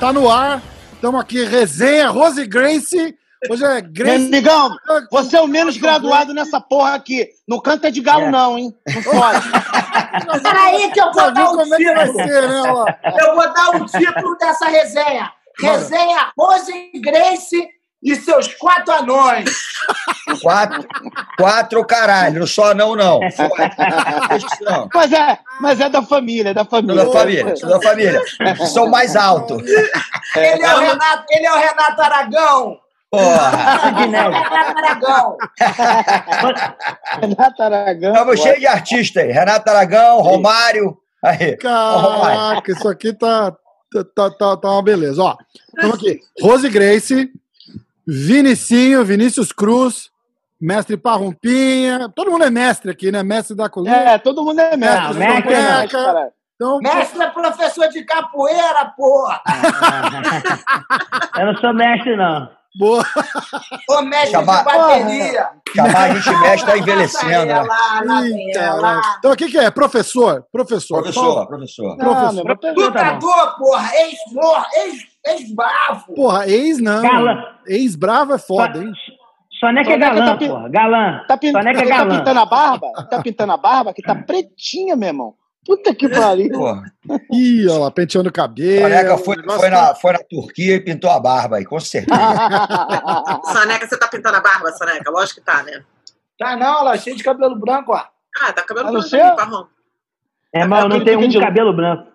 Tá no ar. Estamos aqui, resenha, Rose Grace. Hoje é Grace. Amigão, você é o menos graduado nessa porra aqui. Não canta de galo, não, hein? Não pode. Peraí que eu vou dar o como é que vai título. ser, né? Eu vou dar o título dessa resenha. Resenha Rose Grace e seus quatro anões. Quatro, quatro caralho, não só não, não. Não, Mas é, mas é da família, é da família. da família, sou da família. São mais altos. Ele é o Renato, ele é o Renato Aragão. Porra. É Renato Aragão. Renato Aragão. Estamos cheios de artistas aí. Renato Aragão, Romário. Aí. Caraca, isso aqui tá, tá, tá, tá uma beleza. Ó, estamos aqui. Rose Grace, Vinicinho, Vinícius Cruz, mestre Parrumpinha. Todo mundo é mestre aqui, né? Mestre da coluna. É, todo mundo é mestre. Não, mestre é é- mestre, caralho. Então, Mestre é professor de capoeira, porra. Eu não sou mestre, não. boa. Ô, mestre Chamar- de bateria. Chamar a gente mexe, tá envelhecendo, Lá, né? lá, lá. Então, o que, que é? Professor? Professor. Professor, professor. Não. Lutador, porra. Ex-morra, ex- ex-bravo. Porra, ex não. Galã. Ex-bravo é foda, hein? Soneca é Soneca galã, tá pin- porra. Galã. Tá, pin... Soneca é ele tá galã. pintando a barba? Tá pintando a barba que tá pretinha, meu irmão. Puta que pariu. Ih, olha lá, penteando o cabelo. Soneca foi, foi, tá- na, foi na Turquia e pintou a barba aí, com certeza. Soneca, você tá pintando a barba, Soneca? Lógico que tá, né? Tá não, ela é cheia de cabelo branco, ó. Ah, tá cabelo não branco aí, Parrão. É, mas eu não tenho um de- cabelo branco.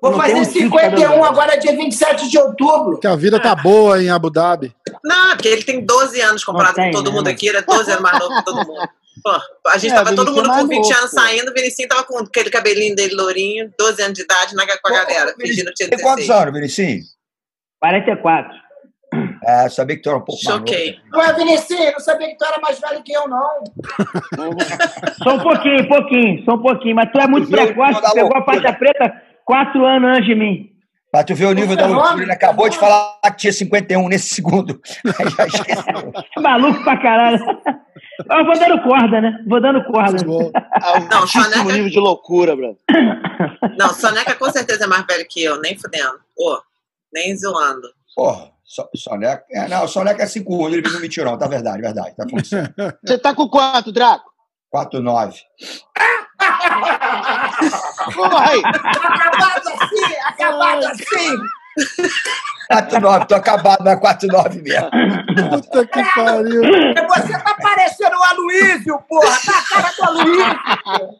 Vou Não fazer um fio de cabelo 51 branco. agora, dia 27 de outubro. Que a vida tá boa em Abu Dhabi. Não, porque ele tem 12 anos comparado tem, com todo né, mundo mas- aqui, ele é 12 anos mais novo que todo mundo. Pô, a gente É, tava todo mundo é com mais 20 novo, anos saindo, o Vinicinho tava com aquele cabelinho dele lourinho, 12 anos de idade, na, com a galera, fingindo Tem quantos 16. anos, Vinicinho? 44. É, sabia que tu era um pouco mais novo. Choquei. Ué, Vinicius, não sabia que tu era mais velho que eu, não. Só um pouquinho, pouquinho, só um pouquinho. Mas tu é muito precoce, pegou a faixa preta quatro anos antes de mim. Pra tu ver o nível da fenômeno, loucura, ele acabou de falar que tinha 51 nesse segundo. Aí já esqueceu. É Maluco pra caralho. Eu vou dando corda, né? Vou dando corda. Não, Soneca- nível de loucura, bro. Não, Soneca com certeza é mais velho que eu, nem fudendo. Pô, nem zoando. Porra, so- Soneca. É, não, Soneca é 5 1 ele vive no mentirão, tá verdade, verdade. Tá. Você tá com quanto, Draco? 4 9 Porra, aí. Acabado assim, acabado assim. 4 9 tô acabado na 4 9 mesmo. puta que pariu. Você tá parecendo o Aloysio, porra. Tá a cara do Aloysio.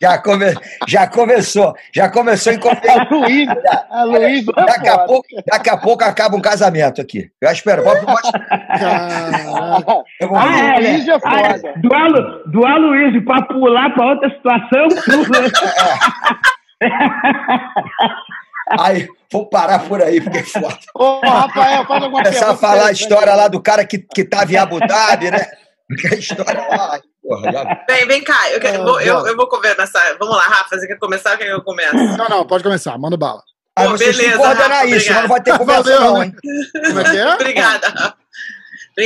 Já, come, já começou, já começou em A Luiz. A Luiz. Daqui a, pouco, daqui a pouco acaba um casamento aqui. Eu espero. Pode, pode, eu vou- Ah, é, né? é foda. Ah, do, do Aloysio pra pular pra outra situação. Aí, vou parar por aí, porque é foda. Ô, Rafael, faz alguma Começar a falar a história lá do cara que, que tava em Abu Dhabi, né? Porque a história lá. Porra, já- Vem, vem cá, eu, quero, Ah, vou, eu, eu vou começar. Vamos lá, Rafa, você quer começar ou quer que eu comece? Não, não, pode começar, manda bala. Aí Pô, vocês se beleza, coordenar Rafa, isso, senão não vai ter conversa, Valeu, não, hein? Como é que é? Obrigada. Rafa.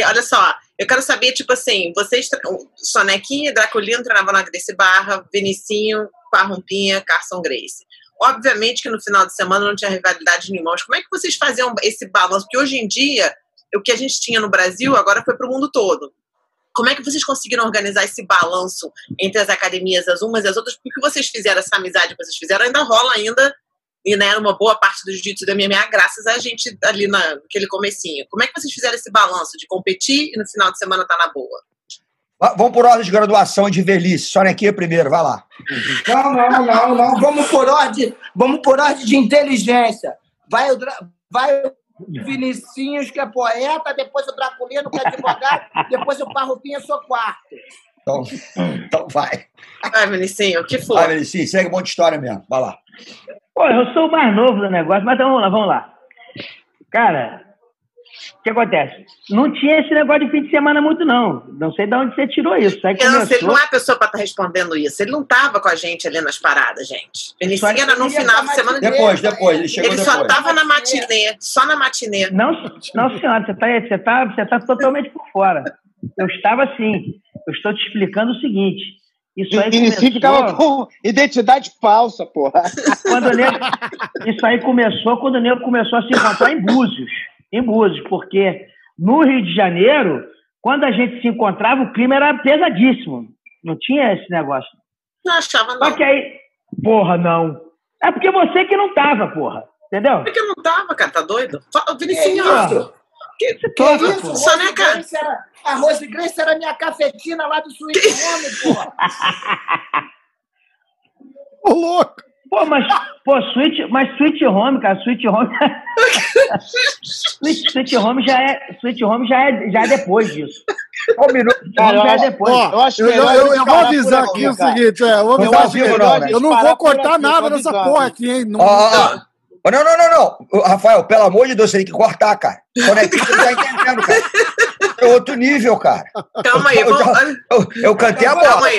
Olha só, eu quero saber, tipo assim, vocês, Sonequinha e Draculino treinavam na Grace Barra, Vinicinho, Parrumpinha, Carson Grace. Obviamente que no final de semana não tinha rivalidade nenhuma, mas como é que vocês faziam esse balanço? Porque hoje em dia, o que a gente tinha no Brasil agora foi para o mundo todo. Como é que vocês conseguiram organizar esse balanço entre as academias, as umas e as outras? Porque vocês fizeram essa amizade que vocês fizeram, ainda rola ainda, e né, uma boa parte do jiu-jitsu da MMA, graças a gente ali na- naquele comecinho. Como é que vocês fizeram esse balanço de competir e no final de semana tá na boa? Va- Vamos por ordem de graduação e de velhice. Sonequinha primeiro, vai lá. Não, não, não, não. Vamos por ordem, vamos por ordem de inteligência. Vai o, Dra- vai o Vinicinhos, que é poeta, depois o Draculino, que é advogado, depois o Parrupinha, sou quarto. Então, então vai. Vai, Vinicinho, o que for. Vai, Velici, segue um monte de história mesmo. Vai lá. Pô, eu sou o mais novo do negócio, mas vamos lá, vamos lá. Cara, que acontece? Não tinha esse negócio de fim de semana muito, não. Não sei de onde você tirou isso. Aí ele não é a pessoa para estar respondendo isso. Ele não tava com a gente ali nas paradas, gente. Vinicius Só era no ele final de semana. Depois, depois, ele chegou Ele só depois. tava na matinê, só na matinê. Não, não, senhora, você está você tá, você tá totalmente por fora. Eu estava assim. Eu estou te explicando o seguinte. Isso aí Vinicius começou, ficava com identidade falsa, porra. quando nego, isso aí começou quando o nego começou a se encontrar em Búzios. Em Búzios, porque no Rio de Janeiro, quando a gente se encontrava, o clima era pesadíssimo. Não tinha esse negócio. Não achava, Só não. que aí, porra, não. É porque você que não tava, porra. Entendeu? Por que não tava, cara? Tá doido? Vinicius, isso? que, Que toca, isso? porra. Só, né, Rose cara? Grace era, a Rose Grace era minha cafetina lá do Sweet Home, porra. Ô, louco! Pô, mas, pô, Sweet, mas Sweet Home, cara, Sweet Home. Sweet, Sweet Home já é, Sweet Home já é, já é depois disso. Um minuto. Cara, eu já é acho- depois. Ó, Eu acho eu, melhor eu- eu vou avisar aqui aqui, o seguinte, é, eu vou avisar não, né? eu não vou cortar aqui, nada nessa porra aqui, hein? Não. Ô, Não, não, não, não. Rafael, pelo amor de Deus, você tem que cortar, cara. Conectinho não tá entendendo, cara. É outro nível, cara. Calma aí, Eu, vou- já- eu, eu cantei a Calma bola. aí.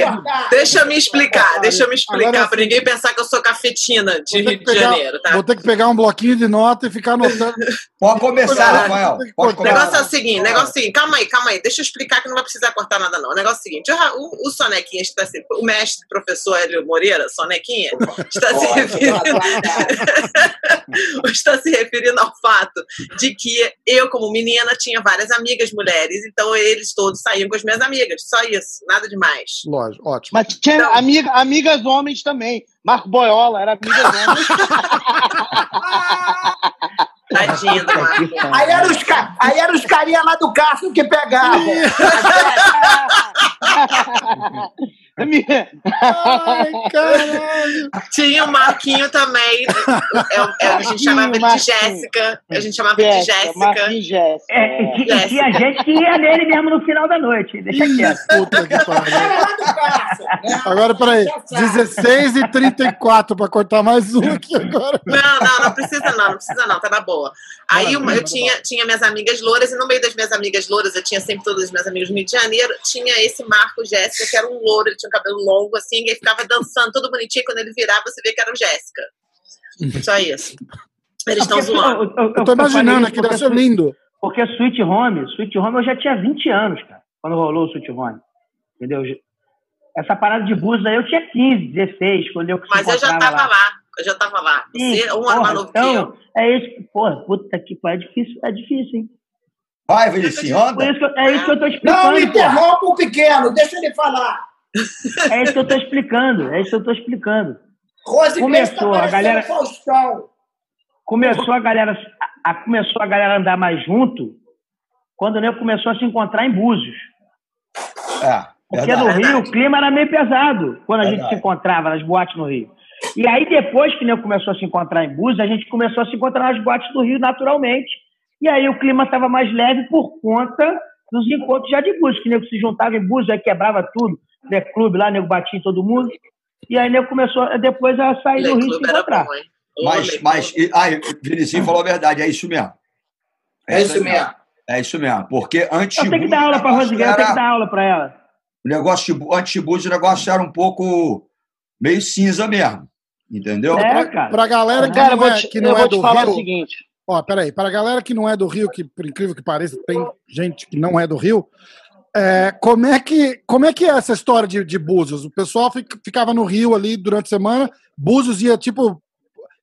Deixa eu me explicar, deixa eu me explicar Agora pra sim. ninguém pensar que eu sou cafetina de Rio de pegar, Janeiro, tá? vou ter que pegar um bloquinho de nota e ficar anotando. Pode começar, Rafael. Pode cortar. O negócio é começar. o seguinte, negócio é o seguinte, calma aí, calma aí, deixa eu explicar que não vai precisar cortar nada não. O negócio é o seguinte, o, o Sonequinha está se, o mestre professor Hélio Moreira, Sonequinha, está se referindo está se referindo ao fato de que eu, como menina, tinha várias amigas mulheres, então eles todos saíam com as minhas amigas. Só isso, nada demais. Lógico, ótimo. Mas tinha Não. amiga, amigas homens também. Marco Boiola era amigas homens. Tadinho do Marco. Aí eram os, ca- aí era os carinha lá do Castro que pegavam. Ai, caralho. Tinha o Marquinho também. É, é, a gente chamava ele de. Jéssica. A gente chamava ele de Jéssica. Marquinhos Jéssica. É, e, ti- e Jéssica. tinha gente que ia nele mesmo no final da noite. Deixa quieto. Puta que pariu. Agora, peraí. Já sabe. 16 e 34 pra cortar mais um aqui agora. Não, não, não precisa não, não precisa não, tá na boa. Aí uma- eu tinha, tinha minhas amigas louras, e no meio das minhas amigas louras, eu tinha sempre todas as minhas amigas do Rio de Janeiro, tinha esse Marco Jéssica, que era um louro, ele tinha um cabelo longo, assim, e ele ficava dançando, todo bonitinho, quando ele virava, você vê que era o Jéssica. Só isso. Eles estão zoando. eu- eu- Eu tô imaginando aqui, deve ser lindo. Porque Sweet Home, Sweet Home eu já tinha 20 anos, cara, quando rolou o Sweet Home. Entendeu? Essa parada de bus aí eu tinha 15, 16, quando eu Mas eu já tava lá. eu já tava lá. Você, Sim, um ano porra, mais novo que eu. então, é isso que, porra, puta que pariu, é difícil, é difícil, hein? Vai, Vinicius, anda. isso que eu- é isso que eu tô Não explicando, porra. interrompa o pequeno, deixa ele falar. É isso que eu tô explicando, é isso que eu tô explicando. Rose Grace tá Começou, a galera- Faustão. Começou a galera, a, a- começou a galera andar mais junto quando o nego começou a se encontrar em Búzios. É, Porque verdade. no Rio Verdade. o clima era meio pesado quando a gente Verdade. se encontrava nas boates no Rio. E aí, depois que o nego começou a se encontrar em Búzios, a gente começou a se encontrar nas boates do Rio naturalmente. E aí o clima estava mais leve por conta dos encontros já de Búzios, que o nego se juntava em Búzios, aí quebrava tudo, né, clube lá, nego batia em todo mundo. E aí o nego começou depois a sair do Lei Rio e se encontrar. bom, Mas, mas, e- ai, Vinicius falou a verdade, é isso mesmo. É isso mesmo. É isso mesmo. Porque antes Eu tenho que dar aula para a Rosigueira, eu tenho que dar aula para ela. O negócio de, antes de Búzios, o negócio era um pouco meio cinza mesmo. Entendeu? É, Pra, cara. pra galera que Cara, não é, te, que eu não vou é te do falar Rio. o seguinte. Ó, peraí, para a galera que não é do Rio, que por incrível que pareça, tem gente que não é do Rio. É, como, é que, como é que é essa história de, de Búzios? O pessoal fica- ficava no Rio ali durante a semana, Búzios ia tipo.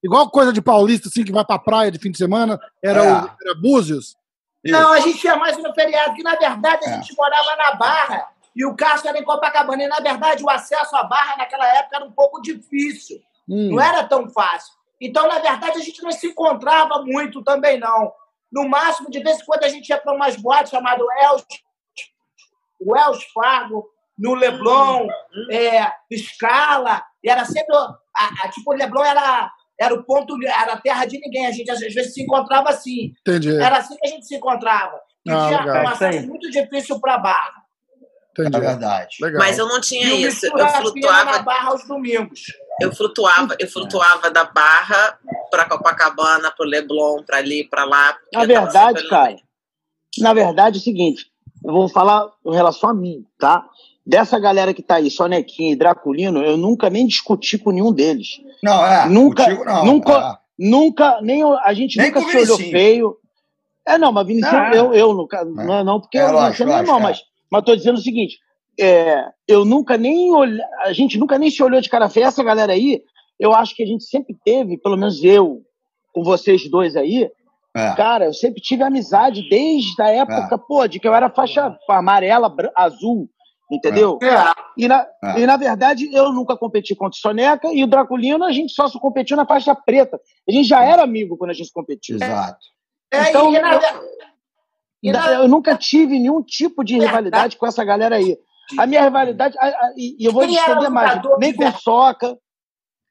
Igual coisa de paulista, assim, que vai pra praia de fim de semana, era, É. o, era Búzios. Isso. Não, a gente ia mais no feriado, que na verdade a É. gente morava na Barra e o Castro era em Copacabana. E na verdade o acesso à Barra naquela época era um pouco difícil, Hum, não era tão fácil. Então, na verdade, a gente não se encontrava muito também, não. No máximo, de vez em quando a gente ia para umas boates chamado Els, o Els Fargo, no Leblon, é, Scala, e era sempre. A, a- tipo, o Leblon era, era o ponto, era a terra de ninguém. A gente às vezes se encontrava assim. entendi, Era assim que a gente se encontrava. E Ah, tinha legal. um É acesso muito difícil para a barra. entendi. É verdade. Legal. Mas eu não tinha E o isso. Eu pena na flutuava, barra aos domingos. eu flutuava, eu flutuava da Barra pra Copacabana, pro Leblon, pra ali, pra lá. Na eu verdade, meio. na verdade, é o seguinte, eu vou falar em relação a mim, tá? Dessa galera que tá aí, Sonequinha e Draculino, eu nunca nem discuti com nenhum deles. Não, é. Nunca- contigo não, nunca- é. Nunca, nem a gente Nem nunca se olhou feio. É, não, mas Vinicius, Ah. eu, eu, no caso, não, não, porque É, eu não é lógico, irmão, é. mas, mas tô dizendo o seguinte, é, eu nunca nem olhei, a gente nunca nem se olhou de cara feia. Essa galera aí, eu acho que a gente sempre teve, pelo menos eu, com vocês dois aí, É. cara, eu sempre tive amizade desde a época, pô, de que eu era faixa amarela, azul, entendeu? É. E na, É. e na verdade, eu nunca competi contra o Soneca e o Draculino a gente só se competiu na faixa preta. A gente já era amigo quando a gente competiu. Exato. É, Então, e na eu- e Eu nunca tive nenhum tipo de rivalidade com essa galera aí. A minha rivalidade, a- a- e e eu vou estender mais, nem com o? Soca,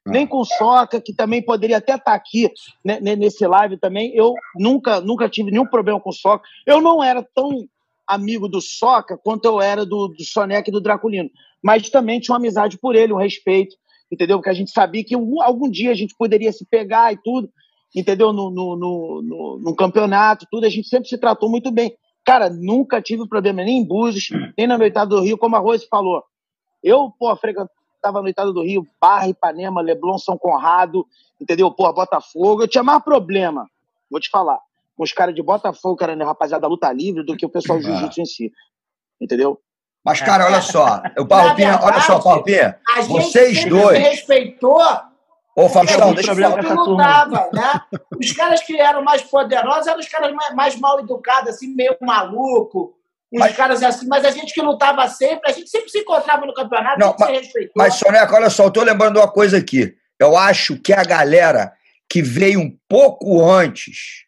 nem com o Soca, que também poderia até estar aqui né, nesse live também. Eu nunca, nunca tive nenhum problema com o Soca. Eu não era tão amigo do Soca quanto eu era do, do Soneca e do Draculino. Mas também tinha uma amizade por ele, um respeito, entendeu? Porque a gente sabia que algum, algum dia a gente poderia se pegar e tudo, entendeu? No, no, no, no, no campeonato, tudo. A gente sempre se tratou muito bem. Cara, nunca tive problema nem em Búzios, nem na Noitada do Rio, como a Rose falou. Eu, pô, frequentava a Noitada do Rio, Barra, Ipanema, Leblon, São Conrado, entendeu? Pô, Botafogo. Eu tinha mais problema, vou te falar, com os caras de Botafogo, cara, né, rapaziada da luta livre, do que o pessoal do jiu-jitsu em si. Entendeu? Mas, cara, olha só. O Parrupinha, olha só, gente Vocês dois. se respeitou Ô, Faustão, deixa eu turma. lutava, né? Os caras que eram mais poderosos eram os caras mais, mais mal educados, assim, meio maluco. Uns Mas- caras assim, mas a gente que lutava sempre, a gente sempre se encontrava no campeonato, Não, respeitou. Mas, Soneca, olha só, eu tô lembrando uma coisa aqui. Eu acho que a galera que veio um pouco antes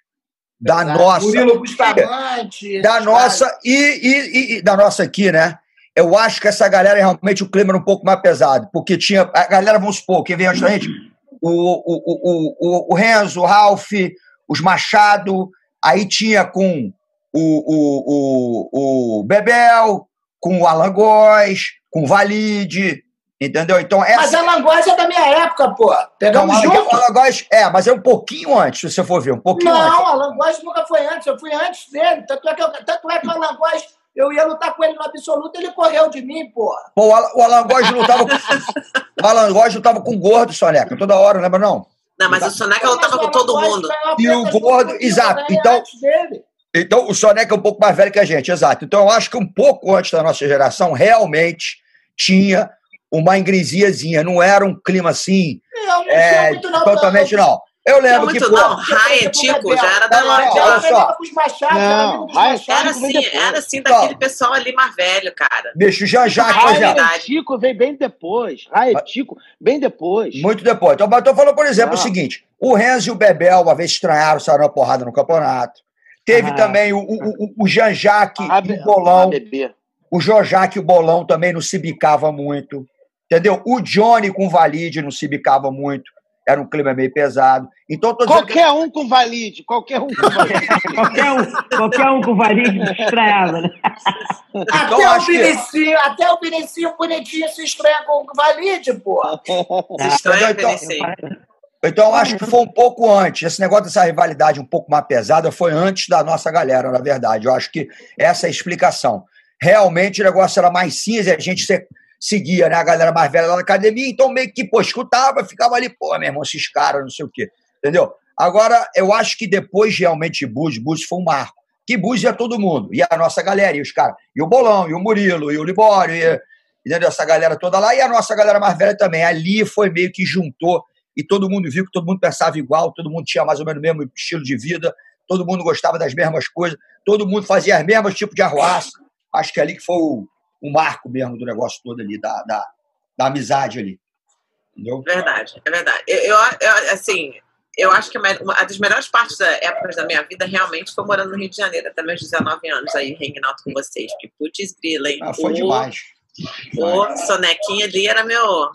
da Exato. nossa. Murilo Bustamante. da nossa e, e- e- e da nossa aqui, né? Eu acho que essa galera realmente o clima era um pouco mais pesado, porque tinha a galera, vamos supor, quem veio antes da gente, o, o, o, o, o Renzo, o Ralph, os Machado, aí tinha com o, o, o, o Bebel, com o Alan Góes, com o Valide, entendeu? Então caras. Mas essa a Langosa é da minha época, pô. Pegamos Não, junto. o Alan Góes, é, mas é um pouquinho antes, se você for ver, um pouquinho antes. Não, Alan Góes nunca foi antes, eu fui antes dele. Tanto é que, eu, tanto é que o Alan Góes, eu ia lutar com ele no absoluto, ele correu de mim, pô. Pô, o Alan- o Alan Góes lutava com, o Alan Góes lutava com o gordo, Soneca, toda hora, lembra não? Não, mas o Soneca lutava com todo Alan Góes mundo. E o gordo, exato, então- antes dele. Então, o Soneca é um pouco mais velho que a gente, exato. Então, eu acho que um pouco antes da nossa geração, realmente tinha uma ingreziazinha. Não era um clima assim, Eu não é, muito, não. totalmente não. Eu lembro que, Muito pô, não. Raia, Tico, já era da Não, hora não, de olha só. Era Não, Raia assim, era assim daquele pessoal ali mais velho, cara. bicho, já já, por Raia Tico veio bem depois. Raia Tico, bem depois. muito depois. Então, mas eu tô falando, por exemplo, o Não. seguinte: o Renzo e o Bebel, uma vez estranharam, saíram uma porrada no campeonato. Teve Ah. também o, o, o, o e o Bolão. O Jojac e o Bolão também não se bicava muito. Entendeu? O Johnny com o Valide não se bicava muito. Era um clima meio pesado. Então, tô dizendo Qualquer um com valide, qualquer um com valide. Qualquer um, qualquer um com valide estranhava, né? Até Então, o acho que- até o Vinicinho bonitinho se estranha com o Valide, pô. Se estranha, Então- Vinicius. Então, eu acho que foi um pouco antes. Esse negócio dessa rivalidade um pouco mais pesada foi antes da nossa galera, na verdade. Eu acho que essa é a explicação. Realmente o negócio era mais cinza e a gente se- seguia, né? A galera mais velha lá na academia, então meio que, pô, escutava, ficava ali, pô, meu irmão, esses caras, não sei o quê. Entendeu? Agora, eu acho que depois realmente Búzios, Búzios foi um marco. Que Búzios ia todo mundo. E a nossa galera, e os caras. E o Bolão, e o Murilo, e o Libório, e, entendeu? Essa galera toda lá. E a nossa galera mais velha também. Ali foi meio que juntou e todo mundo viu que todo mundo pensava igual, todo mundo tinha mais ou menos o mesmo estilo de vida, todo mundo gostava das mesmas coisas, todo mundo fazia os mesmos tipos de arruaça. Acho que é ali que foi o, o marco mesmo do negócio todo ali, da, da, da amizade ali. Entendeu? Verdade, é verdade. Eu, eu, eu, assim, eu acho que uma das melhores partes da épocas da minha vida realmente foi morando no Rio de Janeiro, até meus 19 anos aí, hanging out com vocês. Que putz grila, hein? Ah, foi O- demais. O Sonequinha ali era meu.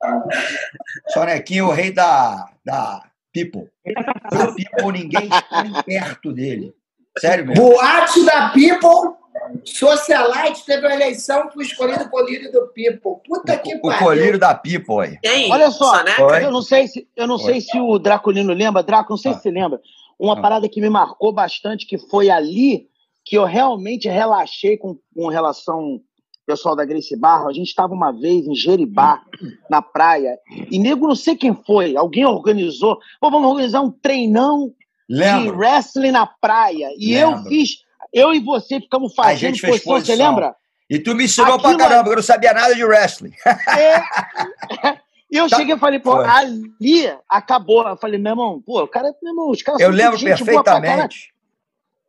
Sonequinho, o rei da, da People. Da People, ninguém está nem perto dele. Sério mesmo. Boate da People, Socialite teve uma eleição pro escolhido colírio do People. Puta que O, o pariu. colírio da People aí. Quem? Olha só, Soneca? Oi. eu não sei se eu não sei se o Draculino lembra, Draco, não sei Ah. se você lembra. uma Ah. parada que me marcou bastante, que foi ali que eu realmente relaxei com, com relação pessoal da Grace Barra. A gente estava uma vez em Jeribá, na praia, e nego, não sei quem foi, alguém organizou. Pô, vamos organizar um treinão de Lembro. wrestling na praia. E eu Lembro. fiz, eu e você ficamos A fazendo gente fez posição, você posição. lembra? E tu me ensinou pra Aquilo- caramba, eu não sabia nada de wrestling. É. E eu Tá. cheguei e falei, pô, Foi. ali acabou. Eu falei, meu irmão, pô, o cara, meu irmão, os caras Eu são lembro pra perfeitamente.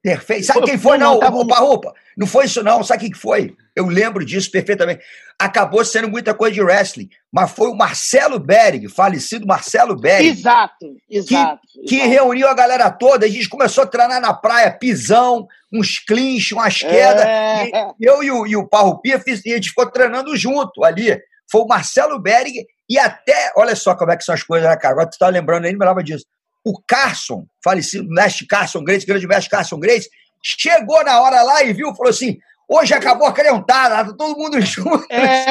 Perfeito. Sabe Foi- quem foi, foi, não? não, tava- O Parrupa. Não foi isso, não. Sabe quem que foi? Eu lembro disso perfeitamente. Acabou sendo muita coisa de wrestling, mas foi o Marcelo Bering, falecido Marcelo Bering, Exato, exato. que exato. reuniu a galera toda. A gente começou a treinar na praia, pisão, uns clinch, umas quedas. É. E eu e o, e o Parrupia, fiz, e a gente ficou treinando junto ali. Foi o Marcelo Bering e até, olha só como é que são as coisas, né, cara? Agora tu tá lembrando aí, não me lembrava disso. O Carson, falecido mestre Carson Grace, grande mestre Carson Grace, chegou na hora lá e viu, falou assim: hoje acabou a crentada, tá todo mundo junto. É.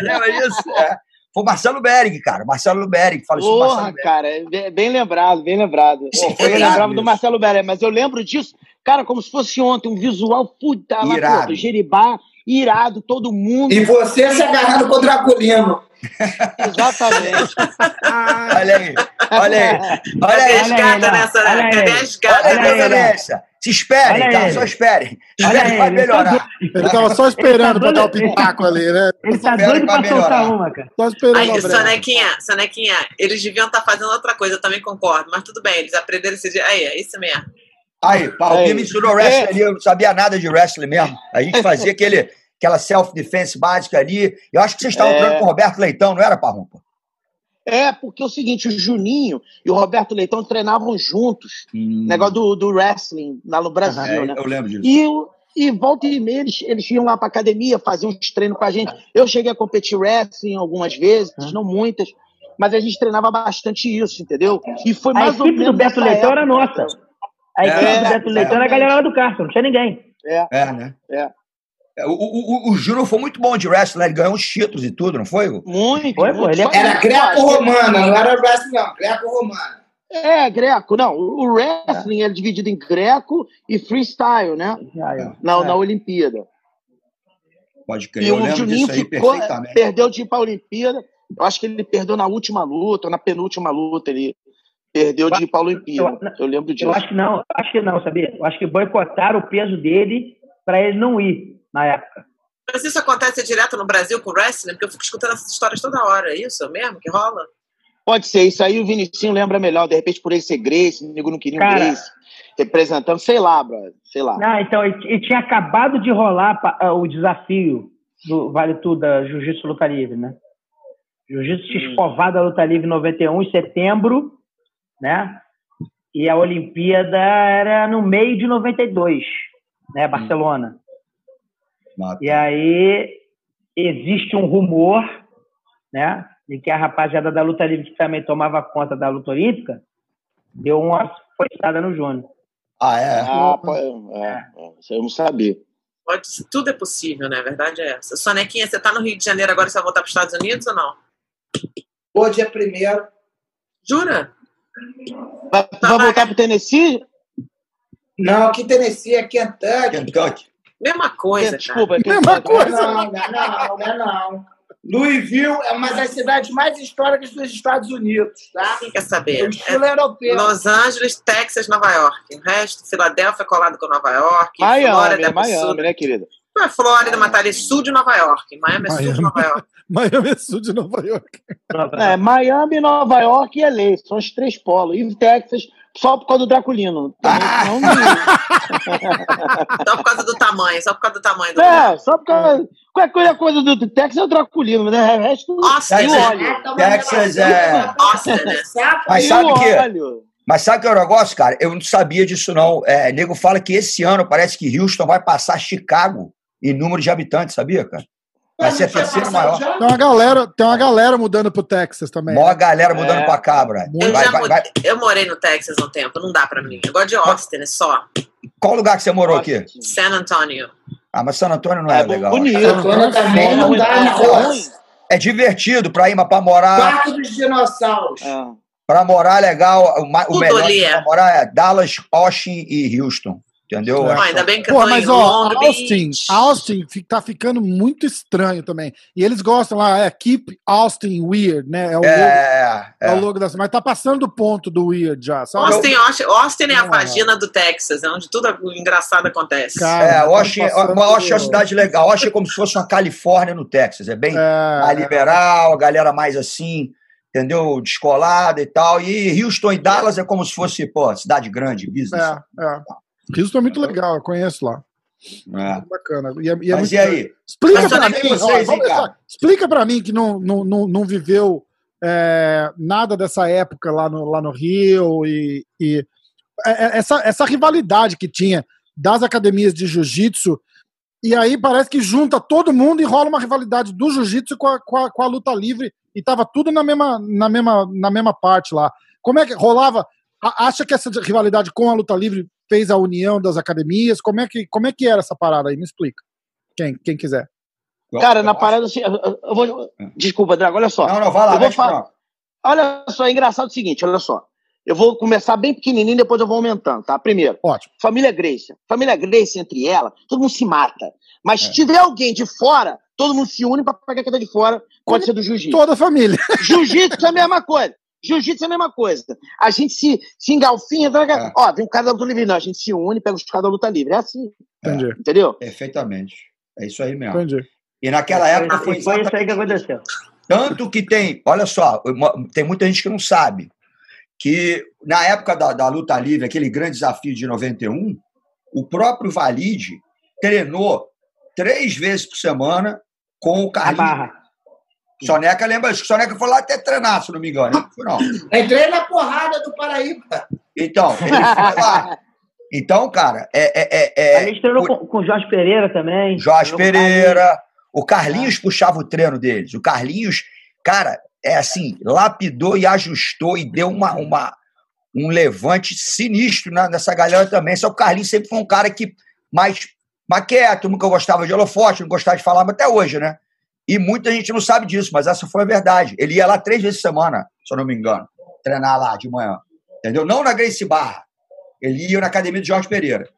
Lembra disso? É. Foi o Marcelo Bering, cara. Marcelo Bering, faleceu Porra, Marcelo Bering. cara, é bem- bem lembrado, bem lembrado. Sim, Pô, foi lembrava do isso. Marcelo Belé, mas eu lembro disso, cara, como se fosse ontem, um visual puta lá, Irado. pô, do Jeribá, irado, todo mundo. E você se agarrando com o Draculino. Exatamente. Olha aí, olha aí. Olha Cadê aí, não. nessa, Olha né? aí. Cadê gatas? aí, Olha. Se esperem, Olha tá? ele. Só esperem. Olha Esperem que vai tá melhorar. Ele tava só esperando Ele tá botar o pitaco ali, né? Ele tá doido pra soltar uma, cara. Só esperando Aí, a. Sonequinha, Sonequinha, eles deviam estar fazendo outra coisa, eu também concordo, mas tudo bem, eles aprenderam esse dia. Aí, é isso mesmo. Aí, Paulinho me ensinou wrestling ali, eu não sabia nada de wrestling mesmo. A gente fazia aquele, aquela self-defense básica ali. Eu acho que vocês estavam É. treinando com o Roberto Leitão, não era, Parrumpa? É, porque é o seguinte, o Juninho e o Roberto Leitão treinavam juntos. Hum. Negócio do, do wrestling lá no Brasil, É, né? eu lembro disso. E, e volta e meia, eles, eles iam lá pra academia, faziam uns treinos com a gente. Eu cheguei a competir wrestling algumas vezes, não muitas, mas a gente treinava bastante isso, entendeu? E foi A mais ou equipe menos do Beto nessa Leitão era época. nossa. A equipe É, do Beto é, Leitão era a galera lá do Carson, não tinha ninguém. É, É, né? é. É, O, o, o, Júnior foi muito bom de wrestling, né? ele ganhou uns títulos e tudo, não foi? Muito, Foi, pô, muito. ele é- Era greco-romana, não era wrestling, não. Greco-romana. É, greco. Não, o wrestling é dividido em greco e freestyle, né? Eu- Na, é. na Olimpíada. Pode crer, E eu o lembro Juninho disso aí ficou, perfeitamente. perdeu de ir pra Olimpíada. Eu acho que ele perdeu na última luta, na penúltima luta. Ele perdeu de ir pra Olimpíada. Eu lembro disso. Eu acho que não, acho que não, sabia? Eu acho que boicotaram o peso dele pra ele não ir na época. Mas isso acontece direto no Brasil com o wrestling? Porque eu fico escutando essas histórias toda hora. É isso mesmo que rola? Pode ser, isso aí o Vinicinho lembra melhor. De repente, por ele ser Grace, o nego não queria um Cara. Grace representando. Sei lá, brother. Sei lá. Não, então, e, tinha acabado de rolar ah, o desafio do Vale Tudo da Jiu-Jitsu Luta Livre, né? Jiu-Jitsu tinha Hum. escovado a Luta Livre em 91, em setembro, né? E a Olimpíada era no meio de 92, né? Barcelona. Mata. E aí existe um rumor, né? De que a rapaziada da luta livre que também tomava conta da luta olímpica deu uma forçada no Júnior. Ah, é? Ah, pô, é, é, é, isso eu não sabia. Pode, tudo é possível, né? A verdade é essa. Sonequinha, você tá no Rio de Janeiro agora, você vai voltar para os Estados Unidos ou não? Hoje é primeiro. Jura? Vai, vai voltar pro Tennessee? Não, aqui Tennessee é Kentucky. Kentucky. Mesma coisa, cara. Desculpa. Mesma Kentucky. coisa. Não, não, não, não, é não. Louisville é uma das cidades mais históricas dos Estados Unidos, tá? Quem quer É saber? o estilo europeu. Los Angeles, Texas, Nova York. O resto, Filadélfia colado com Nova York. Miami, Flórida, é Miami, sul. né, querida? Não é Flórida, mas tá ali sul de Nova York. Miami é sul de Miami. Nova York. Miami é sul de Nova York. É, Miami, Nova York e LA. São os três polos. E Texas, só por causa do Draculino. Também, Só por causa do tamanho, só por causa do tamanho do. não, é, só por causa. Qualquer coisa, coisa do Texas é o Draculino, mas o resto. Nossa, o Texas- óleo. Texas é- Nossa, né? Mas sabe óleo. Mas sabe o que é o negócio, cara? Eu não sabia disso, não. É, nego fala que esse ano parece que Houston vai passar Chicago em número de habitantes, sabia, cara? Vai ser a terceira maior. Tem uma galera, tem uma galera mudando pro Texas também. Maior galera mudando É. pra cá, Brad. Eu Vai, já vai, vai. Eu morei no Texas um tempo, não dá pra mim. Eu gosto de Austin, é só. Qual lugar que você morou aqui? San Antonio. Ah, mas San Antônio não é, É legal. bonito. Antônio também não dá, É. É divertido pra ir, mas pra morar. Parque dos dinossauros. É. Para morar legal, o, o melhor ali é. para morar é Dallas, Austin e Houston. Entendeu? É. Ó, ainda bem que eu Pô, mas ó, Austin. Austin tá ficando muito estranho também. E eles gostam lá, é Keep Austin Weird, né? É o, logo, É, é é. o logo da Mas tá passando do ponto do Weird já, sabe? Austin, Austin, Austin é a Ah. vagina do Texas, é onde tudo engraçado acontece. Cara, É, tá Austin, passando- Austin é uma cidade legal. Austin é como se fosse uma Califórnia no Texas. É bem É, liberal, a galera mais assim, entendeu? Descolada e tal. E Houston e Dallas é como se fosse, pô, cidade grande, business. é, é. Houston é muito legal, eu conheço lá. É. Muito bacana. E, é- e é Mas muito- e aí? Explica só mim, que ó, vocês, hein, deixar- explica pra mim que não, não, não, não viveu é, nada dessa época lá no, lá no Rio e, e é, é, essa, essa rivalidade que tinha das academias de jiu-jitsu e aí parece que junta todo mundo e rola uma rivalidade do jiu-jitsu com a, com, a, com a luta livre e tava tudo na mesma, na, mesma, na mesma parte lá. Como é que rolava? Acha que essa rivalidade com a luta livre fez a união das academias? Como é que, como é que era essa parada aí? Me explica. Quem, quem quiser. Cara, na parada assim. eu- vou- Desculpa, Drago, olha só. Não, não, vai lá, Eu vou falar-. Olha só, é engraçado o seguinte, olha só. Eu vou começar bem pequenininho, depois eu vou aumentando, tá? Primeiro, Ótimo. família Grace. Família Grace, entre ela, todo mundo se mata. Mas É. se tiver alguém de fora, todo mundo se une pra pegar quem tá de fora. Pode ser do jiu-jitsu. Toda a família. Jiu-jitsu é a mesma coisa. Jiu-jitsu é a mesma coisa. A gente se, se engalfinha. É. Ó, tem um cara da luta livre, não. A gente se une, pega os caras da luta livre. É assim, Entendi. entendeu? Perfeitamente. É isso aí mesmo. Entendi. E naquela época foi Foi, foi isso aí que aconteceu. Tanto que tem, olha só, tem muita gente que não sabe que na época da, da luta livre, aquele grande desafio de 91, o próprio Valide treinou três vezes por semana com o Carlinhos. Soneca lembra, acho que Soneca foi lá até treinar, se não me engano. Não foi, não. Entrei na porrada do Paraíba. Então, ele foi lá. Então, cara, é, é, é, a é, gente treinou o- com, com o Jorge Pereira também. Jorge Pereira. O Carlinhos puxava o treino deles. O Carlinhos, cara, é assim, lapidou e ajustou e deu uma, uma, um levante sinistro na- nessa galera também. Só que o Carlinhos sempre foi um cara que mais, mais quieto, nunca gostava de holofote, não gostava de falar, mas até hoje, né? E muita gente não sabe disso, mas essa foi a verdade. Ele ia lá três vezes por semana, se eu não me engano, treinar lá de manhã. Entendeu? Não na Grace Barra. Ele ia na academia de Jorge Pereira.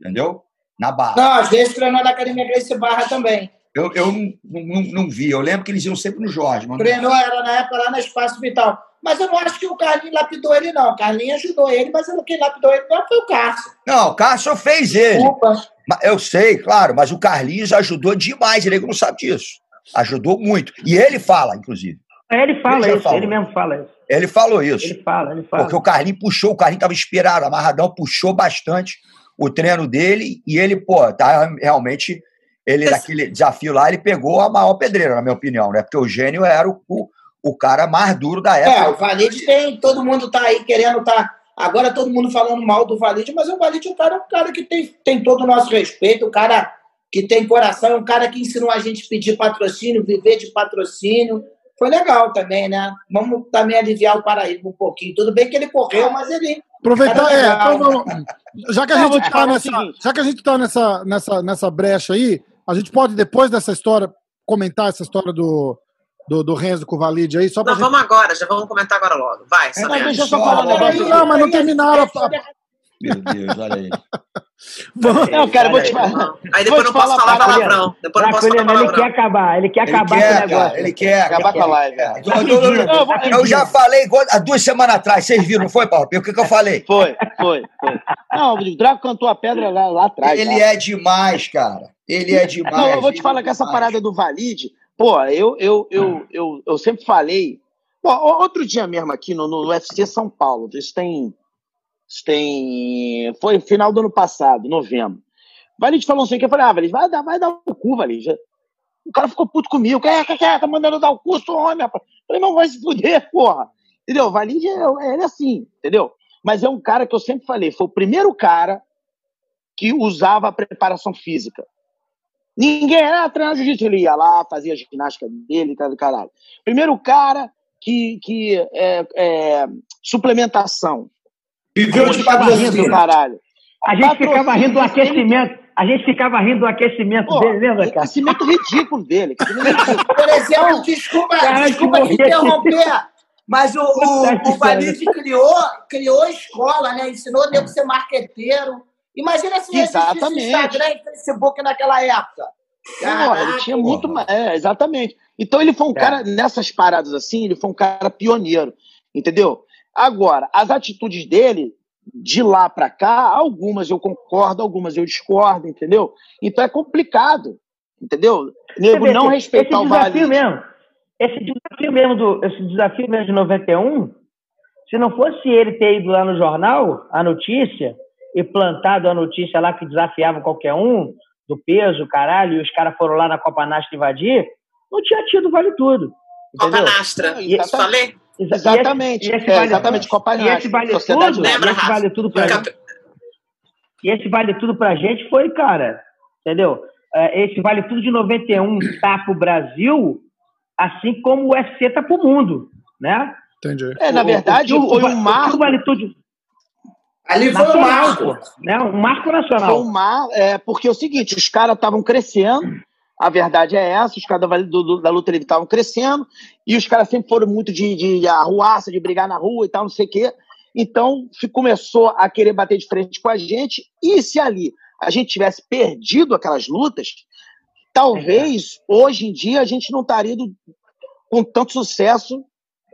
Entendeu? Na Barra. Não, às vezes treinou na Academia Grace Barra também. Eu, eu não, não, não vi. Eu lembro que eles iam sempre no Jorge. Mas Treinou era na época lá no Espaço Vital. Mas eu não acho que o Carlinhos lapidou ele, não. O Carlinhos ajudou ele, mas quem lapidou ele não foi o Cássio. Não, o Cássio fez ele. Desculpa. Eu sei, claro, mas o Carlinhos ajudou demais. Ele não sabe disso. Ajudou muito. E ele fala, inclusive. Ele fala Ele isso, falou. ele mesmo fala isso. Ele falou isso. Ele fala, ele fala. Porque o Carlinhos puxou, o Carlinhos estava inspirado, amarradão, puxou bastante o treino dele e ele, pô, tá realmente. Ele, Esse- naquele desafio lá, ele pegou a maior pedreira, na minha opinião, né? Porque o Gênio era o, o, o cara mais duro da É, época. o Valide tem, todo mundo tá aí querendo tá. Agora todo mundo falando mal do Valide, mas o Valide é um cara, um cara que tem, tem todo o nosso respeito, um cara que tem coração, é um cara que ensinou a gente a pedir patrocínio, viver de patrocínio. Foi legal também, né? Vamos também aliviar o Paraíba um pouquinho. Tudo bem que ele correu, mas ele. Aproveitar, é, então vamos- já que a gente tá o nessa, já que a gente tá nessa, nessa, nessa brecha aí, a gente pode, depois dessa história, comentar essa história do, do, do Renzo com o Valide aí, só pra Não, gente... vamos agora, já vamos comentar agora logo. Vai, Mas Soneca. deixa eu só falar um negócio. Não, mas não terminaram a- Meu Deus, olha aí. Não, cara, eu vou te falar. Aí depois não posso falar, palavrão. Depois não posso falar Draculino, ele quer palavrão. acabar, ele quer Ele acabar com o negócio. ele quer. Acabar com a live. Eu- já falei há duas semanas atrás, vocês viram, não foi, Paulo? O que, que eu falei? Foi, foi, foi. Não, o Draco cantou a pedra lá, lá atrás. Ele é demais, cara. Ele é demais. Não, eu vou te falar é que essa parada do Valide, pô, eu, eu, eu, eu, eu sempre falei. Pô, outro dia mesmo aqui no, no UFC São Paulo, isso tem. Tem. Foi final do ano passado, novembro. Valide falou assim que eu falei, ah, vai dar, vai dar o cu, Valide. O cara ficou puto comigo, quer, quer, quer, tá mandando dar o cu, sou homem, rapaz. Eu falei, não vai se fuder, porra. Entendeu? Valide é, ele é assim, entendeu? Mas é um cara que eu sempre falei, foi o primeiro cara que usava a preparação física. Ninguém era treinar jiu-jitsu, ele ia lá, fazia a ginástica dele, cara do caralho. Primeiro cara que, que é, é, suplementação. Viveu de do patrocínio. caralho. A gente Patrocínio, ficava rindo do ele- aquecimento. A gente ficava rindo do aquecimento Pô, dele, lembra, cara? aquecimento ridículo dele. Por exemplo, desculpa, Cara, desculpa te interromper. Mas o, o, o Valide criou, criou escola, né? Ensinou o nego a ser marqueteiro. Imagina se Exatamente. Instagram e Facebook naquela época. Não, ele tinha muito mais. É, exatamente. Então ele foi um é. cara, nessas paradas assim, ele foi um cara pioneiro. Entendeu? Agora, as atitudes dele, de lá para cá, algumas eu concordo, algumas eu discordo, entendeu? Então é complicado, entendeu? Nego não respeitar o Vale. mesmo, esse desafio mesmo do, esse desafio mesmo de 91, se não fosse ele ter ido lá no jornal, a notícia, e plantado a notícia lá que desafiava qualquer um, do peso, caralho, e os caras foram lá na Copa Nastra invadir, não tinha tido Vale Tudo. Copa Nastra, e, isso Exatamente. E esse, e esse é, vale, exatamente, Copa E esse vale Sociedade tudo, lembra, esse vale tudo pra gente. E esse vale tudo pra gente foi, cara, entendeu? É, esse vale tudo de 91 tá pro Brasil, assim como o UFC tá pro mundo, né? Entendi. É, na verdade, o, foi um marco. Vale tudo. Ali foi um marco. Né? Um marco nacional. Foi um mar, é, porque é o seguinte, os caras estavam crescendo, a verdade é essa, os caras da, da luta livre estavam crescendo, e os caras sempre foram muito de, de arruaça, de brigar na rua e tal, não sei o quê. Então, começou a querer bater de frente com a gente, e se ali a gente tivesse perdido aquelas lutas, talvez hoje em dia a gente não estaria com tanto sucesso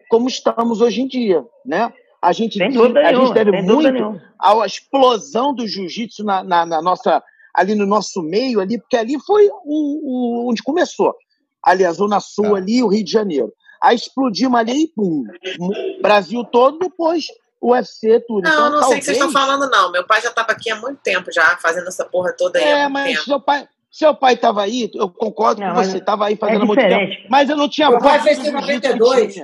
como estamos hoje em dia, né? A gente, a gente deve muito à explosão do jiu-jitsu na, na, na, nossa ali no nosso meio ali, porque ali foi o, o onde começou. Ali a Zona Sul, ah. ali, o Rio de Janeiro. Aí explodimos ali e pum, Brasil todo, depois o UFC, tudo. Não, então, não talvez... sei o que vocês estão falando, não. Meu pai já estava aqui há muito tempo já, fazendo essa porra toda aí. É, mas tempo. seu pai. Seu pai estava aí, eu concordo não, com você, estava aí fazendo é muito tempo. Mas eu não tinha. Meu pai fez em 92.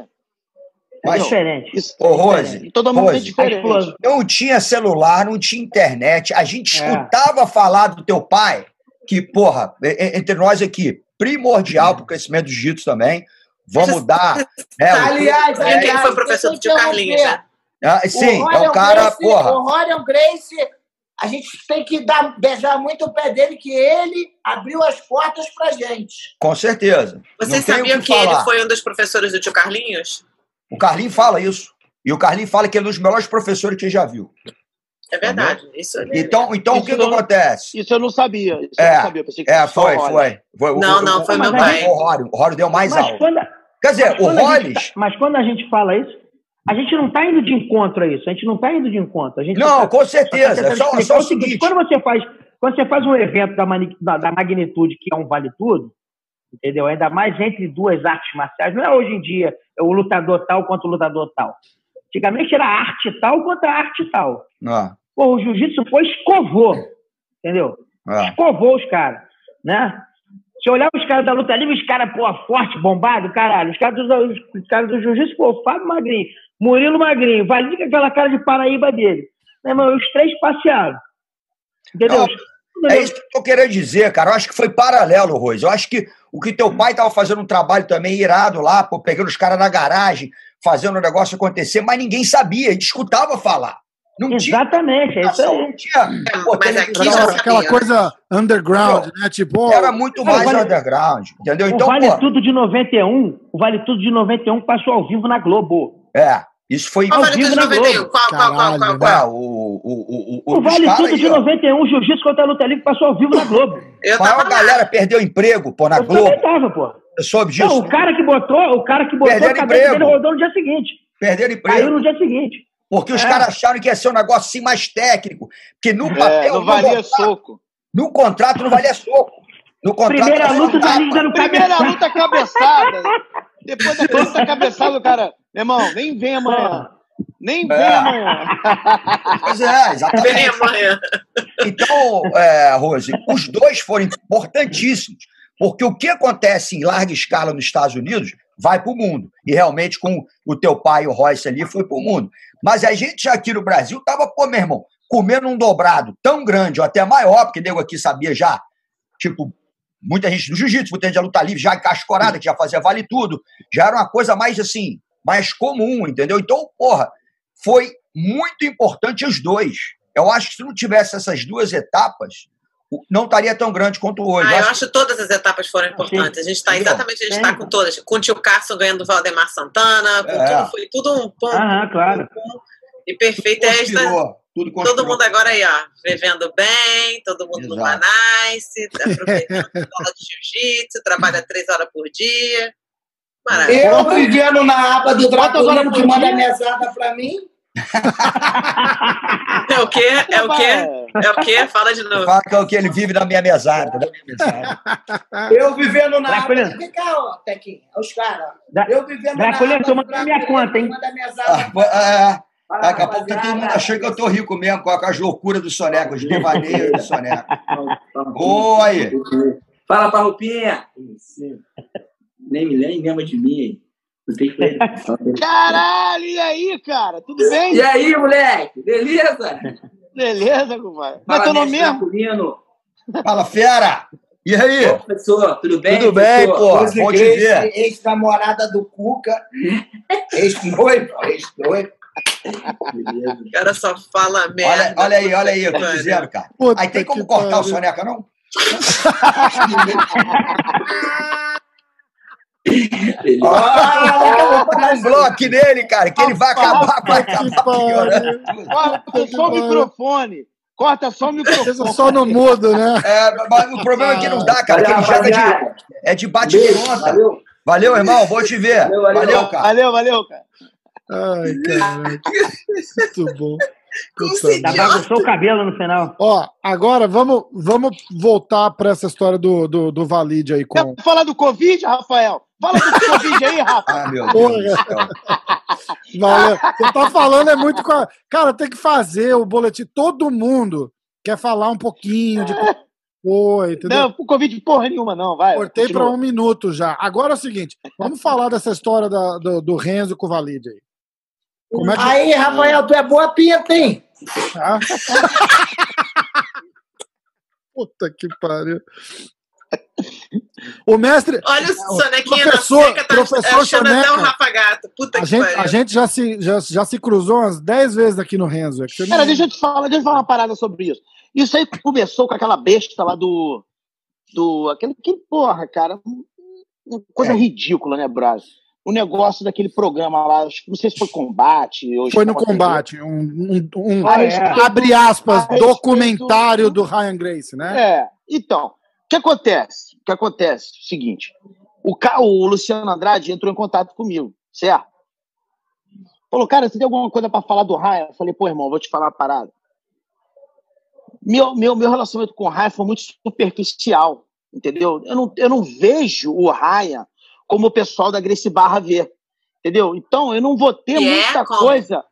Mas, é diferente. Isso, ô, Rose, é todo mundo Rose, é diferente. Não tinha celular, não tinha internet. A gente é. escutava é. falar do teu pai, que, porra, entre nós aqui, primordial para o crescimento do jiu-jitsu também. Vamos dar. Né, aliás, aliás, ele foi professor do tio Carlinhos, né? Ah, sim, o é o cara, Grace, porra. O Rorion Grace, a gente tem que dar, beijar muito o pé dele, que ele abriu as portas pra gente. Com certeza. Vocês sabiam que, que ele foi um dos professores do tio Carlinhos? O Carlinho fala isso. E o Carlinho fala que ele é um dos melhores professores que já viu. É verdade. Isso é então, então isso o que, que acontece? Isso eu não sabia. Isso é, não sabia. é, foi, foi, foi, Não, o, não, foi meu pai. O Rório, o Rório deu mais mas Quando, Quer dizer, o Rollins... Tá, mas quando a gente fala isso, a gente não está indo de encontro a isso. A gente não está indo de encontro. A gente não, tá, com certeza. Tá só, só o seguinte. Quando você faz, quando você faz um evento da, da, da magnitude que é um vale tudo, entendeu? Ainda mais entre duas artes marciais. Não é hoje em dia o lutador tal contra o lutador tal. Antigamente era arte tal contra arte tal. Ah. Pô, o jiu-jitsu foi escovou, entendeu? Ah. Escovou os caras, né? Se olhar os caras da luta livre, os caras, pô, forte, bombado, caralho. Os caras do, os caras do jiu-jitsu, pô, Fábio Magrinho, Murilo Magrinho, com aquela cara de Paraíba dele. Né, irmão, os três passearam. Entendeu? Não. É isso que eu tô querendo dizer, cara. Eu acho que foi paralelo, Rose. Eu acho que o que teu pai tava fazendo um trabalho também irado lá, pô, pegando os caras na garagem, fazendo o negócio acontecer, mas ninguém sabia, a gente escutava falar. Não Exatamente, tinha, é isso aí. Não tinha, é, pô, mas aqui já sabia, aquela coisa underground, né? Tipo, era muito mais vale, underground, entendeu? Então, o Vale pô, Tudo de 91, o Vale Tudo de 91 passou ao vivo na Globo. É. Isso foi qual vale tudo de 91? Qual, qual, qual, qual, qual? O, o, o, o, o Vale Tudo aí, de 91, Jiu-Jitsu contra a Luta Livre, passou ao vivo na Globo. Eu a galera perdeu emprego, pô, na eu Globo. Eu tava, pô. Eu soube disso. Não, o cara que botou, o cara que botou Perderam a cabeça dele rodou no dia seguinte. Perderam emprego. Caiu no dia seguinte. Porque os é. caras acharam que ia ser um negócio assim mais técnico. Porque no papel. É, não valia soco. No contrato não valia soco. No contrato. Primeira luta, tá dando Primeira luta cabeçada. Depois da luta cabeçada, o cara. Meu irmão, nem vem amanhã. Nem vem é. amanhã. Pois é, exatamente. Vem amanhã. Então, é, Rose, os dois foram importantíssimos. Porque o que acontece em larga escala nos Estados Unidos vai para o mundo. E realmente, com o teu pai, o Royce, ali, foi para o mundo. Mas a gente aqui no Brasil tava, pô, meu irmão, comendo um dobrado tão grande, ou até maior, porque nego aqui sabia já, tipo, muita gente do jiu-jitsu, muita gente da luta livre, já encascorada, que já fazia vale tudo, já era uma coisa mais assim, mais comum, entendeu? Então, porra, foi muito importante os dois. Eu acho que se não tivesse essas duas etapas, não estaria tão grande quanto hoje. Ah, eu acho que todas as etapas foram importantes. A gente está exatamente, a gente está com todas. Com o tio Carson ganhando o Valdemar Santana, com é. tudo, foi tudo um ponto. Ah, claro. e perfeito é esta. Tudo todo mundo agora aí, ó, vivendo bem, todo mundo Exato. no Manice, aproveitando a aula de jiu-jitsu, trabalha três horas por dia. Maravilha. Eu vivendo na aba do Draculino que manda mesada para mim. É o quê? É o quê? É o quê? Fala de novo. Fala que é o que ele vive na minha mesada. Na minha mesada. Eu vivendo na água. Vem cá, ó, Tequinho. Os caras. Eu vivendo na água. tomando minha conta, hein? Ah, é, daqui a pouco todo mundo achando que eu tô rico mesmo com as loucuras do Soneco, os devaneios do Soneco. Oi! Fala, Parrupinha! Nem me lembra de mim. Caralho, e aí, cara? Tudo bem? E aí, moleque? Beleza? Beleza, compadre. Mas tô no mesmo. Fala, fera! E aí? Ô, professor, tudo bem? Tudo bem, pô. Bom te ver. Ex-namorada do Cuca. Ex-noivo, ex-noivo. O cara só fala merda. Olha, olha aí, olha aí, eu tô dizendo, cara. Puta aí tem como cortar o soneca, não? Ele... Ah, um bloco nele, cara, que ele vai acabar, vai acabar. Corta só o microfone. Corta só o microfone. Só no mudo, né? É, mas o problema é que não dá, cara. que ele joga de, é de bate-pronta. Valeu. valeu, irmão. Vou te ver. Valeu, valeu, valeu cara. Valeu, valeu, cara. Ai, caraca. Muito bom. Tá bagunçou o cabelo no final. Ó, agora vamos, vamos voltar para essa história do, do, do Valide aí com. Quer falar do Covid, Rafael? Fala do Covid aí, Rafa. Ah, meu Deus. Valeu. Você tá falando é muito. Cara, tem que fazer o boletim. Todo mundo quer falar um pouquinho de. Oi, entendeu? Não, o Covid porra nenhuma, não, vai. Cortei para um minuto já. Agora é o seguinte: vamos falar dessa história da, do, do Renzo com o Valide aí. Como é que... Aí, Rafael, tu é boa pinta, hein? Ah. Puta que pariu. O mestre. Olha o Sonequinha professor, na seca, tá professor achando Soneca, até um rapagato. Puta a que gente, pariu. A gente já se, já, já se cruzou umas 10 vezes aqui no Renzo. É Cara, não... deixa eu te falar, deixa eu falar uma parada sobre isso. Isso aí começou com aquela besta lá do. do aquele, que porra, cara. Coisa é. ridícula, né, Brasil? O negócio daquele programa lá, não sei se foi combate. foi no combate, um, um, um ah, é. abre aspas, documentário do Ryan Grace, né? É, então, o que acontece? O que acontece? O seguinte, o, o Luciano Andrade entrou em contato comigo, certo? Falou, cara, você tem alguma coisa para falar do Ryan? Eu falei, pô, irmão, vou te falar uma parada. Meu, meu, meu relacionamento com o Ryan foi muito superficial, entendeu? Eu não, eu não vejo o Ryan como o pessoal da Grace Barra vê. Entendeu? Então, eu não vou ter é muita é coisa.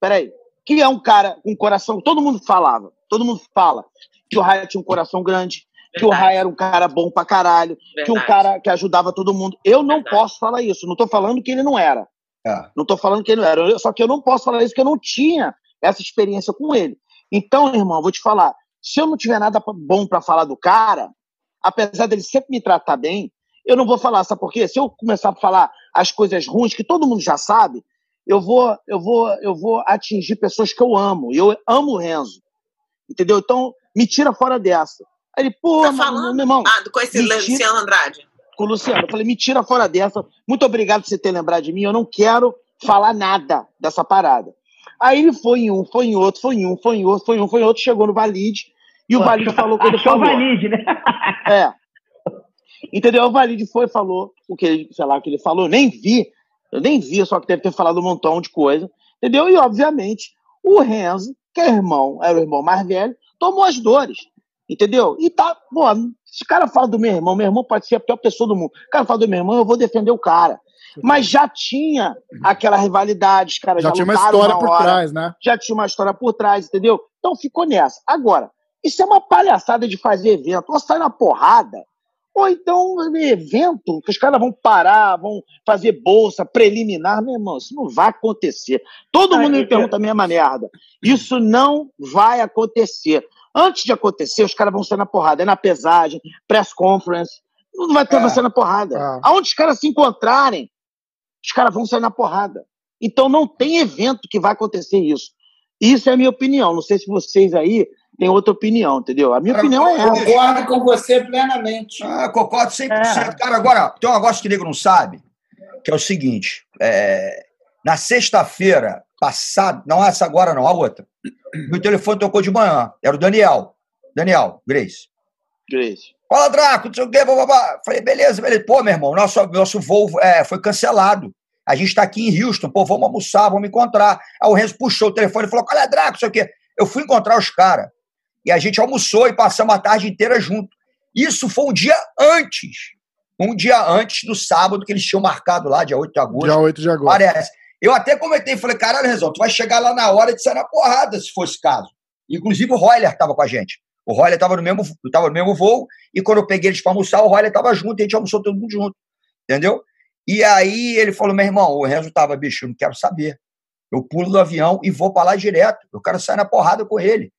Peraí. Que é um cara com um coração. Todo mundo falava, todo mundo fala que o Raia tinha um coração grande, Verdade. que o Raia era um cara bom pra caralho, Verdade. que um cara que ajudava todo mundo. Eu não Verdade. posso falar isso. Não tô falando que ele não era. É. Não tô falando que ele não era. Só que eu não posso falar isso porque eu não tinha essa experiência com ele. Então, irmão, vou te falar. Se eu não tiver nada bom para falar do cara, apesar dele sempre me tratar bem, eu não vou falar, sabe por quê? Se eu começar a falar as coisas ruins que todo mundo já sabe, eu vou, eu vou, eu vou atingir pessoas que eu amo. E eu amo o Renzo. Entendeu? Então, me tira fora dessa. Aí ele, pô, tá falando? meu irmão. Ah, com esse Luciano Andrade. Com o Luciano. Eu falei, me tira fora dessa. Muito obrigado por você ter lembrado de mim. Eu não quero falar nada dessa parada. Aí ele foi em um, foi em outro, foi em um, foi em outro, foi em um, foi em outro, chegou no Valide. E o Valide falou que ele falou. Valide, né? É. Entendeu? O Valide foi falou o que ele, sei lá, o que ele falou, eu nem vi, eu nem vi, só que deve ter falado um montão de coisa, entendeu? E, obviamente, o Renzo, que é irmão, era o irmão mais velho, tomou as dores, entendeu? E tá, pô, se o cara fala do meu irmão, meu irmão pode ser a pior pessoa do mundo, o cara fala do meu irmão, eu vou defender o cara. Mas já tinha aquela rivalidade, os caras já, já tinha uma história uma por trás, né? Já tinha uma história por trás, entendeu? Então ficou nessa. Agora, isso é uma palhaçada de fazer evento. Ou sai na porrada, ou então, evento, que os caras vão parar, vão fazer bolsa preliminar. Meu irmão, isso não vai acontecer. Todo mundo me pergunta a mesma merda. Isso não vai acontecer. Antes de acontecer, os caras vão ser na porrada. É na pesagem, press conference. Não vai ter é. você na porrada. É. Aonde os caras se encontrarem, os caras vão sair na porrada. Então não tem evento que vai acontecer isso. Isso é a minha opinião. Não sei se vocês aí tem outra opinião, entendeu? A minha opinião é essa. Concordo com você plenamente. Ah, concordo 100%. É. Cara, agora, tem um negócio que o nego não sabe, que é o seguinte: é, na sexta-feira passada, não essa agora, não, a outra, meu telefone tocou de manhã, era o Daniel. Daniel, Grace. Grace. Fala, Draco, não sei o quê, babá. Falei, beleza, beleza. Pô, meu irmão, nosso, nosso voo é, foi cancelado. A gente está aqui em Houston, pô, vamos almoçar, vamos encontrar. Aí o Renzo puxou o telefone e falou: Olha, Draco, não sei o quê. Eu fui encontrar os caras. E a gente almoçou e passamos a tarde inteira junto. Isso foi um dia antes. Um dia antes do sábado que eles tinham marcado lá, dia 8 de agosto. Dia 8 de agosto. Parece. Eu até comentei, falei, caralho, Rezão, tu vai chegar lá na hora de sair na porrada, se fosse caso. Inclusive o Royler estava com a gente. O Royler estava no, mesmo, tava no mesmo voo, e quando eu peguei eles para almoçar, o Royler estava junto, e a gente almoçou todo mundo junto. Entendeu? E aí ele falou, meu irmão, o Renzo estava, bicho, eu não quero saber. Eu pulo do avião e vou para lá direto. Eu quero sair na porrada com ele.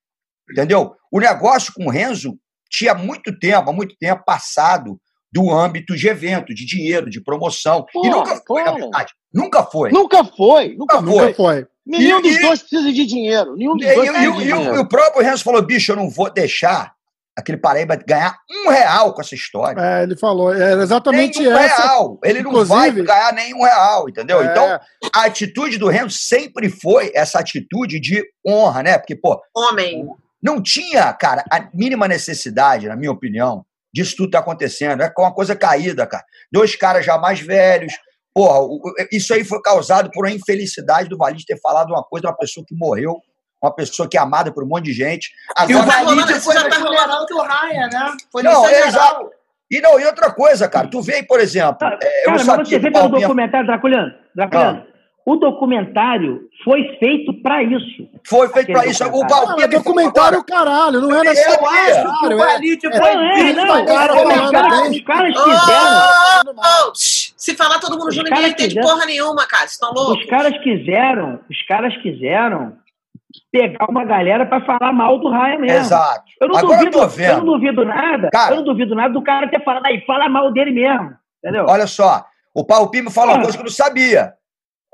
Entendeu? O negócio com o Renzo tinha muito tempo, há muito tempo passado do âmbito de evento, de dinheiro, de promoção. Pô, e nunca foi, pô. na verdade. Nunca foi. Nunca foi. Nunca, nunca foi. foi. Nenhum e, dos dois precisa de dinheiro. Nenhum dos e, dois e, precisa de dinheiro. E o próprio Renzo falou, bicho, eu não vou deixar aquele Paraíba ganhar um real com essa história. É, ele falou, é exatamente nem um essa. real. Ele não vai ganhar nenhum real, entendeu? É... Então, a atitude do Renzo sempre foi essa atitude de honra, né? Porque, pô. Homem. Não tinha, cara, a mínima necessidade, na minha opinião, disso tudo tá acontecendo. É uma coisa caída, cara. Dois caras já mais velhos. Porra, isso aí foi causado por uma infelicidade do Valide ter falado uma coisa de uma pessoa que morreu uma pessoa que é amada por um monte de gente. Agora, e o Valide foi no funeral do Ryan, né? Foi não, é exato. E, não, e outra coisa, cara, tu vê, por exemplo. Ah, é, cara, mas você vê pelo documentário, Draculiano, Draculiano, ah. O documentário foi feito para isso. Foi feito para isso. O Valdir. É documentário, caralho, não era só Eu acho que o Valide foi é, não, não, cara os caras quiseram. Se falar todo mundo junto, ninguém entende porra nenhuma, cara. Estão loucos. Os caras quiseram, os caras quiseram pegar uma galera para falar mal do Ryan mesmo. Exato. Eu não, Agora duvido, eu, eu não duvido nada. Cara, eu não duvido nada do cara ter falado aí, fala mal dele mesmo. Entendeu? Olha só, o Paulo Pima fala uma coisa que eu não sabia.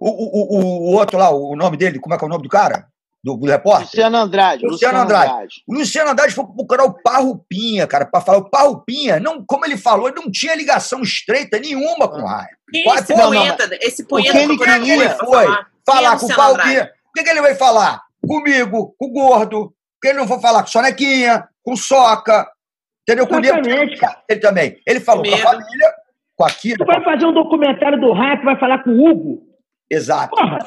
O, o, o, o outro lá, o nome dele, como é que é o nome do cara? Do, do repórter? Luciano Andrade. Luciano, Luciano Andrade. Andrade. O Luciano Andrade foi procurar o Parrupinha, cara, para falar. O Parrupinha, não, como ele falou, ele não tinha ligação estreita nenhuma com o Ryan. Esse punheta, esse punheta ele queria foi falar, falar com o Parrupinha. O que, que ele vai falar? comigo, com o gordo, que ele não foi falar com Sonequinha, com Soca, entendeu? Com Exatamente, cara. Ele também. Ele falou com a família, com aquilo. Tu vai fazer um documentário do Rato, vai falar com o Hugo? Exato. Porra,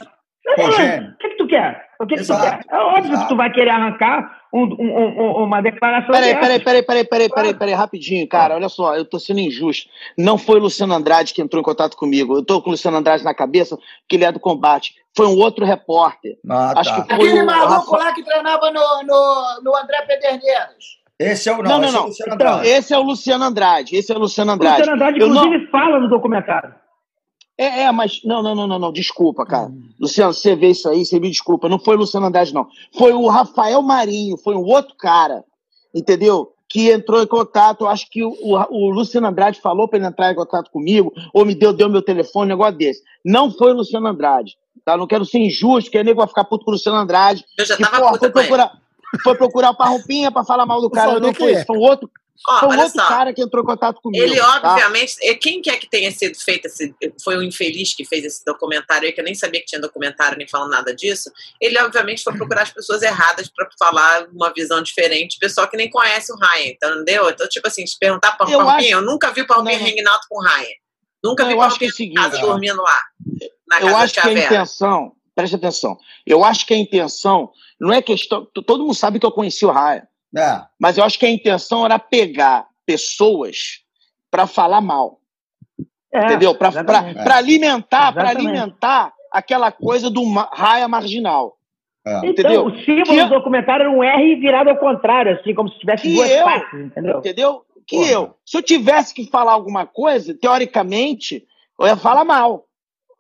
o que, que tu quer? O que, que tu quer? É óbvio Exato. que tu vai querer arrancar um, um, um, uma declaração. Peraí, peraí, peraí, peraí, peraí, peraí, peraí, rapidinho, cara. Olha só, eu tô sendo injusto. Não foi o Luciano Andrade que entrou em contato comigo. Eu tô com o Luciano Andrade na cabeça, que ele é do combate. Foi um outro repórter. Ah, Acho tá. que foi Aquele o... maluco lá que treinava no, no, no André Pederneiras. Esse é o não, não, não. Esse, é o então, esse é o Luciano Andrade. Esse é o Luciano Andrade. O Luciano Andrade, inclusive, não... fala no documentário. É, é, mas não, não, não, não, não, desculpa, cara. Hum. Luciano, você vê isso aí, você me desculpa. Não foi o Luciano Andrade, não. Foi o Rafael Marinho, foi um outro cara, entendeu? Que entrou em contato. Acho que o, o, o Luciano Andrade falou para ele entrar em contato comigo, ou me deu, deu meu telefone, um negócio desse. Não foi o Luciano Andrade. Tá? Não quero ser injusto, que nego vai ficar puto com o Luciano Andrade. Eu já que, tava porra, foi procurar, foi procurar o Parrumpinha para falar mal do cara. Não foi isso. Foi um outro. Ó, foi outro só. cara que entrou em contato comigo. Ele, tá? obviamente, quem quer que tenha sido feito esse. Foi o um infeliz que fez esse documentário aí, que eu nem sabia que tinha documentário nem falando nada disso. Ele, obviamente, foi procurar as pessoas erradas para falar uma visão diferente, pessoal que nem conhece o Ryan, entendeu? Então, tipo assim, se perguntar para o acho... eu nunca vi o Parrumpinha hanging out com o Ryan. Nunca vi o Parrumpinha é casa dormindo lá. Na eu acho que a intenção, preste atenção, eu acho que a intenção não é questão. Todo mundo sabe que eu conheci o Ryan. É. Mas eu acho que a intenção era pegar pessoas para falar mal. É, entendeu? Para alimentar, para alimentar aquela coisa do raia marginal. É. Então, entendeu? o símbolo que do documentário era um R virado ao contrário, assim, como se tivesse duas eu, partes, entendeu? Entendeu? Que Porra. eu, se eu tivesse que falar alguma coisa, teoricamente, eu ia falar mal.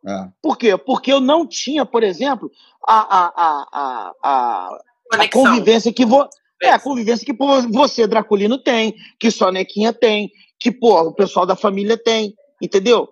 É. Por quê? Porque eu não tinha, por exemplo, a, a, a, a, a convivência que vou. É, a convivência que pô, você, Draculino, tem, que só Nequinha tem, que pô, o pessoal da família tem, entendeu?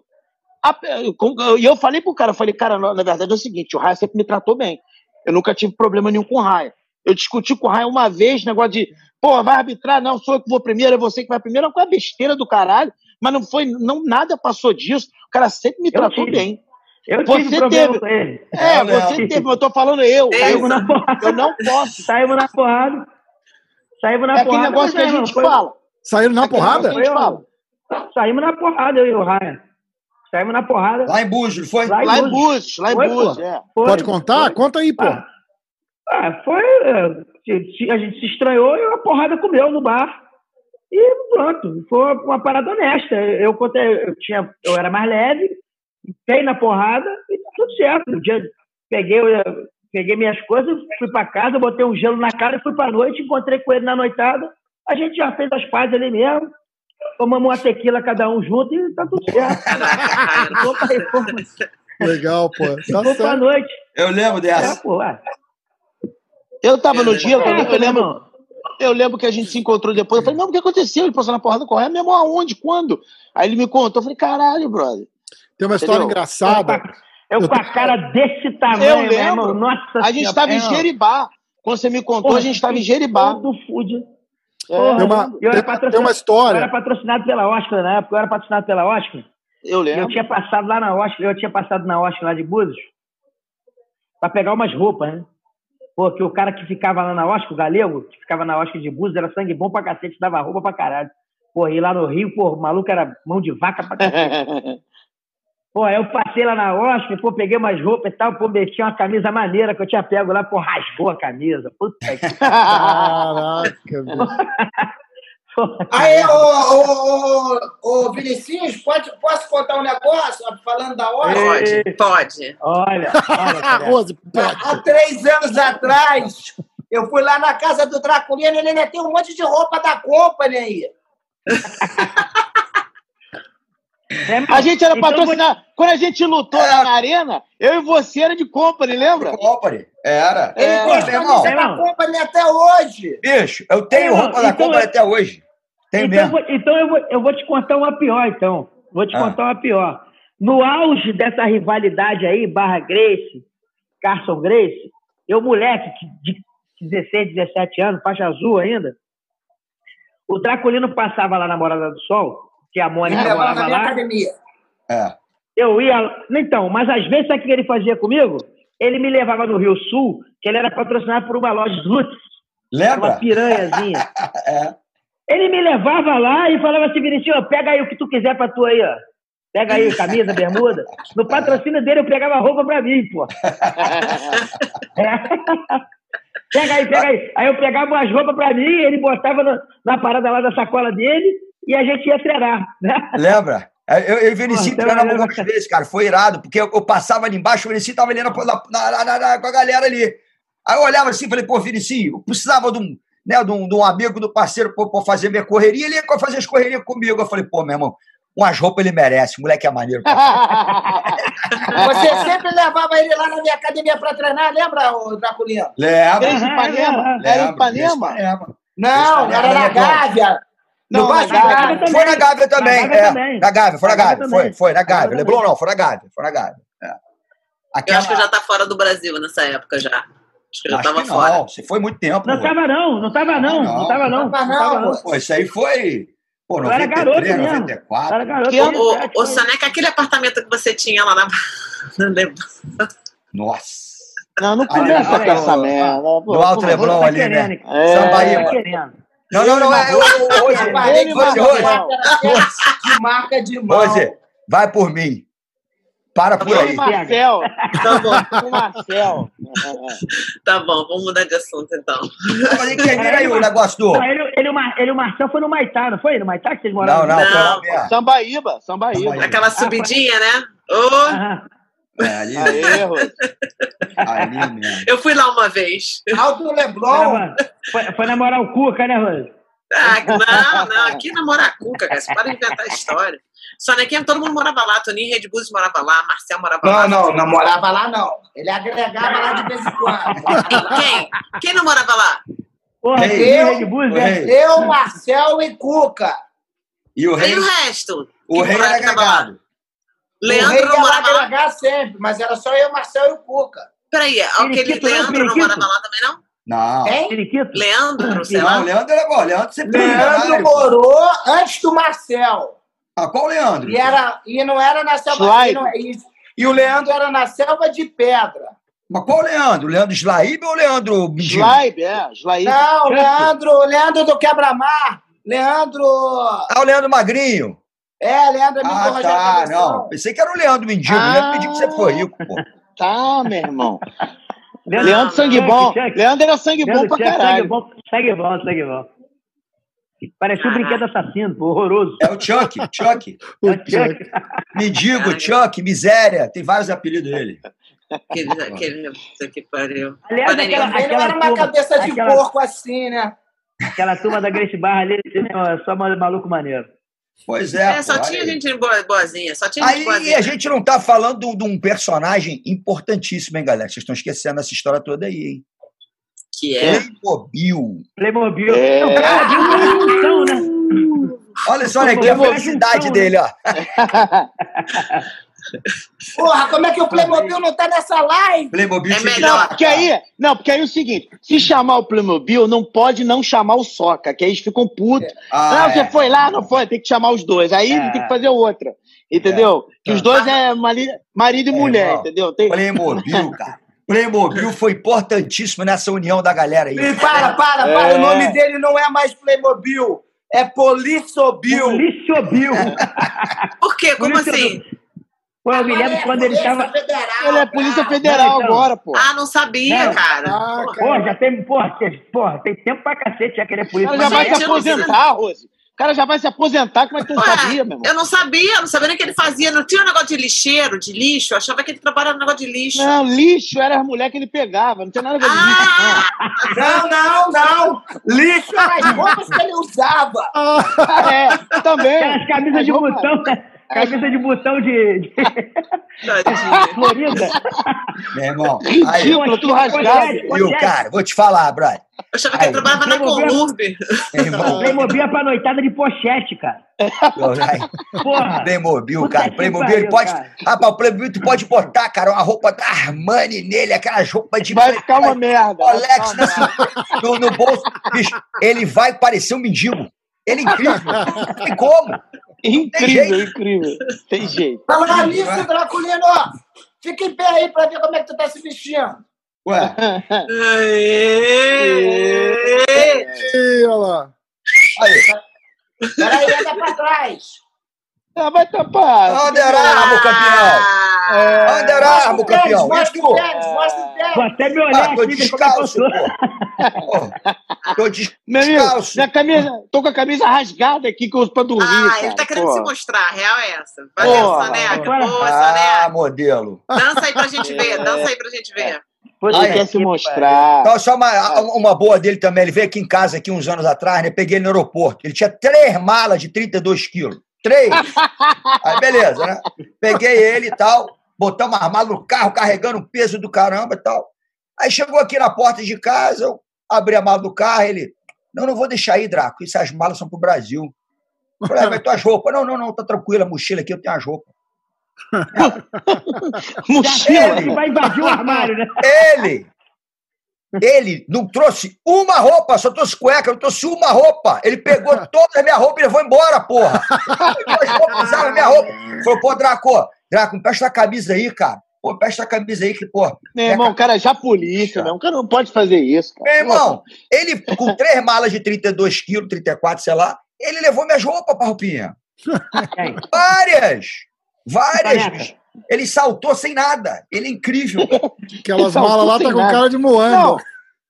E eu falei pro cara, eu falei, cara, na verdade é o seguinte, o Raia sempre me tratou bem. Eu nunca tive problema nenhum com o Raia. Eu discuti com o Ryan uma vez, negócio de, pô, vai arbitrar, não, sou eu que vou primeiro, é você que vai primeiro, é uma besteira do caralho, mas não foi, não, nada passou disso, o cara sempre me Eu tratou tive. bem. Eu Você tive problema teve- com ele. É, É, você Léo. teve, eu tô falando eu, Saímos na porrada. eu não posso. Saímos na porrada. Saímos na É aquele porrada. negócio que a gente foi- fala. Saíram na Aquele porrada? que a gente fala. Saímos na porrada, eu e o Ryan. Saímos na porrada. Lá em Búzios, foi? Lá em Búzios. Lá em Búzios, é. Pode contar? foi. Conta aí, pô. Ah, ah, foi. é, A gente se estranhou e a porrada comeu no bar. E pronto, foi uma parada honesta. Eu contei, eu, tinha, eu era mais leve, dei na porrada e tá tudo certo. No dia, peguei, eu- peguei minhas coisas, fui pra casa, botei um gelo na cara e fui pra noite, encontrei com ele na noitada. A gente já fez as pazes ali mesmo. Tomamos uma tequila cada um junto e tá tudo certo. Legal, pô. Tá vou pra certo. noite. Eu lembro É, dessa. pô, ué. Eu tava no dia, eu, É, eu lembro, irmão. eu lembro que a gente se encontrou depois. Eu falei, não, o que aconteceu? Ele passou na porrada com o Ryan, mesmo aonde? Quando? Aí ele me contou, eu falei, caralho, brother. Tem uma história Entendeu? engraçada. Eu Eu com a cara desse tamanho, Eu lembro. Nossa A gente estava em Senhora. Jeribá. Quando você me contou, Porra, a gente estava em Jeribá. Do food. É, Porra, Tem uma, eu era tem, patrocinado- tem uma Eu era história. patrocinado pela Oscar na época, eu era patrocinado pela Oscar. eu E eu lembro. tinha passado lá na Oscar, eu tinha passado na Oscar lá de Búzios pra pegar umas roupas, né? Pô, que o cara que ficava lá na Oscar, o galego, que ficava na Oscar de Búzios, era sangue bom pra cacete, dava roupa pra caralho. Pô, e lá no Rio, pô, o maluco era mão de vaca pra cacete. Pô, aí eu passei lá na Oscar, pô, peguei umas roupas e tal, pô, meti uma camisa maneira que eu tinha pego lá, pô, rasgou a camisa. Puta que Caraca, bicho. Aí, ô, ô, ô, ô, Vinicinhos, pode, posso contar um negócio falando da hora? Pode, pode. Olha, olha. Rose, pode. Há três anos atrás, eu fui lá na casa do Draculino e ele ainda tem um monte de roupa da Company aí. É, A gente era então eu vou- patrocinado. Quando a gente lutou lá na arena, eu e você era de company, lembra? Company. Era. Ele É, as meu irmão. da Company até hoje. Bicho, eu tenho É, roupa da então Company eu- até hoje. Tenho Então, eu mesmo. vou, então eu, vou, eu vou te contar uma pior, então. Vou te Ah. contar uma pior. No auge dessa rivalidade aí, barra Grace, Carson Grace, eu, moleque que- de 16, 17 anos, faixa azul ainda, o Draculino passava lá na Morada do Sol, que a Mônica levava na morava minha lá. academia. É. Eu ia. Então, mas às vezes, sabe o que ele fazia comigo? Ele me levava no Rio Sul, que ele era patrocinado por uma loja de Lutz, uma Lembra? piranhazinha. É. Ele me levava lá e falava assim, Vinicius, pega aí o que tu quiser pra tu aí, ó. Pega aí, camisa, bermuda. No patrocínio dele, eu pegava roupa pra mim, pô. É. Pega aí, pega aí. Aí eu pegava umas roupas pra mim, ele botava na, na parada lá da sacola dele e a gente ia treinar, né? Lembra? Eu, eu e o Vinicius Pô, treinamos então, algumas vezes, cara. Foi irado, porque eu, eu passava ali embaixo, o Vinicius tava ali na, na- na- na- na- com a galera ali. Aí eu olhava assim e falei, pô, Vinicius, eu precisava de um, né, de um, de um amigo, do parceiro, pra, pra fazer minha correria. Ele ia fazer as correrias comigo. Eu falei, pô, meu irmão, umas roupas ele merece. O moleque é maneiro. Você sempre levava ele lá na minha academia para treinar, lembra, ô Draculino? Lembra? Desde Ipanema? É, Era Ipanema? Não, era na é Gávea. Não, No na Vasco Gávea. Gávea. também. Foi na Gávea também. Na Gávea é. também. Na Gávea, foi na Gávea Gávea. Foi, foi, na Gávea. Gávea Leblon não, foi na Gávea. Foi na Gávea. É. Eu Aquela... acho que já tá fora do Brasil nessa época já. Acho que já Acho tava que fora. não, você foi muito tempo. Não pô. tava não, não tava não, não tava não. Não tava Não tava não, não. Pô, isso aí foi. Pô, Eu era 93, garoto mesmo. 94. Era garoto. Que ano- Ô, 17, ô foi. Saneca, aquele apartamento que você tinha lá na. Nossa. Não, não começa com essa merda. No Alto Leblon Tá ali, né? querendo, É. Sambaíba. Não, não, não. É, ele com Rose, a Rose, marca de marca de mão. Rose, vai por mim. Para por aí. Marcel. Tá bom, Marcel. tá bom, vamos mudar de assunto então. Mas termina aí o negócio do. Não, ele, ele, ele e o Marcel foi no Maitá, não foi? No Maitá que vocês moraram? Não, não, Não. Sambaíba, Sambaíba. Sambaíba. Aquela subidinha, né? Ô. É, ali, Aê, ali mesmo. eu fui lá uma vez. Alto Leblon. foi, foi namorar o Cuca, né, Rose? Ah, não, não, aqui na Moracuca, cara. Você para de inventar história. Sonequinha, todo mundo morava lá. Toninho Red Bulls morava lá, Marcel morava lá. Não, não, não morava lá, não. Ele agregava lá de vez em quando. Quem? Quem não morava lá? Porra, Toninho eu- Red Bulls, o né? Eu, Marcel e Cuca. E o rei, E o resto? o rei moleque agregado. o rei Leandro não ia lá morava lá? agregar sempre, mas era só eu, Marcel e o Cuca. Peraí, aquele Periquito, não, Leandro não morava lá também, não? Não. Hein? Leandro, sei Não, lá. o Leandro era bom. Leandro sempre Leandro morou antes do Marcel. Ah, qual Leandro? E, era, e não era na selva. E, não- e- e o Leandro era na selva de pedra. Mas qual Leandro? Leandro Slaíbe ou Leandro Mendigo? Slaib, é. Slaib. Não, Leandro, Leandro do Quebra-Mar. Leandro. Ah, o Leandro Magrinho. É, Leandro amigo do Ah, Rogério tá. Não, pensei que era o Leandro Mendigo. Ah. O Leandro Mendigo sempre foi rico, pô. Tá, meu irmão. Leandro, Leandro Sangue Chuck, Bom. Chuck. Leandro era sangue bom Leandro pra Chuck, Sangue caralho. bom, sangue bom, sangue bom. Parecia um brinquedo assassino, pô, horroroso. É o Chuck, Chuck. É o Chuck. Mendigo. Chuck, miséria. Tem vários apelidos dele. Aquele, aquele, que pariu. Aliás, aí, aquela- Também não aquela era uma turma- cabeça de aquela- porco assim, né? Aquela turma da Grace Barra ali, é só ma- maluco maneiro. Pois é. É, só pô, tinha aí. gente boa- boazinha, só tinha gente Aí boazinha. a gente não tá falando de um- personagem importantíssimo, hein, galera? Vocês estão esquecendo essa história toda aí, hein? Que é. Playmobil. Playmobil. É. É né? Olha só, olha aqui a Playmobil é felicidade junção, dele, ó. Porra, como é que o Playmobil não tá nessa live? Playmobil É melhor. Não, porque aí, não, porque aí é o seguinte: se chamar o Playmobil, não pode não chamar o Soca, que aí eles ficam putos. Ah, não, é. você foi lá, não foi, tem que chamar os dois. Aí É. tem que fazer outra. Entendeu? Que os dois é mari- marido e É, mulher, irmão. entendeu? Tem... Playmobil, cara. Playmobil foi importantíssimo nessa união da galera aí. E para, para, É. para. O nome dele não é mais Playmobil. É Polissobil. Políciobil. Por quê? Como assim? Pô, eu me lembro é quando ele Polícia tava. Federal, Ele é Polícia. Federal Não, então. agora, pô. Ah, não sabia, Não. cara. Ah, Pô, cara. já tem. Porra, tem- porra, tem tempo pra cacete já querer O polícia. cara já vai se aposentar, Rose. O cara já vai se aposentar, como é que tu não Ué, sabia, meu irmão? eu não sabia, não sabia nem o que ele fazia. Não tinha um negócio de lixeiro, de lixo. Eu achava que ele trabalhava no negócio de lixo. Não, lixo era as mulheres que ele pegava, não tinha nada a ver com lixo, Ah! Não, não, não. Lixo era as roupas que ele usava. não. É, também. Aquelas camisas de As botão, né? Camisa de botão de, de. Florida. Meu irmão. Aí, Ridículo, tudo rasgado. viu, cara? Vou te falar, brother. Eu achava que ele trabalhava na. Columbe. Meu irmão. Playmobil é pra noitada de pochete, cara. Porra. Playmobil, cara. Playmobil, ele pode. Rapaz, o Playmobil tu pode botar, cara, uma roupa da Armani nele, aquelas roupas de. Vai ficar uma merda. nesse- no, no bolso. Ele vai parecer um mendigo. Ele é incrível. Não tem como. Incrível, jeito. incrível. Tem jeito. Falar nisso, Draculino, fica em pé aí pra ver como é que tu tá se vestindo. Ué, Aê! Ih, olha lá. aí. Peraí, anda pra trás. Ah, vai tapar. Under Armour, campeão. É, tênis, campeão. mostra o tênis, mostra o tênis. Vou até me olhar Ah, tô aqui, é descalço, pô. Tô Meu amigo, descalço. minha camisa, tô com a camisa rasgada aqui que eu uso pra dormir. Ah, cara. ele tá querendo Pô. se mostrar. A real é essa. Valeu, Porra. Soneca. Agora- Boa, Ah, Soneca. modelo. Dança aí pra gente ver. Dança aí pra gente ver. Ele Aí. quer se mostrar. Então, só uma, uma boa dele também. Ele veio aqui em casa aqui uns anos atrás, né? Peguei ele no aeroporto. Ele tinha três malas de 32 quilos. Três! Aí, beleza, né? Peguei ele e tal, botamos as malas no carro, carregando o peso do caramba e tal. Aí chegou aqui na porta de casa, eu abri a mala do carro, ele. Não, não vou deixar aí, Draco. Essas malas são pro Brasil. Eu falei, ah, mas tuas roupas? Não, não, não, tá tranquila, a mochila aqui, eu tenho as roupas. Mochila. Ele vai invadir o armário, né? Ele, ele não trouxe uma roupa, só trouxe cueca, não trouxe uma roupa. Ele pegou toda a minha roupa e levou embora, porra. Duas roupas, usaram minha roupa. Falou, pô, Draco, Draco, empresta a camisa aí, cara. Pô, empresta a camisa aí que, pô. Meu irmão, o cara é já polícia, meu. O cara não pode fazer isso, cara. Meu irmão, ele com três malas de 32 quilos, 34, sei lá, ele levou minhas roupas pra roupinha. Várias! Várias! Ele saltou sem nada. Ele é incrível. Aquelas malas lá tá com nada. cara de moando.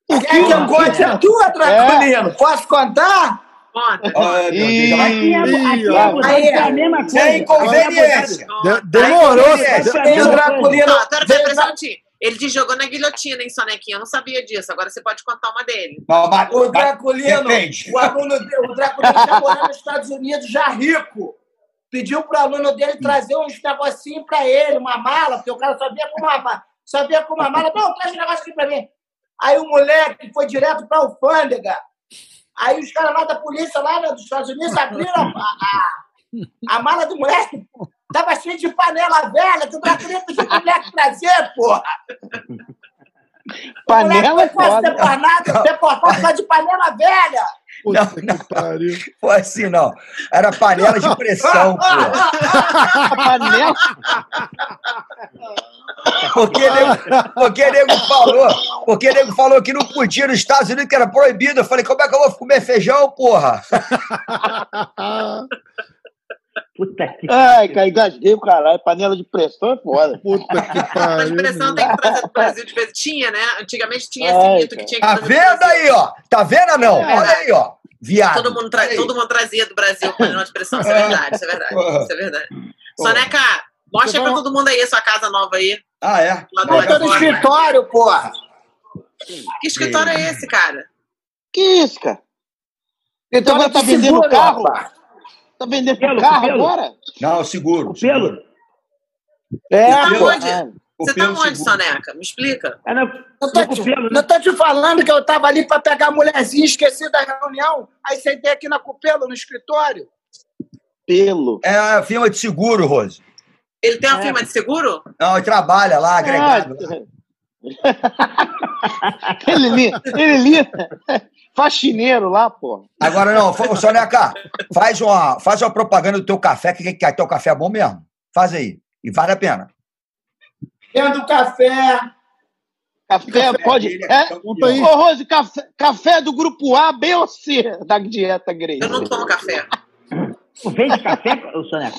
Não, Quer que eu conte a tua, Draculino? Posso contar? Conta. Vai- Aqui é, aqui é, é a mesma coisa. Inconveniência. De- demorou. E o Draculino agora. Ele te jogou na guilhotina, hein, Sonequinha? Eu não sabia disso. Agora você pode contar uma dele. Não, mas- O Draculino, o aluno, o Draculino já morando nos Estados Unidos, já rico. Pediu pro aluno dele trazer uns negocinhos pra ele, uma mala, porque o cara só via com uma mala. Só com uma mala. Não, traz um negócio aqui pra mim. Aí o moleque foi direto pra alfândega. Aí os caras lá da polícia, lá dos Estados Unidos, abriram a, a, a mala do moleque. Tava cheio de panela velha que o pediu pro moleque trazer, porra. Panela é Moleque, foi foda. deportado, deportado de panela velha. Puta Não, que não. pariu. Foi assim, não. Era panela de pressão, pô. Panela. Porque nego, porque nego falou, porque nego falou que não podia nos Estados Unidos, que era proibido. Eu falei, como é que eu vou comer feijão, porra? Puta que. Ai, cara, engasguei o caralho. Panela de pressão é foda. Puta que pariu. pressão tem que trazer do Brasil de vez. Tinha, né? Antigamente tinha esse Ai, mito que tinha que Tá vendo aí, ó? Tá vendo, não? É. Olha aí, ó. Viado. Todo mundo, tra- todo mundo trazia do Brasil panela de pressão, isso é verdade, isso é verdade. Isso é verdade. Soneca, mostra aí pra todo mundo aí a sua casa nova aí. Ah, é? Lá de no fora. escritório, porra. Que escritório é esse, cara? Que isso, cara? Então agora tá de vendendo carro? rapaz. Tá vendendo Pelo, carro pelo. agora? Não, seguro. O pelo? É, tá pô. onde? Você tá pelo onde, seguro. Soneca? Me explica. É na, Eu tô, te, Cupelo, né? eu tô te falando que eu tava ali pra pegar a mulherzinha, esqueci da reunião, aí sentei aqui na Cupelo, no escritório. Pelo. É a firma de seguro, Rose. Ele tem uma É. firma de seguro? Não, ele trabalha lá, agregado. Ah, ele li, ele li. Faxineiro lá, pô. Agora não, Soneca, faz uma, faz uma propaganda do teu café, que, que, que teu café é bom mesmo. Faz aí. E vale a pena. Tendo café. Café, pode. É, Conta aí. Ô, Rose, café, café do grupo A, B ou C da dieta Grace? Eu não tomo café. Tu vende café, Soneca?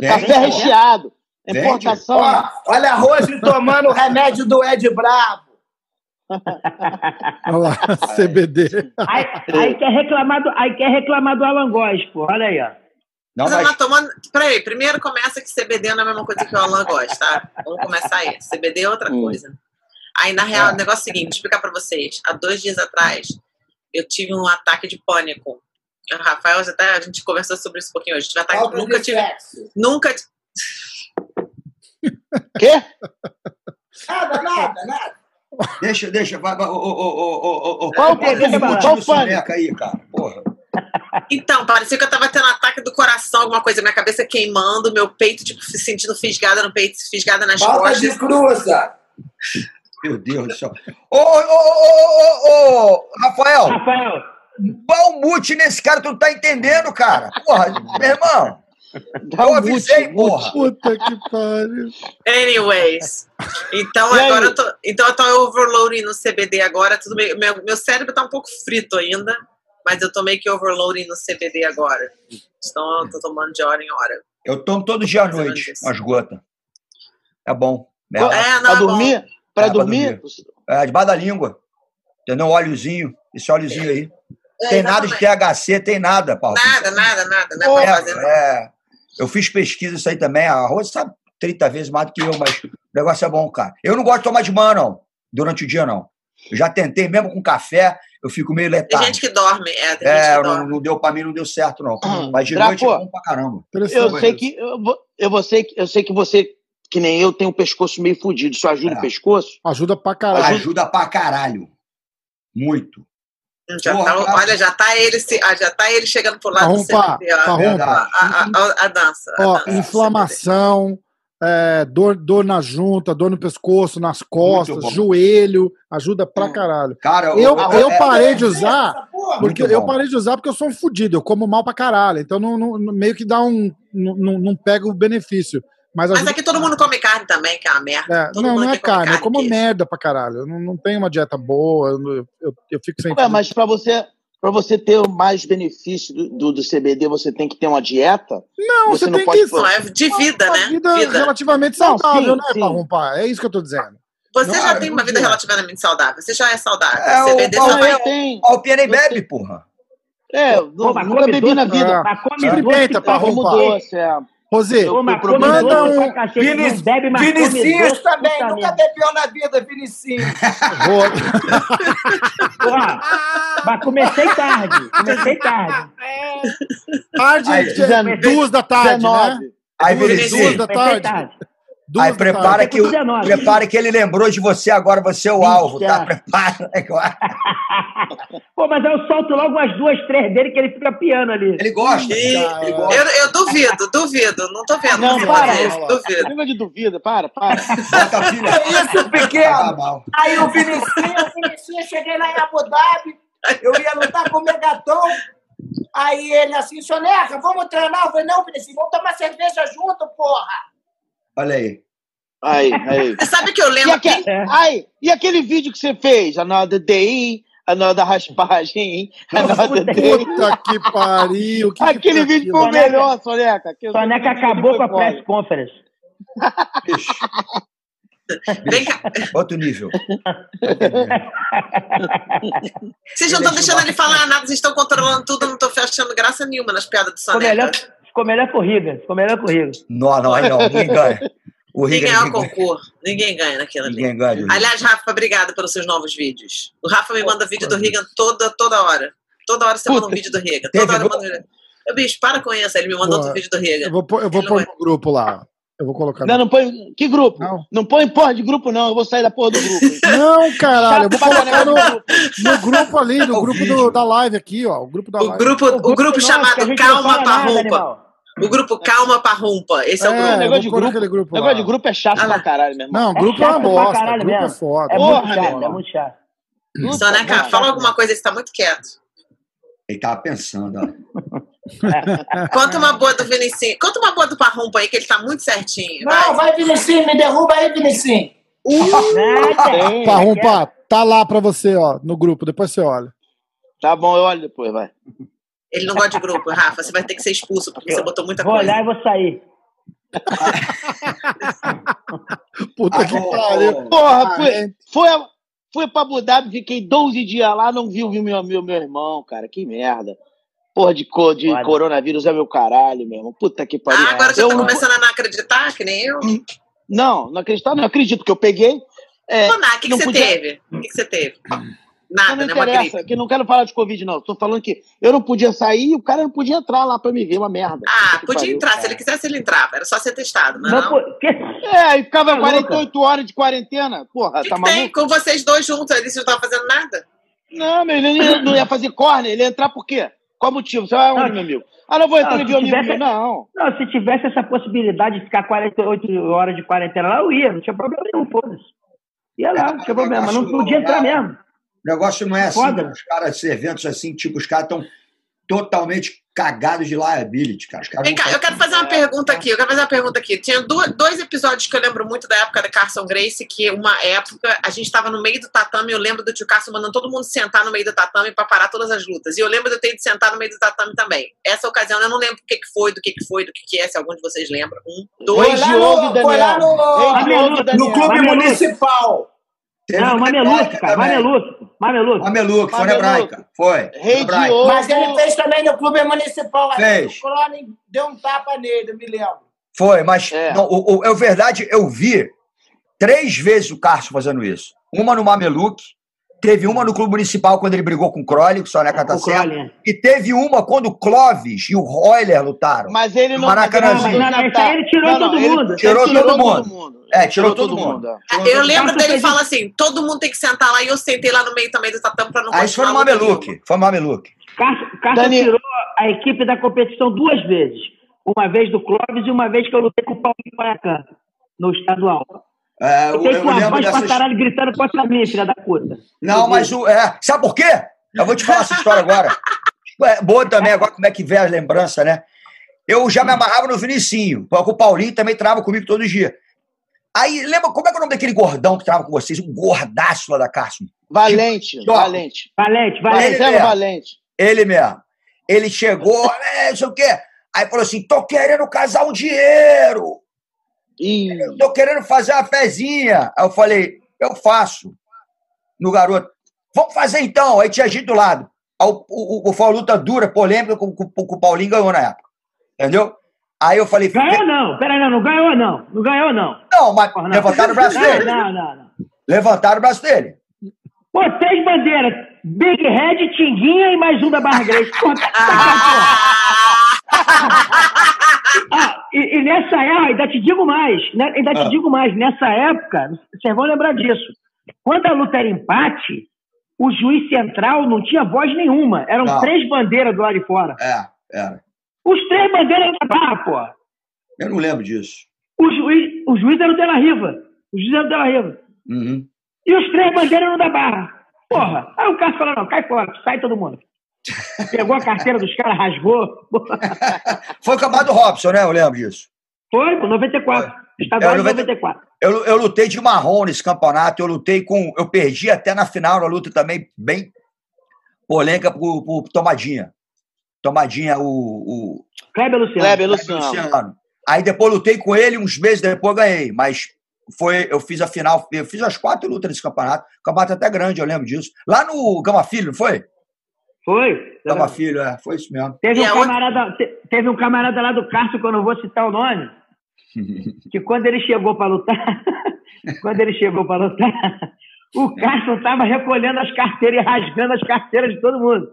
Café recheado. Importação. Ó, olha a Rose tomando o remédio do Ed Bravo. Olha lá, CBD. Aí, aí quer reclamar do, aí quer reclamar do Alan Góes, pô. Olha aí, ó. Não, Mas eu mas não tomando. Peraí, primeiro começa que CBD não é a mesma coisa que o Alan gosta, tá? Vamos começar aí. CBD é outra Hum. coisa. Aí, na real, o negócio é o seguinte: vou explicar pra vocês. Há dois dias atrás, eu tive um ataque de pânico. O Rafael, até a gente conversou sobre isso um pouquinho hoje. Tive ataque, Falta nunca tive. sexo. Nunca. Quê? Nada, nada, nada. deixa, deixa. Vai, vai, ô, ô, ô, ô, ô, ô, Qual o ô, Qual o Soneca pânico? aí, cara. Porra. Então, parecia que eu tava tendo ataque do coração, alguma coisa, minha cabeça queimando, meu peito, tipo, sentindo fisgada no peito, fisgada nas Falta costas. de cruza. Meu Deus do céu. Ô, ô, ô, ô, ô, ô, Rafael, Rafael, dá um mute nesse cara, tu não tá entendendo, cara. Porra, meu irmão. Dá Eu um avisei, mute, porra. Puta que pariu. Anyways. Então E aí? agora eu tô, então eu tô overloading no CBD agora, tudo meio, meu, meu cérebro tá um pouco frito ainda, mas eu tô meio que overloading no CBD agora. Então eu tô tomando de hora em hora. Eu tomo todo dia à noite, umas gotas. É bom. É, É, não, Pra é bom. dormir? Pra É, pra dormir? é debaixo da língua. Entendeu? Um óleozinho. Esse óleozinho aí. É, tem nada de exatamente. THC, tem nada, Paulo. Nada, nada, nada. Não é pra fazer nada. É, eu fiz pesquisa isso aí também. A Rose sabe 30 vezes mais do que eu, mas o negócio é bom, cara. Eu não gosto de tomar de manhã, não. Durante o dia, não. Eu já tentei, mesmo com café, eu fico meio Tem letargo. gente que dorme, é, tem É, gente que não, dorme. não deu pra mim, não deu certo, não. Hum, Mas de Draco, noite é bom pra caramba. Eu sei que eu, vou- eu, sei, que- eu sei que você, que nem eu, tem o pescoço meio fudido. Isso ajuda É. o pescoço? Ajuda pra caralho. Ajuda pra caralho. Muito. Já Porra, tá, olha, já tá, ele, se- ah, já tá ele chegando pro lado do Parrompa, CBD, ó. parrompa. A, a, a, a dança. a Ó, dança do inflamação, é, dor, dor na junta, dor no pescoço, nas costas, joelho, ajuda pra caralho. Cara, Eu, o- eu é- parei de usar porra. porque eu parei de usar porque eu sou um fudido, eu como mal pra caralho. Então não, não- não- meio que dá um. Não, não, não pega o benefício. Mas, Mas ajuda- aqui todo mundo come carne também, que é uma merda. É, Todo não, mundo não é come carne, eu como merda pra caralho. Eu não, não tenho uma dieta boa, eu, eu, eu- fico sem. Ué, mas para você, para você ter mais benefício do, do, do CBD, você tem que ter uma dieta? não, você você, não tem pode que. Não, é de vida, uma né? vida, Vida. relativamente Não, saudável, sim, né, sim. Parrompa? É isso que eu tô dizendo. Você Não, já eu tem não uma vida relativamente saudável. Você já é saudável. É, o CBD Não, vai. Ó, o Pia nem Eu bebe, porra. É, Pô, nunca bebi na doce, vida. mas come pra Rosê, Manda um- pra cacete, Vini- não bebe, mas come Vinicinhos doce, também, puta nunca bebeu na vida, Vinicinhos. Ro- Porra, mas comecei tarde, comecei tarde. tarde, Aí, duas da tarde, né? Dezenove. Aí, Duas Vinicinho, da tarde. Aí prepara que, o- 19. prepara que ele lembrou de você, agora você é o alvo, tá? Tá. Prepara. Pô, mas eu solto logo umas duas, três dele que ele fica piano ali. Ele gosta. Ih, Ele gosta. Eu, eu duvido, duvido. Não tô vendo. Não, você para. isso, Duvido. Negócio de dúvida, para, para. Bota filha. É isso, pequeno. mal. Aí o Vinicinho, o Vinicinho, cheguei lá em Abu Dhabi, eu ia lutar com o Megaton. Aí ele assim, Soneca, vamos treinar? Eu falei, não, Vinicinho, vamos tomar cerveja junto, porra. Olha aí. Aí, aí. Você sabe que eu E, lembro aque- que É. aí, e aquele vídeo que você fez? Another day, another raspagem, another day. Puta que pariu. que que Aquele foi vídeo foi o melhor, Soneca. Soneca acabou com a press conference. Vem cá. outro nível. Vocês não estão deixando ele falar nada, vocês estão controlando tudo, eu não estou achando graça nenhuma nas piadas do Soneca. Ficou melhor que o Riga. Ficou melhor que o Riga. Não, não, aí não. Ninguém ganha. O Ninguém Riga ganha o ninguém, concurso. Ninguém ganha naquilo ali. ninguém ganha. Aliás, Rafa, obrigada pelos seus novos vídeos. O Rafa me manda vídeo do Reagan toda, toda hora. Toda hora você manda um Puta. vídeo do Reagan. Teve Toda hora manda. Meu bicho, para com isso. Ele me mandou Pô, outro vídeo do Reagan. Eu vou pôr, eu vou pôr no grupo lá. Eu vou colocar. Não, não põe. Que grupo? Não. Não, põe porra de grupo, não. Eu vou sair da porra do grupo. Não, caralho, eu vou colocar no, no grupo ali, no É o grupo do- da live aqui, ó. O grupo da O live. grupo, o grupo nosso, que a chamado não Calma animal. O grupo Calma Parrumpa. Esse é o É, grupo. eu negócio de grupo- grupo Negócio de grupo é chato Ah pra caralho, meu irmão. Não, É grupo é, uma chato pra bosta. caralho grupo é mesmo. foda. É Porra, muito chato, é muito chato. Soneca, fala alguma coisa, você tá muito quieto. Ele tava pensando, ó. Conta uma boa do Vinicinho. Conta uma boa do Parrumpa aí, que ele tá muito certinho. Não, Vai. vai, Vinicinho, me derruba aí, Vinicinho. Nada. Tem. Parrumpa, tá lá pra você, ó, no grupo. Depois você olha. Tá bom, eu olho depois, vai. Ele não gosta de grupo, Rafa. Você vai ter que ser expulso, porque você botou muita Vou coisa. olhar e vou sair. Puta que Ah, ô, pariu. ô, Porra, fui, é. foi, fui pra Abu Dhabi, fiquei 12 dias lá, não vi o meu, meu, meu irmão, cara. Que merda. Porra de, co- de Olha. coronavírus é meu caralho, meu irmão. Puta que pariu. Ah, agora você eu tá não, começando a não acreditar, que nem eu. não, não acredito, não acredito que eu peguei. É, Ô, Ná, o que, que não você podia- teve? O que, que você teve? Não, Nada, não né? Uma gripe. interessa, que não quero falar de Covid, não. Tô falando que eu não podia sair e o cara não podia entrar lá pra me ver, uma merda. Ah, podia pariu, entrar. Se cara. ele quisesse, ele entrava. Era só ser testado, não, é Não, não? pô, que- É, e ficava Tá louca? 48 horas de quarentena. Porra, que, tá que tem maluco? com vocês dois juntos ali? Vocês não estavam fazendo nada? Não, meu, ele não ia, não ia fazer corner, ele ia entrar por quê? Qual motivo? Você vai aonde, Não, meu amigo? Ah, não vou entrar não, e se ver o amigo meu. Não. Não, se tivesse essa possibilidade de ficar 48 horas de quarentena lá, eu ia, não tinha problema nenhum, foda-se. Ia lá, não tinha problema, mas não podia entrar mesmo. O negócio não é assim, Foda. os caras, esses eventos assim, tipo, os caras estão totalmente cagados de liability, cara. Os caras Vem cá, eu quero fazer uma pergunta aqui. Eu quero fazer uma pergunta aqui. Tinha dois episódios que eu lembro muito da época da Carson Grace, que uma época a gente estava no meio do tatame. Eu lembro do tio Carson mandando todo mundo sentar no meio do tatame para parar todas as lutas. E eu lembro de eu ter ido sentar no meio do tatame também. Essa ocasião eu não lembro o que, que foi, do que, que foi, do que, que é, se algum de vocês lembra. Um, dois. Rei lá Diogo no- Daniel. foi lá no- no- Daniel. No clube municipal. Teve Não, Mameluco, cara. Mameluco. Mameluco. Mameluco, foi na. Hebraica. Foi. Rei Hebraica. Diogo. Mas ele fez também no clube municipal. Fez. O Clone deu um tapa nele, eu me lembro. Foi, mas É. não, o, o- é verdade, eu vi três vezes o Carson fazendo isso. Uma no Mameluque, teve uma no Clube Municipal quando ele brigou com o Crowley, que o Soneca tá O certo. Crowley. E teve uma quando o Clóvis e o Royler lutaram. Mas ele não. Maracanãzinho. ele Não, esse aí ele tirou todo ele- mundo. ele Tirou todo mundo. mundo. É, tirou todo mundo. é. Eu lembro dele fez falar assim: todo mundo tem que sentar lá e eu sentei lá no meio também do tatame para não Aí isso foi no Mameluque. Foi no Mameluque. Daniel- tirou a equipe da competição duas vezes. Uma vez do Clóvis e uma vez que eu lutei com o Paulinho Paiacan, no estadual. É, eu, eu lembro voz pra caralho gritando contra mim, filha da puta. Não, mas o. É, sabe por quê? Eu vou te falar essa história agora. É boa também, agora como é que vê as lembranças, né? Eu já me amarrava no Vinicinho, porque o Paulinho também trava comigo todo dia. Aí, lembra, como é que é o nome daquele gordão que trava com vocês? Um gordaço lá da Carson. Valente, Tipo, valente. Valente, valente. Valente. Marcelo é. Valente. Ele mesmo. Ele chegou, é, não sei o quê. Aí falou assim: tô querendo casar um dinheiro. Ih, tô querendo fazer uma fezinha. Aí eu falei, eu faço. No garoto. Vamos fazer então. Aí tinha gente do lado. Aí o, o, o, foi uma luta dura, polêmica, com, com, com o Paulinho ganhou na época. Entendeu? Aí eu falei, Ganhou não, peraí, não, não ganhou não. Não ganhou não. não, mas Porra, não. levantaram o braço Não, dele. não, não, não. Levantaram o braço dele. Pô, três bandeiras. Big Red, Tinguinha e mais um da Barra Grace. Pô, tá, porra. Ah, e, e nessa época, ainda te digo mais, né, ainda te Ah. digo mais, nessa época, vocês vão lembrar disso. Quando a luta era empate, o juiz central não tinha voz nenhuma. Eram Não. três bandeiras do lado de fora. É, era. Os três bandeiras da barra, pô. Eu não lembro disso. O juiz, o juiz era o Della Riva. O juiz era o Della Riva. Uhum. E os três bandeiras eram da barra. Porra. Aí o Cássio falou, não, cai fora, sai todo mundo. Pegou a carteira dos caras, rasgou. Foi o campeonato Robson, né? Eu lembro disso. Foi, pô, 94. Estadual É, 90 94. Eu, eu lutei de marrom nesse campeonato, eu lutei com. Eu perdi até na final, na luta também bem polêmica pro, pro Tomadinha. Tomadinha, o. o Kleber Luciano. Kleber Luciano. Luciano. Aí depois lutei com ele, uns meses depois ganhei. Mas foi, eu fiz a final, eu fiz as quatro lutas nesse campeonato. Campeonato até grande, eu lembro disso. Lá no Gama Filho, não foi? Foi. Gama Filho, é, foi isso mesmo. Teve E um, a outra- camarada, te- teve um camarada lá do Cássio, que eu não vou citar o nome, que quando ele chegou para lutar, quando ele chegou para lutar, o Cássio estava recolhendo as carteiras e rasgando as carteiras de todo mundo.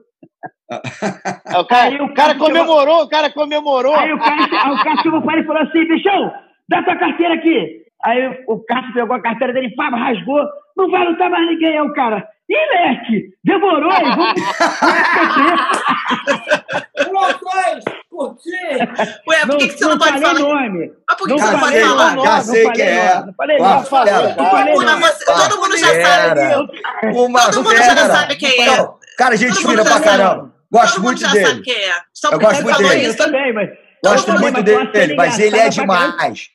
É, O cara, Aí o cara comemorou, o cara comemorou. Aí o aí o Cássio chegou para ele e falou assim, bichão, dá tua carteira aqui. Aí o Cássio pegou a carteira dele, pá, rasgou, não vai lutar mais ninguém. Aí o cara, ih, Leque, demorou, vamos... Promoções, curtir. Ué, por que, que você não, pode falar? nome. Mas por que, Não que você não pode falar? nome, Já não sei falei quem é. nome, Não falei. Não todo mundo já sabe. Uma Todo mundo fera. já sabe quem é. Não, cara, gente Todo fina pra caramba. Gosto todo muito mundo já sabe dele. quem é. Só Eu porque gosto muito falou dele. Eu isso. também, mas... Gosto muito mas dele, mas ele é demais.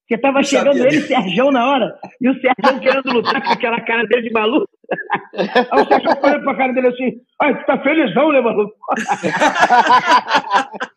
Porque tava chegando sabia ele e. Serjão na hora, e o Serjão querendo lutar com aquela cara dele de maluco. Aí o Serjão olhando pra cara dele assim, ai, tu tá felizão, né, maluco?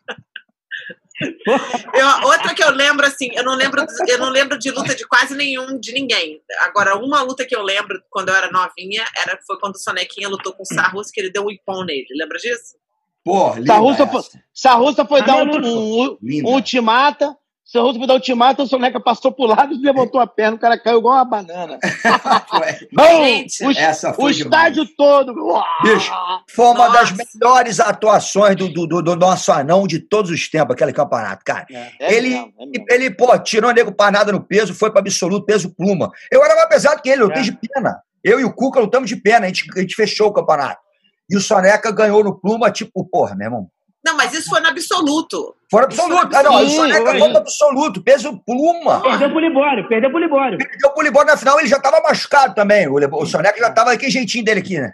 Eu- outra que eu lembro, assim, eu não lembro, eu não lembro de luta de quase nenhum, de ninguém. Agora, uma luta que eu lembro quando eu era novinha era, foi quando o Sonequinha lutou com o Sarrus, que ele deu um ipom nele. Lembra disso? Pô, linda Sarrussa foi, Sarrussa foi dar um, um, um ultimata. Foi dar um ultimata, o Soneca passou pro lado e levantou a perna, o cara caiu igual uma banana. Não, Gente, o, essa o foi demais. estádio todo. Bicho, Foi uma das Nossa. melhores atuações do, do, do- do nosso anão de todos os tempos, aquele campeonato, cara. É ele, mesmo, é mesmo. ele, pô, tirou o nego parnada no peso, foi para absoluto, peso pluma. Eu era mais pesado que ele, eu É. de pena. Eu e o Cuca lutamos de pena, a gente, a gente fechou o campeonato. E o Soneca ganhou no pluma, tipo, porra, meu irmão. Não, mas isso foi no absoluto. Fora absoluto. Ah, não, o Sim, Soneca foi. ganhou no absoluto, peso pluma. Perdeu pro Libório, perdeu pro Libório. Perdeu pro Libório na final, ele já tava machucado também. O, Libório- o Soneca já tava aquele jeitinho dele aqui, né?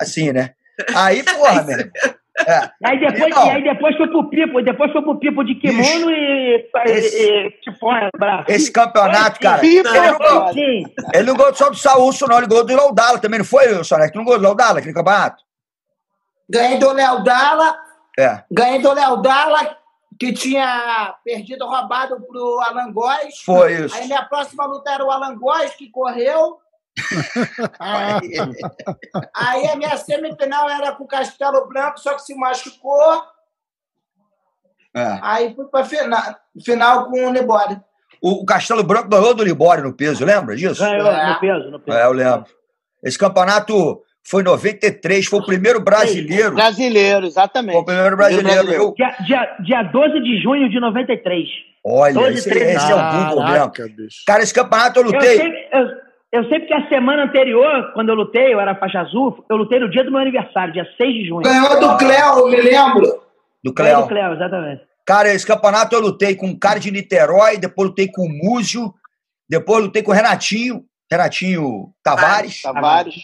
Assim, né? Aí, porra, meu irmão. É. Aí depois, Não. e aí depois foi pro Pipo, depois foi pro Pipo de kimono e, Esse- e, e chifona, braço. Esse campeonato, cara. Pipa, Não, ele, não ganhou, Sim, ele não ganhou só do Saúcio, não. Ele ganhou do Laudala também, não foi, Soneca? Tu não ganhou do Laudala aquele campeonato? Ganhei do Léo Dalla, É. ganhei do Léo Dalla, que tinha perdido roubado pro Alan Góes. Foi isso. Aí minha próxima luta era o Alan Góes, que correu. Aí a minha semifinal era com o Castelo Branco, só que se machucou. É. Aí fui pra final, final com o Libório. O, o Castelo Branco ganhou do Libório no peso, lembra disso? ganhou no peso, no peso. É, eu lembro. Esse campeonato foi em 93, foi o primeiro brasileiro. Brasileiro, Foi exatamente. o primeiro brasileiro. brasileiro. Eu, Dia, dia, dia 12 de junho de 93. olha, 12, esse, 13. esse é o Google mesmo. Caraca, bicho. Cara, esse campeonato eu Eu lutei. sei, eu, eu sei porque a semana anterior, quando eu lutei, eu era faixa azul, eu lutei no dia do meu aniversário, dia 6 de junho. Ganhou do Cléo, me lembro. Do Cléo. do Cléo, exatamente. Cara, esse campeonato eu lutei com o cara de Niterói, depois lutei com o Múzio, depois lutei com o Renatinho, Renatinho Tavares. Tavares.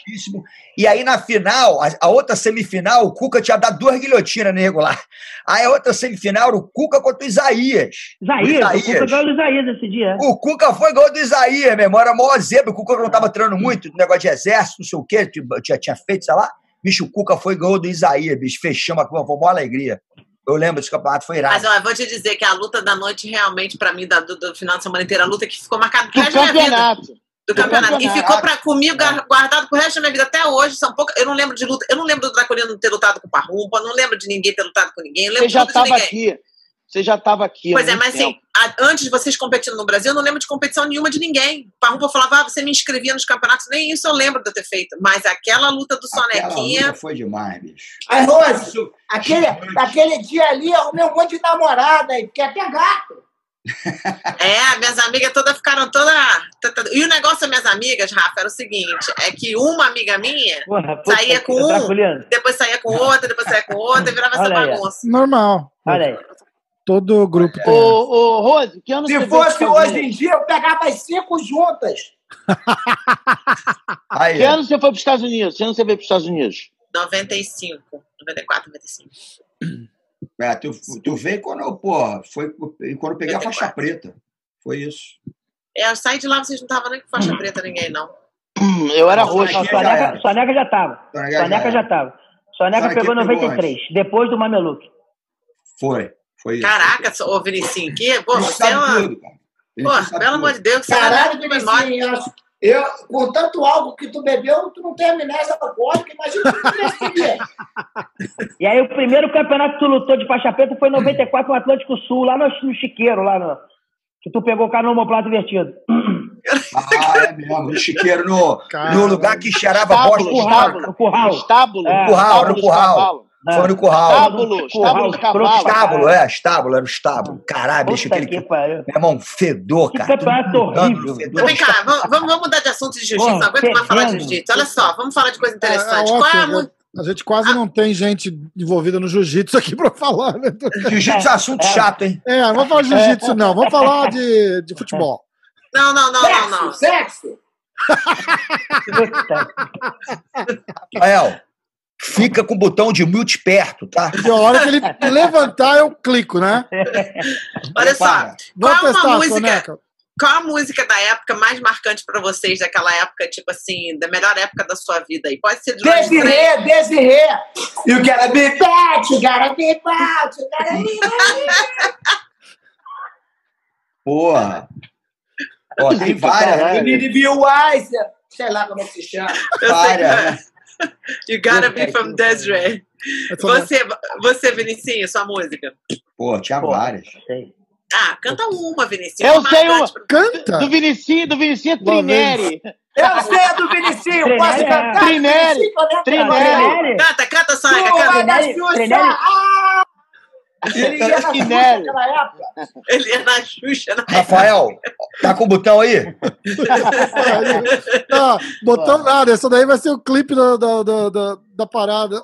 E aí na final, a, a outra semifinal, o Cuca tinha dado duas guilhotinas nego lá. Aí a outra semifinal era o Cuca contra o Isaías. Isaías, O o Cuca ganhou do Isaías esse dia. O Cuca foi gol do Isaías, meu irmão. Era maior zebra. O Cuca não tava treinando muito, negócio de exército, não sei o quê, tipo, tinha, tinha feito, sei lá. Bicho, o Cuca foi gol do Isaías, bicho. Fechamos, foi uma alegria. Eu lembro desse campeonato, foi irado. Mas ó, eu vou te dizer que a luta da noite, realmente, pra mim, da- do, do final de semana inteira, a luta que ficou marcada Do campeonato. Do campeonato. E campeonato. ficou pra, comigo gar- guardado pro resto da minha vida até hoje. São poucas, eu não lembro de luta. Eu não lembro do Draculino ter lutado com o Parrumpa, não lembro de ninguém ter lutado com ninguém. Eu lembro Você já estava ninguém. aqui. Você já estava aqui. há Pois é, muito mas assim, tempo. a- antes de vocês competindo no Brasil, eu não lembro de competição nenhuma de ninguém. O Parrumpa falava, ah, você me inscrevia nos campeonatos, nem isso eu lembro de eu ter feito. Mas aquela luta do Aquela Sonequinha. luta foi demais, bicho. Aí, Rose, aquele, aquele dia ali, eu arrumei um monte de namorada aí, fiquei até gato. É, minhas amigas todas ficaram todas. E o negócio das minhas amigas, Rafa, era o seguinte: é que uma amiga minha Porra, saía que- com um, depois saía com outra, depois saía com outra, e virava essa Olha aí, ó. bagunça. Normal. Olha aí. Todo grupo Ô, tem. ô, Rose, que ano você Se fosse hoje Unidos? em dia, eu pegava as cinco juntas. Aí, Que ano você foi para os Estados Unidos? Que ano você veio para os Estados Unidos? 95, 94, 95. É, tu, tu veio quando eu, pô, foi quando eu peguei a faixa preta. Foi isso. É, eu saí de lá, vocês não estavam nem com faixa preta, ninguém, não. Eu era roxo. Não, Aqui já Soneca, era. Soneca já tava. Soneca Soneca já já era. tava. Soneca Soneca pegou pegou 93, depois do Mameluque. Foi. Foi isso. Caraca, ô Vinicinho, que, pô, você é uma. tudo, cara. Pô, pelo tudo. amor de Deus, você Caralho, é memória. Vinicinho, eu, acho- eu, com tanto álcool que tu bebeu, tu não tem amnésia alcoólica, imagina o que tu. E aí o primeiro campeonato que tu lutou de faixa preta foi em 94 no Atlântico Sul, lá no, no Chiqueiro, lá no. Que tu pegou o cara no homoplato invertido. Ah, é mesmo. No chiqueiro, no, no lugar que cheirava bosta. Estábulo, Curral, estábulo. no curral. Estábulo. É. Curral, no de curral. Cavalo. Foi no curral. Estábulo, estábulo de cavalo. Estábulo, é, estábulo, era o estábulo. Caralho, bicho, aquele que que. pariu. Meu irmão, fedor, Que cara. mudando, horrível. fedor. Então, vem cá, vamos, vamos mudar de assunto de jiu-jitsu. Não aguento mais falar de jiu-jitsu. Olha só, vamos falar de coisa É, interessante. é Qual é a A gente quase não tem gente envolvida no jiu-jitsu aqui pra falar, né? Jiu-jitsu é assunto É. chato, hein? É, não vamos falar de jiu-jitsu, não. Vamos falar de, de futebol. Não, não, não, não, não. Sexo, sexo. Rafael, fica com o botão de mute perto, tá? E a hora que ele levantar, eu clico, né? Olha só, Para. qual é uma música? Qual a música da época mais marcante pra vocês, daquela época, tipo assim, da melhor época da sua vida aí? Pode ser de. Desirê, Desirê. You gotta be bad, you gotta be bad, you gotta be bad. Porra. Ó, tem várias. Caralho. You need to be wiser. Sei lá como é que se chama. Várias. You gotta be from Desiree. Você, você, Vinicinho, sua música. Pô, tinha Pô. várias. Sei. Ah, canta uma, Vinicinho. Eu uma sei marcante pra- Canta? Do Vinicinho, do Vinicinho vem. Trineri. Eu sei a do Vinicinho, posso cantar? É eu Trinelli? Canta, canta, Pô, canta. Trinelli. Ah! Ele na Xuxa naquela época. Ele é na Xuxa. né? Rafael, tá com o botão aí? Tá, botão nada. Essa daí vai ser o clipe da, da, da, da, da parada.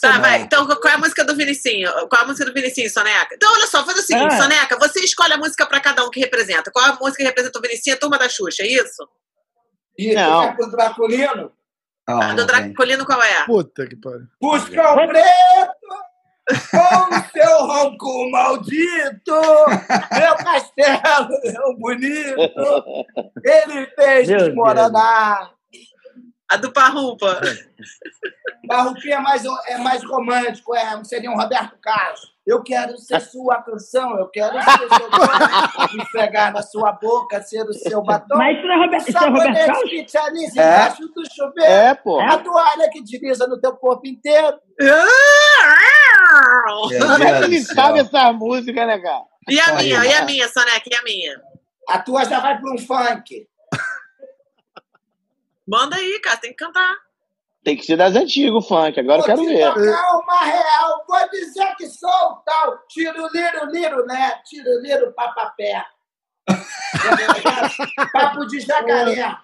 Tá, vai. Então, qual é a música do Vinicinho? Qual é a música do Vinicinho, Soneca? Então, olha só, faz o seguinte, Ah. Soneca, você escolhe a música pra cada um que representa. Qual é a música que representa o Vinicinho? A turma da Xuxa, é isso? E Não. vai pro Draculino? Ah, A do não tem. Dracolino, qual é? Puta que pariu. Buscão preto com o seu ronco maldito, meu castelo é um bonito, ele fez Meu desmoronar. A do Parrupa. Barroquinha é mais, é mais romântico, é, seria um Roberto Carlos. Eu quero ser sua canção, eu quero ser seu dono, esfregar na sua boca, ser o seu batom. Mas isso não é Roberto, isso é Roberto Sabonete Carlos? que te alisa É. embaixo do chuveiro. É, pô. A toalha que desliza no teu corpo inteiro. Como é que ele sabe essa música, né, cara? E a minha, e a minha, Soneca, e a minha? A tua já vai para um funk. Manda aí, cara, tem que cantar. Tem que ser das antigas, o funk. Agora eu quero Vou ver. tocar uma real, vou dizer que sou o tal. Tiro, liro, liro, né? Tiro, liro, papapé. Papo de jacaré.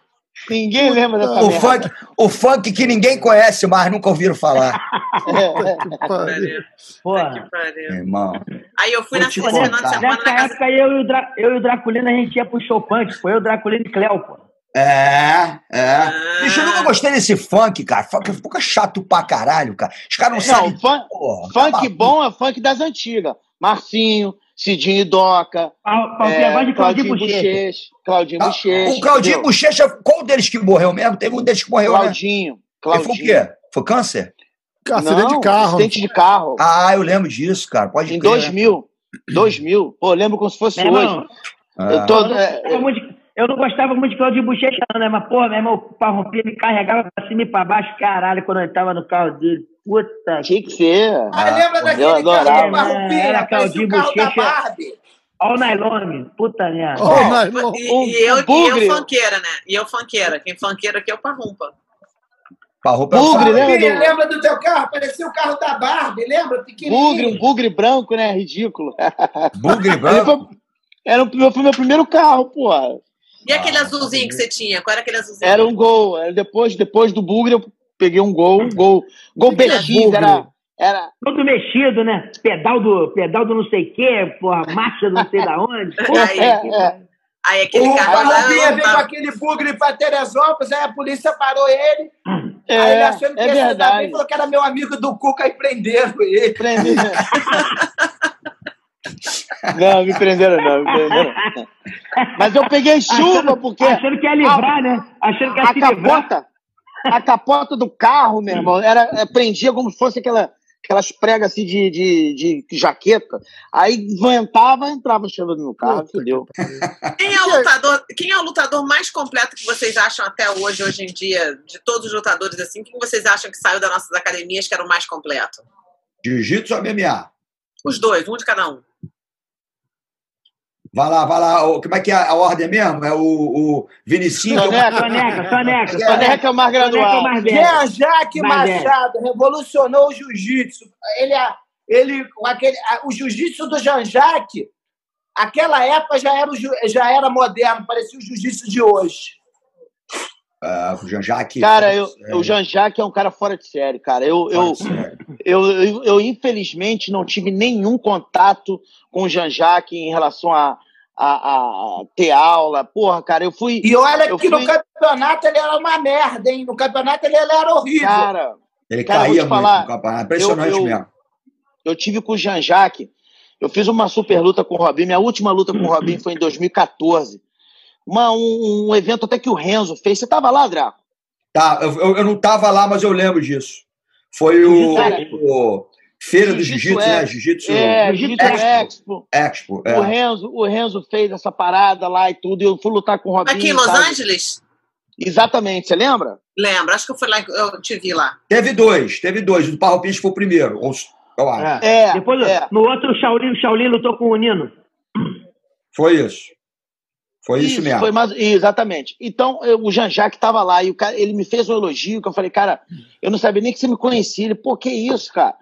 Ninguém lembra dessa O merda. funk, o funk que ninguém conhece, mas nunca ouviram falar. Que pariu. Porra. que pariu. Irmão. Aí eu fui Vou nesse te final de contar. semana Nessa na casa. época, eu e, o Dra- eu e o Draculino, a gente ia pro show punk. Foi eu, o Draculino e Cleo, pô. É, é. Ah. Bicho, eu nunca gostei desse funk, cara. Funk fica chato pra caralho, cara. Os caras não, sabem. Não, fun- Porra, funk tá bom é funk das antigas. Marcinho, Cidinho e Doca, é, de Claudinho Bochecha. Claudinho Ah, Bochecha. O Claudinho? Bochecha, qual deles que morreu mesmo? Teve um deles que morreu, né? Claudinho. Ele foi o Claudinho. quê? Foi câncer? Acidente Não, de carro. Acidente de carro. Ah, eu lembro disso, cara. Pode em crer. 2000. 2000. Pô, lembro como se fosse Meu hoje. irmão, Ah. Eu tô, eu, não é, de- eu não gostava muito de Claudinho Bochecha, não, né? Mas, porra, meu irmão, o Parrompia me carregava pra cima e pra baixo, caralho, quando eu entrava no carro dele. Puta que tinha que ser. Ah, lembra daquele eu carro do adorava. Barroupinha? Era o da Bochecha. All Night Long, puta merda. Oh, não. E, Um- e eu, um e bugre. eu funkeira, né? E eu funkeira. Quem funkeira aqui é o Parrumpa. Pra roupa Bugre, eu né? Lembra do- lembra do teu carro? Parecia o carro da Barbie, lembra? Bugre, um bugre branco, né? Ridículo. Bugre branco. foi, Era o meu, foi meu primeiro carro, pô. E aquele azulzinho que você tinha? Qual era aquele azulzinho? Era um gol. Era Depois, depois do bugre, eu peguei um gol. Um gol. Gol BX, era. Era. Todo mexido, né? Pedal do, pedal do não sei o quê, porra, marcha do não sei da onde. É, que é. pariu. Aí aquele O lá. Barrobinha veio com aquele bugre pra Teresópolis, aí a polícia parou ele. aí ele É, achando que é ia se dar bem, verdade. falou que era meu amigo do Cuca e prenderam ele. Prendi- Não, me prenderam não, me prenderam. não. Mas eu peguei chuva porque Achando que ia livrar, né? Achando que ia a se livrar. capota, a capota do carro, meu irmão, era é, prendia como se fosse aquela, aquelas pregas assim de, de, de jaqueta. Aí ventava, entrava chuva no carro, Puta pariu. Quem é, o lutador, quem é o lutador mais completo que vocês acham até hoje, hoje em dia, de todos os lutadores assim? Quem vocês acham que saiu das nossas academias que era o mais completo? Jiu-jitsu ou MMA? Os dois, um de cada um. Vai lá, vai lá. Como é que é a ordem mesmo? É o, o Vinicinho. Soneca, Soneca, soneca. Soneca é o mais é o graduado. mais velho. Jean Jacques é. Machado revolucionou o jiu-jitsu. Ele, ele, com aquele, o jiu-jitsu do Jean Jacques, aquela época já era, já era moderno, parecia o jiu-jitsu de hoje. Ah, o Jean-Jacques. Cara, eu, É, o Jean-Jacques é um cara fora de série, cara. Eu, eu, sério. eu, eu, eu, infelizmente, não tive nenhum contato com o Jean-Jacques em relação a, a, a ter aula. Porra, cara, eu fui. E olha Eu que no fui- campeonato ele era uma merda, hein? No campeonato ele, ele era horrível. Cara, Ele Cara, caía muito falar, no campeonato. Impressionante eu- eu- mesmo. eu tive com o Jean-Jacques. Eu fiz uma super luta com o Robinho. Minha última luta com o Robinho foi em 2014. Uma, um, um evento até que o Renzo fez. Você tava lá, Draco? Tá, eu, eu- eu não tava lá, mas eu lembro disso. Foi o, Cara, o Feira do Jiu-Jitsu né? é- Jiu-Jitsu É, Jiu-Jitsu Jiu-Jitsu Expo. Expo. Expo. O, É. Renzo, o Renzo fez essa parada lá e tudo. E eu fui lutar com o Robinho. Aqui em Los? Angeles? Exatamente, você lembra? Lembro, acho que eu fui lá, eu te vi lá. Teve dois, teve dois. O do Parroupinhas foi o primeiro, eu acho. É, Depois, é. no outro, o Shaolin, o Shaolin lutou com o Nino. Foi isso. Foi isso, mesmo. Foi mais, exatamente. Então, eu- o Jean-Jacques estava lá e o cara, ele me fez um elogio que eu falei, cara, eu não sabia nem que você me conhecia. Ele, pô, que isso, cara?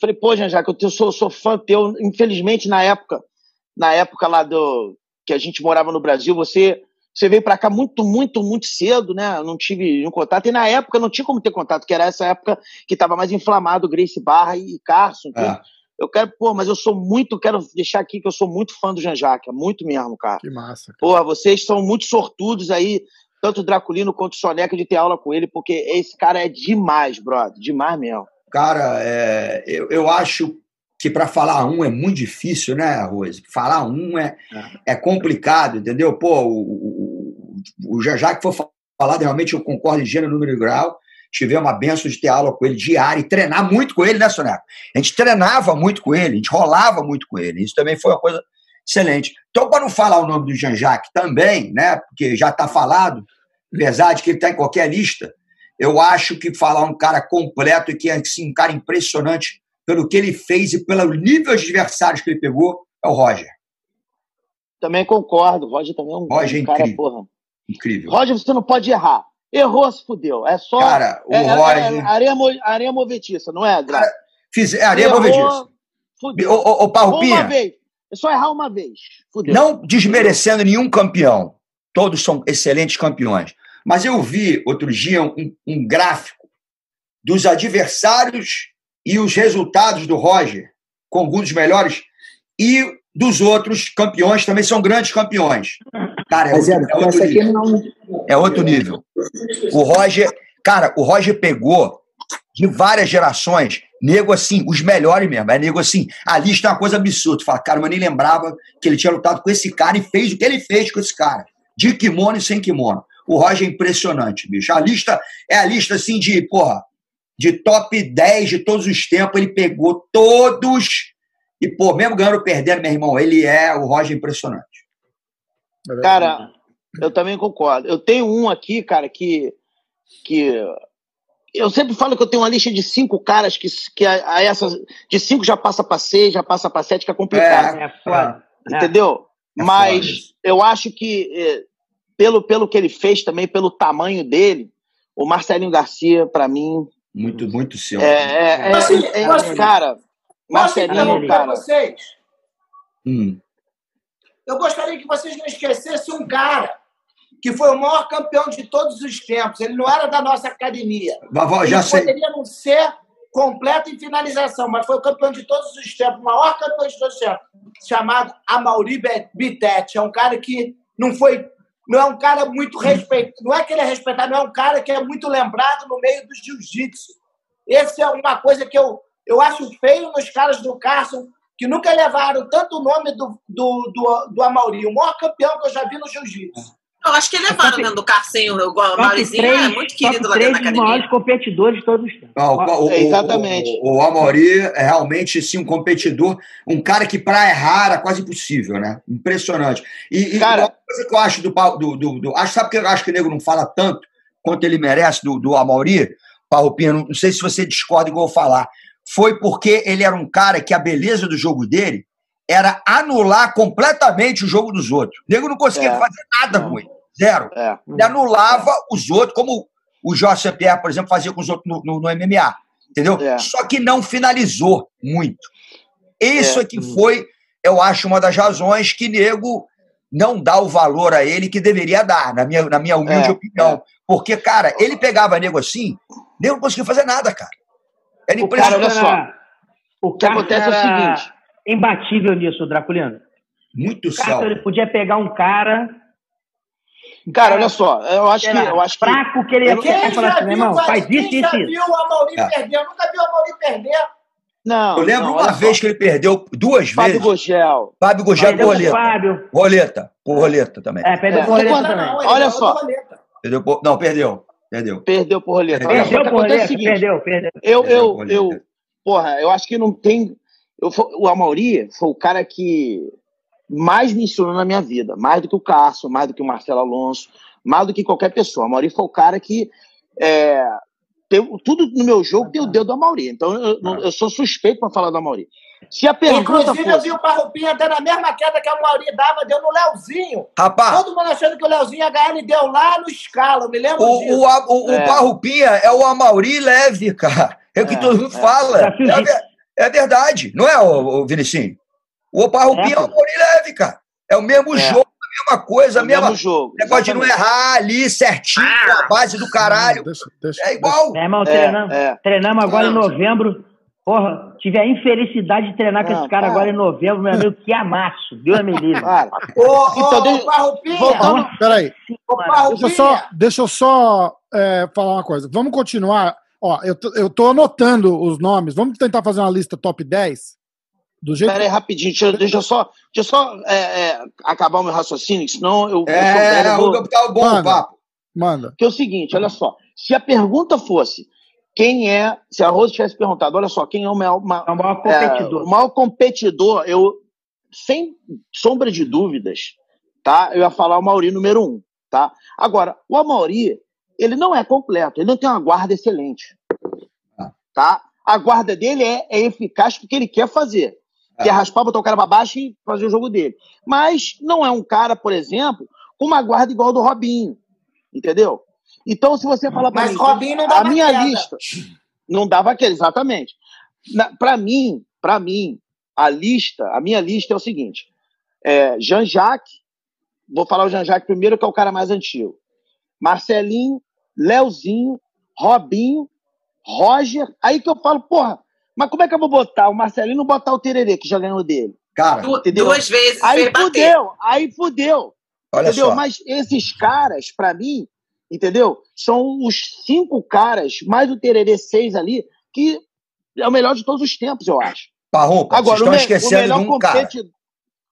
Falei, pô, Jean-Jacques, eu, te- eu sou, sou fã teu. Infelizmente, na época, na época lá do que a gente morava no Brasil, você você veio para cá muito, muito, muito cedo, né? Não tive nenhum contato. E na época não tinha como ter contato, que era essa época que estava mais inflamado Grace Barra e Carson. É. Eu quero, pô, mas eu sou muito, quero deixar aqui que eu sou muito fã do Jean-Jacques, é muito mesmo, cara. Que massa. cara. Porra, vocês são muito sortudos aí, tanto o Draculino quanto o Soneca, de ter aula com ele, porque esse cara é demais, brother. Demais mesmo. Cara, é, eu, eu acho que para falar um é muito difícil, né, Rose? Falar um é, é complicado, entendeu? Pô, o, o, o já que for falado, realmente eu concordo em gênero, número e grau. Tive uma benção de ter aula com ele diária e treinar muito com ele, né, Soneca? A gente treinava muito com ele, a gente rolava muito com ele. Isso também foi uma coisa excelente. Então, para não falar o nome do Jean-Jacques também, né, porque já está falado, apesar de que ele está em qualquer lista, eu acho que falar um cara completo e que é assim, um cara impressionante pelo que ele fez e pelo nível de adversários que ele pegou, é o Roger. Também concordo. O Roger também é um, Roger é um cara, incrível. porra. Incrível. Roger, você não pode errar. Errou, se fudeu. É só. Cara, o é, é- Roger. é areia, mo- areia movetiça, não é, Draco? Fiz, é areia Errou, movediça. Fudeu. Ô, ô, ô uma Parrupinha, vez. É só errar uma vez. Fudeu. não desmerecendo nenhum campeão. Todos são excelentes campeões. Mas eu vi outro dia um, um gráfico dos adversários e os resultados do Roger, com alguns dos melhores, e dos outros campeões também são grandes campeões. Cara, é outro, é, outro nível. não. É outro nível. O Roger, cara, o Roger pegou de várias gerações, nego assim, os melhores mesmo. É nego assim, a lista é uma coisa absurda. Fala, cara, mas eu nem lembrava que ele tinha lutado com esse cara e fez o que ele fez com esse cara. De kimono e sem kimono. O Roger é impressionante, bicho. A lista é a lista assim de, porra, de top 10 de todos os tempos. Ele pegou todos. E, pô, mesmo ganhando ou perdendo, meu irmão, ele é o Roger impressionante. É. Cara, eu também concordo. Eu tenho um aqui, cara, que. que eu sempre falo que eu tenho uma lista de cinco caras que, que a, a essas. De cinco já passa para seis, já passa para sete, que é complicado. É foda. É. Entendeu? É Mas eu acho que, eh, pelo, pelo que ele fez também, pelo tamanho dele, o Marcelinho Garcia, para mim, Muito, muito seu. é, é, é- Posso- é- é- posso- cara. Posso Marcelinho, cara. vocês? Hum. eu gostaria que vocês não esquecessem um cara que foi o maior campeão de todos os tempos. Ele não era da nossa academia. Vavó, já Ele sei. poderia não ser completo em finalização, mas foi o campeão de todos os tempos, o maior campeão de todos os tempos, chamado Amaury Bittet. É um cara que não foi. Não é um cara muito respeitado. Não é que ele é respeitado, não é um cara que é muito lembrado no meio do jiu-jitsu. Essa é uma coisa que eu, eu acho feio nos caras do Carson, que nunca levaram tanto o nome do, do, do, do Amaury, o maior campeão que eu já vi no jiu-jitsu. Eu acho que levaram dentro do Carcinho, o Top Maurizinho é muito querido top lá dentro da dos maiores academia. competidores de todos os tempos. Não, o, o, É, exatamente. O, o, o Amaury é realmente sim, um competidor, um cara que para errar era quase impossível, né? Impressionante. E, e Cara- uma coisa que eu acho do, do, do, do- acho, sabe que eu acho que o nego não fala tanto quanto ele merece do, do Amaury, Parrupinha, não, não sei se você discorda igual eu falar. Foi porque ele era um cara que a beleza do jogo dele era anular completamente o jogo dos outros. O nego não conseguia É. fazer nada com ele. Zero. É. Ele anulava os outros, como o Jorge Pierre, por exemplo, fazia com os outros no, no- no MMA. Entendeu? É. Só que não finalizou muito. Isso É. é que foi, eu acho, uma das razões que nego não dá o valor a ele que deveria dar, na minha, na minha humilde É, opinião. Porque, cara, ele pegava nego assim, nego não conseguia fazer nada, cara. Era impressionante. olha só. O que acontece é o seguinte. imbatível nisso, Draculiano. Muito O céu. Carson ele podia pegar um cara Cara, olha só, eu acho que. Eu acho que fraco que ele ia Quem falar assim, irmão, faz quem isso, já isso, isso. viu o Amaury É. perder? Eu nunca vi o Amaury perder. não. Eu lembro não, uma vez só. que ele perdeu duas Fábio vezes. Gogel. Fábio Gugel Perdeu com pro roleta. Fábio. Roleta. Com roleta também. É, perdeu É. por roleta Não, também. não, Olha só. roleta. Perdeu por- Não, perdeu. Perdeu. Perdeu por roleta. Perdeu que por acontece é o roleta, seguinte. perdeu, perdeu. Eu, eu, por eu, roleta. porra, eu acho que não tem. Eu, o Amauri foi o cara que mais me ensinou na minha vida, mais do que o Cássio, mais do que o Marcelo Alonso, mais do que qualquer pessoa. O Amauri foi o cara que. É, tem, tudo no meu jogo tem o dedo do Amauri. Então eu, eu- eu sou suspeito para falar do Amauri. Se a pergunta Inclusive, eu fosse. vi o Parrupinha dando a mesma queda que a Mauri dava, deu no Leozinho. Rapaz, Todo mundo achando que o Leozinho ia ganhar, ele deu lá no escala, eu me lembro o, disso. o, a- o, o É. Parrupinha é o Amauri leve, cara. É o que É, todo mundo é. fala. É, a é verdade. Não é, o, o Vinicinho? O Parrupinha é, É, o Amauri leve, cara. É o mesmo É. jogo, a mesma coisa, É o mesma. mesmo jogo. Negócio de não errar ali certinho, Ah. com a base do caralho. Deixa, deixa, É igual. Meu irmão, É, treinamos, é. treinamos agora em novembro. Porra, tive a infelicidade de treinar com Não, esse cara para. agora em novembro, meu amigo. Que amasso. Deus me livre. Ô, Então, ô, deixa- Parrupinha, voltando- Peraí, deixa eu só, deixa eu só é, falar uma coisa. Vamos continuar. Ó, eu, eu tô anotando os nomes. Vamos tentar fazer uma lista top 10? Do jeito Pera aí, rapidinho, deixa, eu- deixa eu só, deixa eu só é, é, acabar o meu raciocínio, senão eu, É, eu vou- o tá bom o Manda. papo. Manda. Que é o seguinte, olha só. Se a pergunta fosse quem é. Se a Rose tivesse perguntado, olha só, quem é o maior, ma- É o maior é, competidor. o maior competidor, eu, sem sombra de dúvidas, tá? Eu ia falar o Mauri número um, tá? Agora, o Amauri, ele não é completo, ele não tem uma guarda excelente, tá? A guarda dele é, é eficaz porque ele quer fazer. Que é raspar, botar o cara pra baixo e fazer o jogo dele. Mas não é um cara, por exemplo, com uma guarda igual a do Robinho. Entendeu? Então, se você falar pra Mas mim. Robinho não a dava minha queda. lista. Não dava aquele, exatamente. Na, pra mim, para mim, a lista, a minha lista é o seguinte: é, Jean-Jacques, vou falar o Jean-Jacques primeiro, que é o cara mais antigo. Marcelinho, Leozinho, Robinho, Roger. Aí que eu falo, porra, mas como é que eu vou botar o Marcelinho e não botar o Tererê, que já ganhou dele? Cara, Du- Entendeu? Duas vezes Aí bater. fudeu, aí fudeu. olha entendeu? só. Mas esses caras, pra mim, entendeu? São os cinco caras, mais o Tererê seis ali, que é o melhor de todos os tempos, eu acho. Parrumpa, vocês Agora, o, estão esquecendo melhor de um cara. competidor.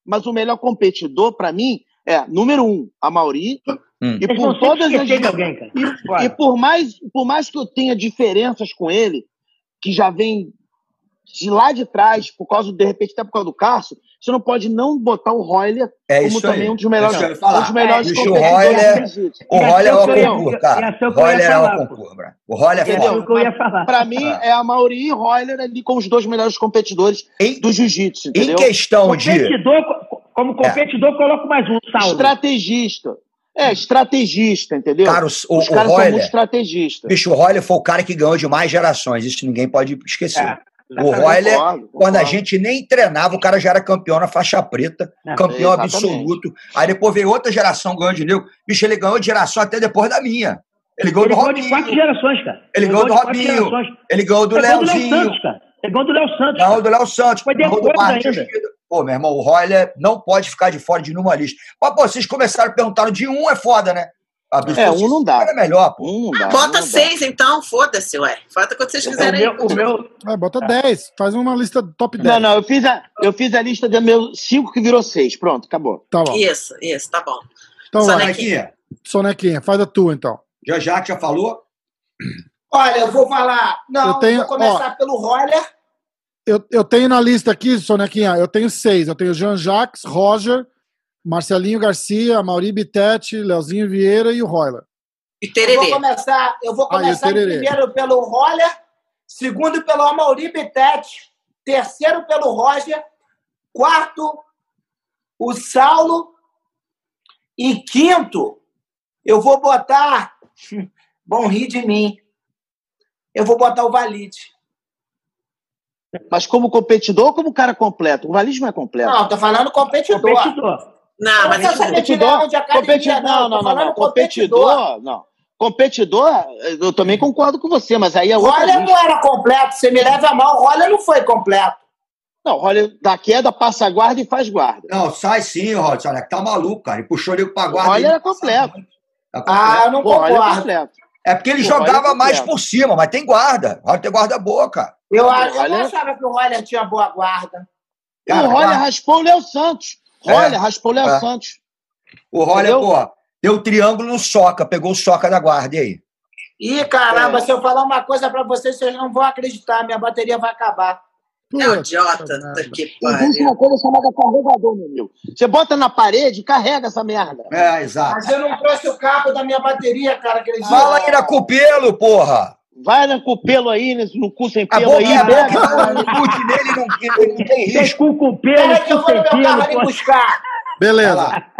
Mas o melhor competidor, pra mim, é, número um, a Mauri. Hum. E por todas as. alguém, cara. E, Claro. e por, mais, por mais que eu tenha diferenças com ele, que já vem de lá de trás, por causa, de repente, até por causa do Cássio, você não pode não botar o Royler É como isso também aí. um dos melhores, É um dos melhores o competidores Royler- do jiu-jitsu. O ser é o o concurso, cara. o Roller é o concurso, bro. O Roller é o falar. Pra mim, é a Mauri e Royler ali como os dois melhores competidores Em, do jiu-jitsu, em questão de. Competidor, co- como competidor, coloco mais um, Saulo. Estrategista. É, estrategista, entendeu? Cara, o, o, Os o caras são muito estrategistas. Bicho, o Roller foi o cara que ganhou de mais gerações. Isso ninguém pode esquecer. É. O Royler, quando a gente nem treinava, o cara já era campeão na faixa preta, É, campeão exatamente. absoluto. Aí depois veio outra geração ganhou de negro. Bicho, ele ganhou de geração até depois da minha. Ele ganhou Ele do ganhou de quatro Robinho, gerações, cara. Ele ganhou do de quatro Robinho. ele ganhou do Ele ganhou do Léo Leozinho, Santos, cara. Ele ganhou do Léo Santos. ganhou do Léo Santos, Foi ganhou do depois Martins. ainda. Pô, meu irmão, o Royler não pode ficar de fora de nenhuma lista. Mas, pô, vocês começaram perguntando de um, é foda, né? A É, um não dá. É melhor, pô. Um não dá. um Bota não dá. seis, então, foda-se, ué. Falta quando vocês O quiserem. meu, o meu, É, bota 10. Faz uma lista top 10. Não, não, eu fiz a, eu fiz a lista de meus cinco que virou seis. Pronto, acabou. Tá bom. Isso, isso, tá bom. Então, Sonequinha, Sonequinha, faz a tua, então. já já que já falou. Olha, eu vou falar. Não, Eu tenho- vou começar pelo Roller. Eu, eu tenho na lista aqui, Sonequinha, eu tenho seis. Eu tenho Jean-Jacques, Roger, Marcelinho Garcia, Mauri Bittetti, Leozinho Vieira e o Royler. E Eu vou tererê. começar, eu vou Ah, o começar tererê. primeiro pelo Roller, segundo pelo Amaury Bittetti, terceiro pelo Roger, quarto o Saulo e quinto eu vou botar, bom rir de mim, eu vou botar o Valide. Mas como competidor ou como cara completo? O Valis não é completo. Não, tô falando competidor. competidor. Não, Eu mas de leão, de academia, competidor, não, não, não, não, competidor. competidor, não. Competidor, eu também concordo com você, mas aí é O outra Roller lista. não era completo, você me leva a mal, o Roller não foi completo. Não, olha, da queda passa a guarda e faz guarda. Não, sai sim, Rodson. Olha, tá maluco, cara. Ele puxou ele pra guarda. Olha, é completo. Tá completo. Ah, eu não Pô, olha, é concordo. completo. É porque ele Pô, jogava olha, mais por cima, mas tem guarda. Olha, tem guarda boa, cara. Eu, Pô, acho- eu olha- não achava que o Roller tinha boa guarda. Cara, o Roller raspou o Léo Santos. Roller É, raspou o Léo é. Santos. O Roller, pô, deu triângulo no soca, pegou o soca da guarda, e aí? Ih, caramba, É. se eu falar uma coisa pra vocês, vocês não vão acreditar, minha bateria vai acabar. É um idiota. Tá que Existe uma coisa chamada carregador, meu amigo. Você bota na parede e carrega essa merda. É, exato. Mas eu não trouxe o cabo da minha bateria, cara, dia. Fala aí na cupelo, porra. Vai né, com o pelo aí, no cu sem A pelo boca aí, é a boca, pega. não, o chute dele não, não tem Tem risco. cu com pelo, Pera que eu cu vou no sem meu carro ali buscar. Beleza. lá,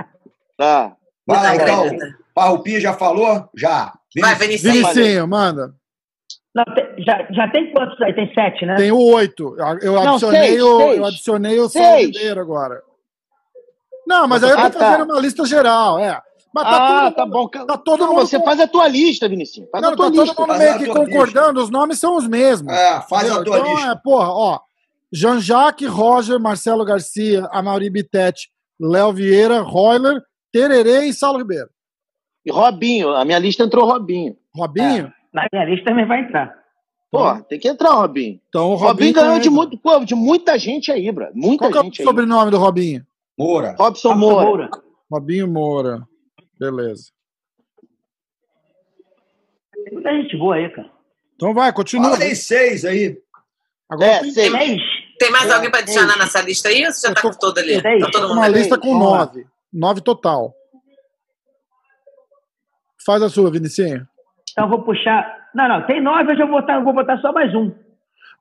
Tá. vai lá Não então. Parrupinha já falou? Já. Vai. Vinicius. Vinicinho, manda. Não, já, já tem quantos aí? Tem sete, né? Tem o oito. Eu Não, adicionei seis, o, seis. eu adicionei o Ribeiro agora. Não, mas aí eu tô Ah, tá. fazendo uma lista geral, é. Mas tá ah, todo tá mundo- bom. Tá todo Não, mundo você com- faz a tua lista, Vinicius. Faz Não, a tá tua todo lista. mundo Faz meio a que concordando, os nomes são os mesmos. É, faz a Entendeu? tua então, lista. É, porra, ó. Jean-Jacques, Roger, Marcelo Garcia, Amaury Bittetti, Léo Vieira, Royler, Tererê e Saulo Ribeiro. E Robinho, a minha lista entrou Robinho. Robinho? Na minha lista também vai entrar. Pô, tem que entrar, Robinho. Então o Robinho Robinho ganhou de, muito, pô, de muita gente aí, bro. Muita Qual que é o gente aí. sobrenome do Robinho? Moura. Robson Robson Moura. Moura. Robinho Moura. Beleza. Tem muita gente boa aí, cara. Então vai, continua. Fala aí seis aí. Agora É, tem seis. Seis. Tem mais É, alguém pra adicionar nessa lista aí? Ou você já Eu tá tô- com todo ali? Tá todo mundo uma ali? lista com Vamos lá. nove. Nove total. Faz a sua, Vinicinho. Então eu vou puxar. Não, não, tem nove, eu já vou botar, eu vou botar só mais um.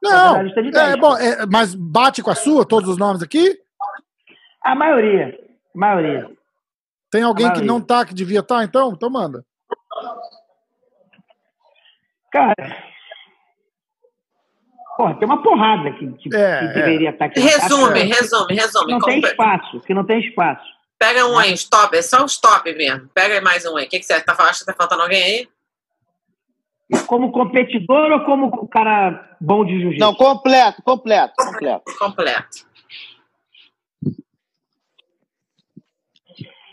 Não, na lista de é, bom, é, mas bate com a sua, todos os nomes aqui? A maioria. A maioria. Tem alguém que Maioria. não tá, que devia estar, então? Então manda. Cara. Porra, tem uma porrada que, que, É, que é. deveria estar aqui. Resume, Acho resume, que resume. Não tem espaço, que não tem espaço. Pega um aí, os top, é só os top mesmo. Pega aí mais um aí. O que, que você tá falando? Acha que tá faltando alguém aí? Como competidor ou como cara bom de jiu-jitsu? Não, completo, completo, completo. Completo.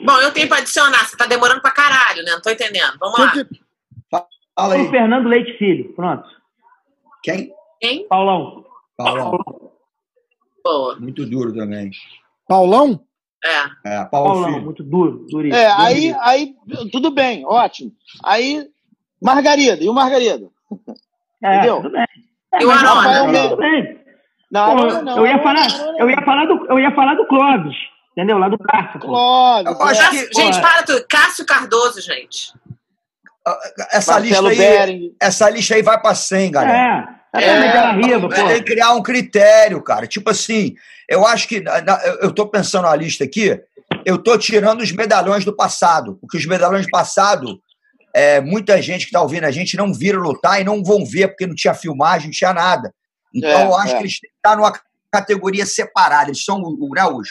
Bom, eu tenho pra adicionar. Você tá demorando pra caralho, né? Não tô entendendo. Vamos lá. Fala O aí. Fernando Leite Filho. Pronto. Quem? Quem? Paulão. Paulão. Boa. Muito duro também. Paulão? É. É, Paulo Paulão, Filho. muito duro. Duríssimo. É, aí, aí, tudo bem, ótimo. Aí, Margarida, e o Margarida? É, entendeu? Tudo bem. É, E o Arona? Rafael tudo bem. Não, Pô, não, não, eu ia não, falar, não, não. eu ia falar do, eu ia falar do Clóvis, entendeu? Lá do pô. Clóvis, Eu acho é. que- Gente, Pô, para tudo. Cássio Cardoso, gente. Essa Marcelo lista aí. Bering. Essa lista aí vai pra 100, galera. É, até É, é, Riva, Tem que criar um critério, cara. Tipo assim, eu acho que. eu- tô pensando na lista aqui, eu tô tirando os medalhões do passado. Porque os medalhões do passado, é, muita gente que tá ouvindo a gente não vira lutar e não vão ver, porque não tinha filmagem, não tinha nada. Então, É, eu acho é. que eles têm que estar numa categoria separada. Eles são o- o-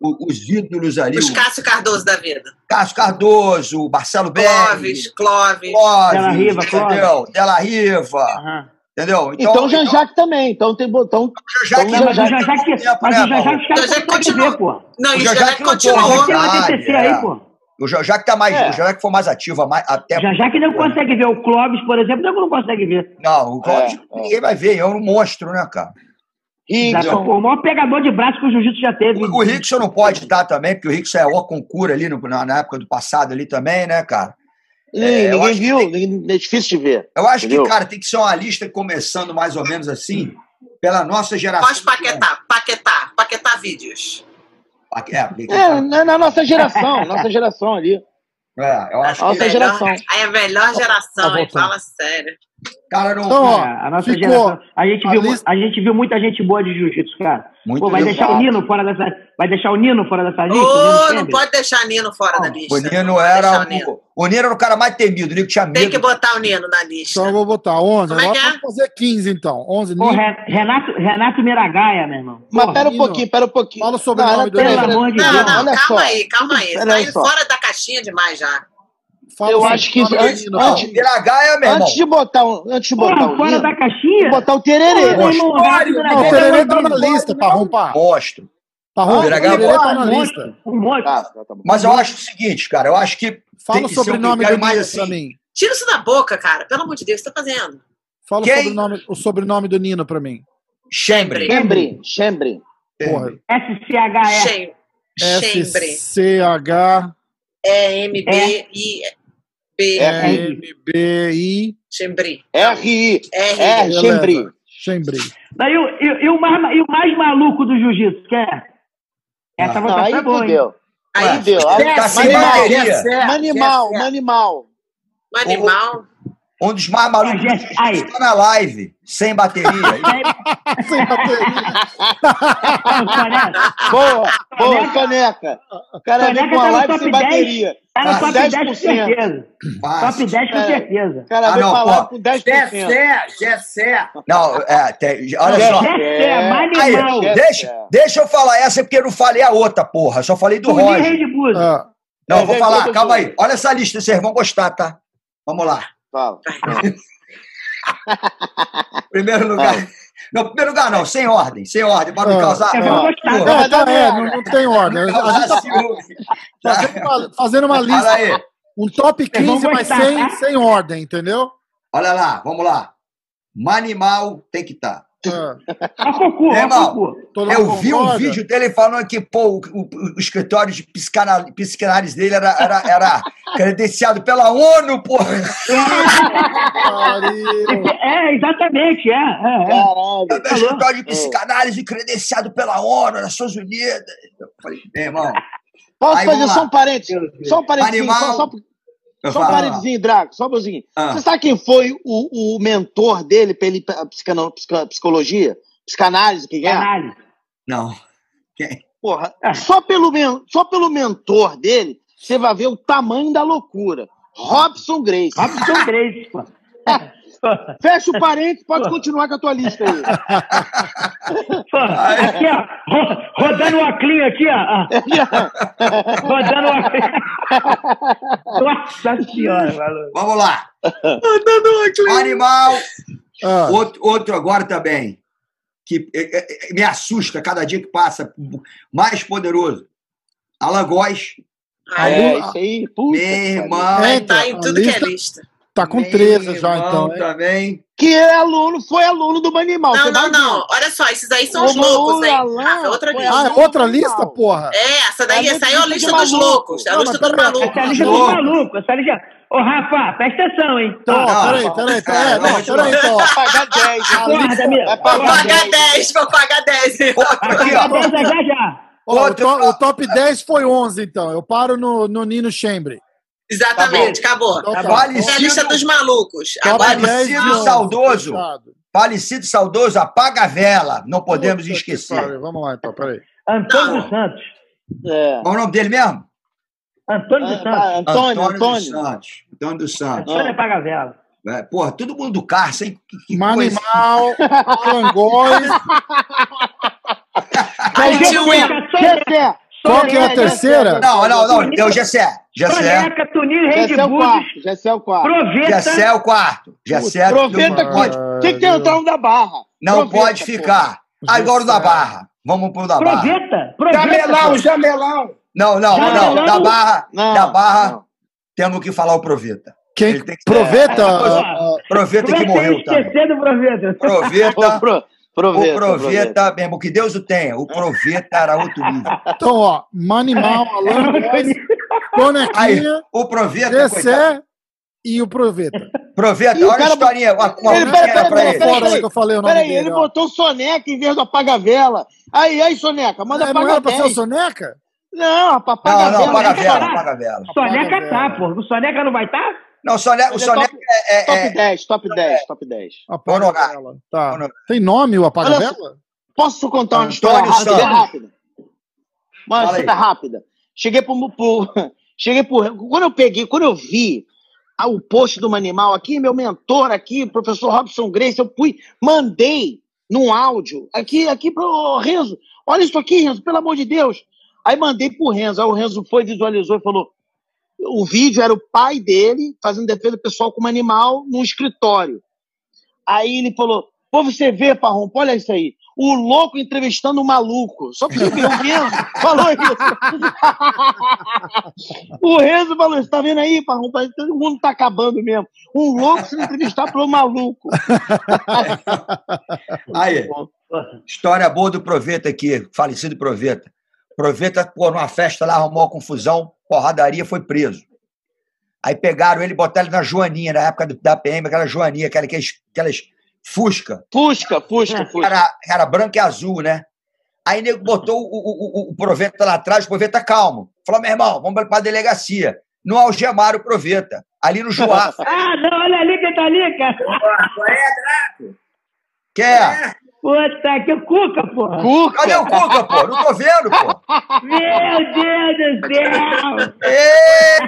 os, o- os ídolos ali. Os o Cássio Cardoso da vida. Cássio Cardoso, o Marcelo Berri, Clóvis, Clóvis. Clóvis, Della Riva, entendeu? Della Riva, Aham. entendeu? Então, o Jean-Jacques também. Então tem botão. já então, o Já- Jean-Jacques, mas o Jean-Jacques Jean-Jacques conseguem continua. pô. Não, O e o Jean-Jacques Jean-Jacques continuou. é. aí, pô. O que tá mais, É. o que for mais ativo, mais- até Já, já que não consegue ver o Clóvis, por exemplo, não não consegue ver. não, o Clóvis É, é. ninguém vai ver, é um monstro, né, cara? Rickson. O maior pegador de braço que o jiu-jitsu já teve. O, o Rickson não pode estar também, porque o Rickson é o concura ali no- na, na época do passado ali também, né, cara? Ninguém, eu ninguém que viu, tem- é difícil de ver. Eu acho Entendeu? que, cara, tem que ser uma lista começando mais ou menos assim, pela nossa geração. Pós-Paquetá. Paquetá. Paquetá Vídeos. É, tem que- É, na, na nossa geração, nossa geração ali. é, eu acho que Nossa Melhor- geração. Aí a melhor geração, Tá voltando. Fala sério. O cara não. Então, ó, a nossa ficou geração. A gente, a viu, lista- a gente viu muita gente boa de jiu-jitsu, cara. Muito Pô, vai legal. deixar o Nino fora dessa. Vai deixar o Nino fora dessa lista? Ô, o Nino não pode deixar Nino fora da lista. O Nino Não era o Nino. o, o Nino era o cara mais temido, o Nino tinha medo. Tem que botar o Nino na lista. Então eu vou botar 11. Como é que é? vamos fazer 15, então. 11. Pô, Nino. Re- Renato, Renato Miragaia, meu irmão. Mas pera um Nino, pouquinho, pera um pouquinho. fala o sobrenome Não, do pera aí, Pelo pera aí. amor de Não, Deus. não, olha calma só. aí, calma aí. Tá indo fora da caixinha demais já. Fala Eu o acho que do antes- Nino, antes- meu irmão. Antes de botar, um, antes de botar Porra, o fora da caixinha? botar o Tererê. Renato Não, o Tererê é tá na um lista, Parrompa. Monstro. Parrompa, o Miragaia Tererê tá um na lista. Um monte. Tá, tá, tá. Mas eu acho o seguinte, cara, eu acho que Fala tem o que ser um sobrenome do Nino mais pra assim. mim. Tira isso da boca, cara. Pelo amor de Deus, o que você tá fazendo? Fala o sobrenome, o sobrenome do Nino pra mim. Chembre, Chembre. Porra. SCHE. Chem- Chembre. S-C-H-M-B-I. E-M-B-I. Chembre. R-I. R. É, Chembre. Chembre. Daí, e, o- e, e o mais, e o mais maluco do jiu-jitsu, quer? Essa Não, votação aí é boa, hein? fudeu. Aí Aí, deu. Tá sem Manimal, bateria. manimal, um dos mais malucos aí. está na live, sem bateria. Sem bateria. Boa, boa, caneca. O cara vem Caneca com a tá live sem 10. bateria. Tá no top 10 com 10%. certeza. Fácil. Top 10 com certeza. O cara Ah, vem não, com a pô. live com 10%. Gessé. Não, é, tem- olha É. só. Jessé, É. Aí, deixa, deixa eu falar essa porque eu não falei a outra, porra. Só falei do Roger. Ah, Não, É, eu vou falar, calma aí. Olha essa lista, vocês vão gostar, tá? Vamos lá. Fala. Primeiro lugar. Não, primeiro lugar não, sem ordem, sem ordem, para não causar. Não, dar tá, é, não, não tem ordem. A gente tá fazendo uma, fazendo uma lista, aí, um top Vocês vão 15, mas sem, tá? sem ordem, entendeu? olha lá, vamos lá. Manimal tem que estar. Ah, Ó, Cocô, É, Eu vi um vídeo dele falando que pô, o, o- o escritório de psicanálise dele era, era, era credenciado pela ONU, porra. Pariu. É, exatamente, é. é, é. Caralho. É o escritório de psicanálise credenciado pela ONU, Nações Unidas. Eu falei, meu irmão, Posso Aí, fazer só um parênteses? Só um parênteses. Animal. Só, só, só um parênteses, Draco. Só um pouquinho. Ah. Você sabe quem foi o, o mentor dele pela psicano- psica- psicologia? Psicanálise, quem é? Canalha. não. Quem? Porra, só pelo, men- só pelo mentor dele, você vai ver o tamanho da loucura. Robson Grace. Robson Grace, pô. Fecha o parênteses, pode continuar com a tua lista aí. Aqui, ó. ro- Rodando o Aclin aqui, ó. Rodando o Aclin. Nossa senhora, maluco. Vamos lá. Animal, Ah, outro, outro agora também, que é, é, é, me assusta cada dia que passa, mais poderoso. Alagoas, Ah, É, é. isso aí. Puta meu irmão. É, Tá em a tudo que é lista. Tá com meu 13 já, então. hein? também. Que é aluno, foi aluno do Manimal. Não, não, não. ver. Olha só, esses aí são Ô, os loucos, hein? Rafa, outra lista. Ah, é outra lista, porra? É, essa daí, É essa aí é a lista dos maluco. loucos. É a Não, lista dos malucos. Essa é a lista dos malucos. Essa é lista... Ô, Rafa, presta atenção, hein? Então, Não, peraí, não. peraí, É, peraí. não, peraí, então. Vai pagar 10. Acorda, amigo. Vai Vou pagar pagar 10. 10, vou pagar 10. Outro aqui, Já, já. Ó, o, Outro- to- o top 10 foi 11, então. Eu paro no, no Nino Chambre. Exatamente, acabou. Então, Tá tá. É a lista dos malucos. Agora, 10 de falecido 11, saudoso. Falecido saudoso, apaga a vela. Não podemos Puta que esquecer. Vamos lá, então, peraí. Antônio Não. dos Santos. É. Qual o nome dele mesmo? Antônio dos Ah, Santos. Antônio, dos Antônio. Santos. Antônio dos Santos. Antônio é Pagavela. É, porra, todo mundo do Carça, hein? Que, que. Manimal, Alan Góes. Aí Gessé. Qual que é a terceira? Não, não, não. É o Gessé. Gessé. Soneca, Rei de Gessé é o quarto. Gessé é o quarto. Proveta. Gessé é o quarto. É Proveta pode. Tinha que ter entrado da barra. não pode ficar. Agora o da Barra. Vamos pro da Barra. Proveta. Jamelão, jamelão. Não, não, não. Da Barra, Não, da Barra temos que falar o Proveta. Quem? Tem Proveta? É. Proveta é que morreu, tá? Proveta? Proveta, Pro- Proveta. o Proveta, mesmo, que Deus o tenha. O Proveta era outro nível. Então, ó, Manimal, Alan Sonequinha, o Proveta. Gessé e o Proveta. Proveta, E o olha a cara- historinha, uma, uma Ele- pera, pera, pra pera, ele. pera, Fora que eu falei o nome Peraí, dele. ele ó. botou Soneca em vez do apaga-vela. Aí, aí, Soneca, manda É, não apaga era pra ser o 10. Soneca? Não, Não, apaga não, apaga a Soneca vela, tá. apaga a vela. Soneca Apaga, tá, velho. pô. O Soneca não vai estar? Não, o Soneca, o é Soneca top- é, Top é, 10, top 10, top 10. Apaga Honorar. vela. Tá. Tem nome o Apaga Olha Vela? Posso contar uma Antônio história rápida? Bem rápida? Uma história rápida. Cheguei pro, pro- Cheguei pro. Quando eu peguei, quando eu vi ah, o post do Manimal aqui, meu mentor aqui, o professor Robson Grace, eu fui, mandei num áudio aqui, aqui pro Renzo. Olha isso aqui, Renzo, pelo amor de Deus. Aí mandei pro Renzo. Aí o Renzo foi, visualizou e falou: o vídeo era o pai dele fazendo defesa pessoal como animal num escritório. Aí ele falou: Pô, você vê, Parrompo, olha isso aí. O louco entrevistando o maluco. Só pra você ver, o Renzo falou isso. o Renzo falou isso. Tá vendo aí, Parrompo? Todo mundo tá acabando mesmo. Um louco sendo entrevistado pelo maluco. Aí, história boa do Proveta aqui, falecido Proveta. Proveta, pô, numa festa lá, arrumou uma confusão, porradaria, foi preso. Aí pegaram ele e botaram ele na Joaninha, na época do- da PM, aquela Joaninha, aquela, aquelas, aquelas Fusca, Fusca, Fusca, Fusca. era, era branca e azul, né? Aí nego botou o, o, o, o Proveta lá atrás, o Proveta calmo. Falou, meu irmão, vamos pra delegacia. Não algemaram o Proveta, ali no Joá. Ah, não, olha ali quem tá ali, cara. Qual é, Draco? Quer? Puta, que Cuca, porra. Cuca. Cadê o Cuca, pô? Não tô vendo, pô. Meu Deus do céu. Ê,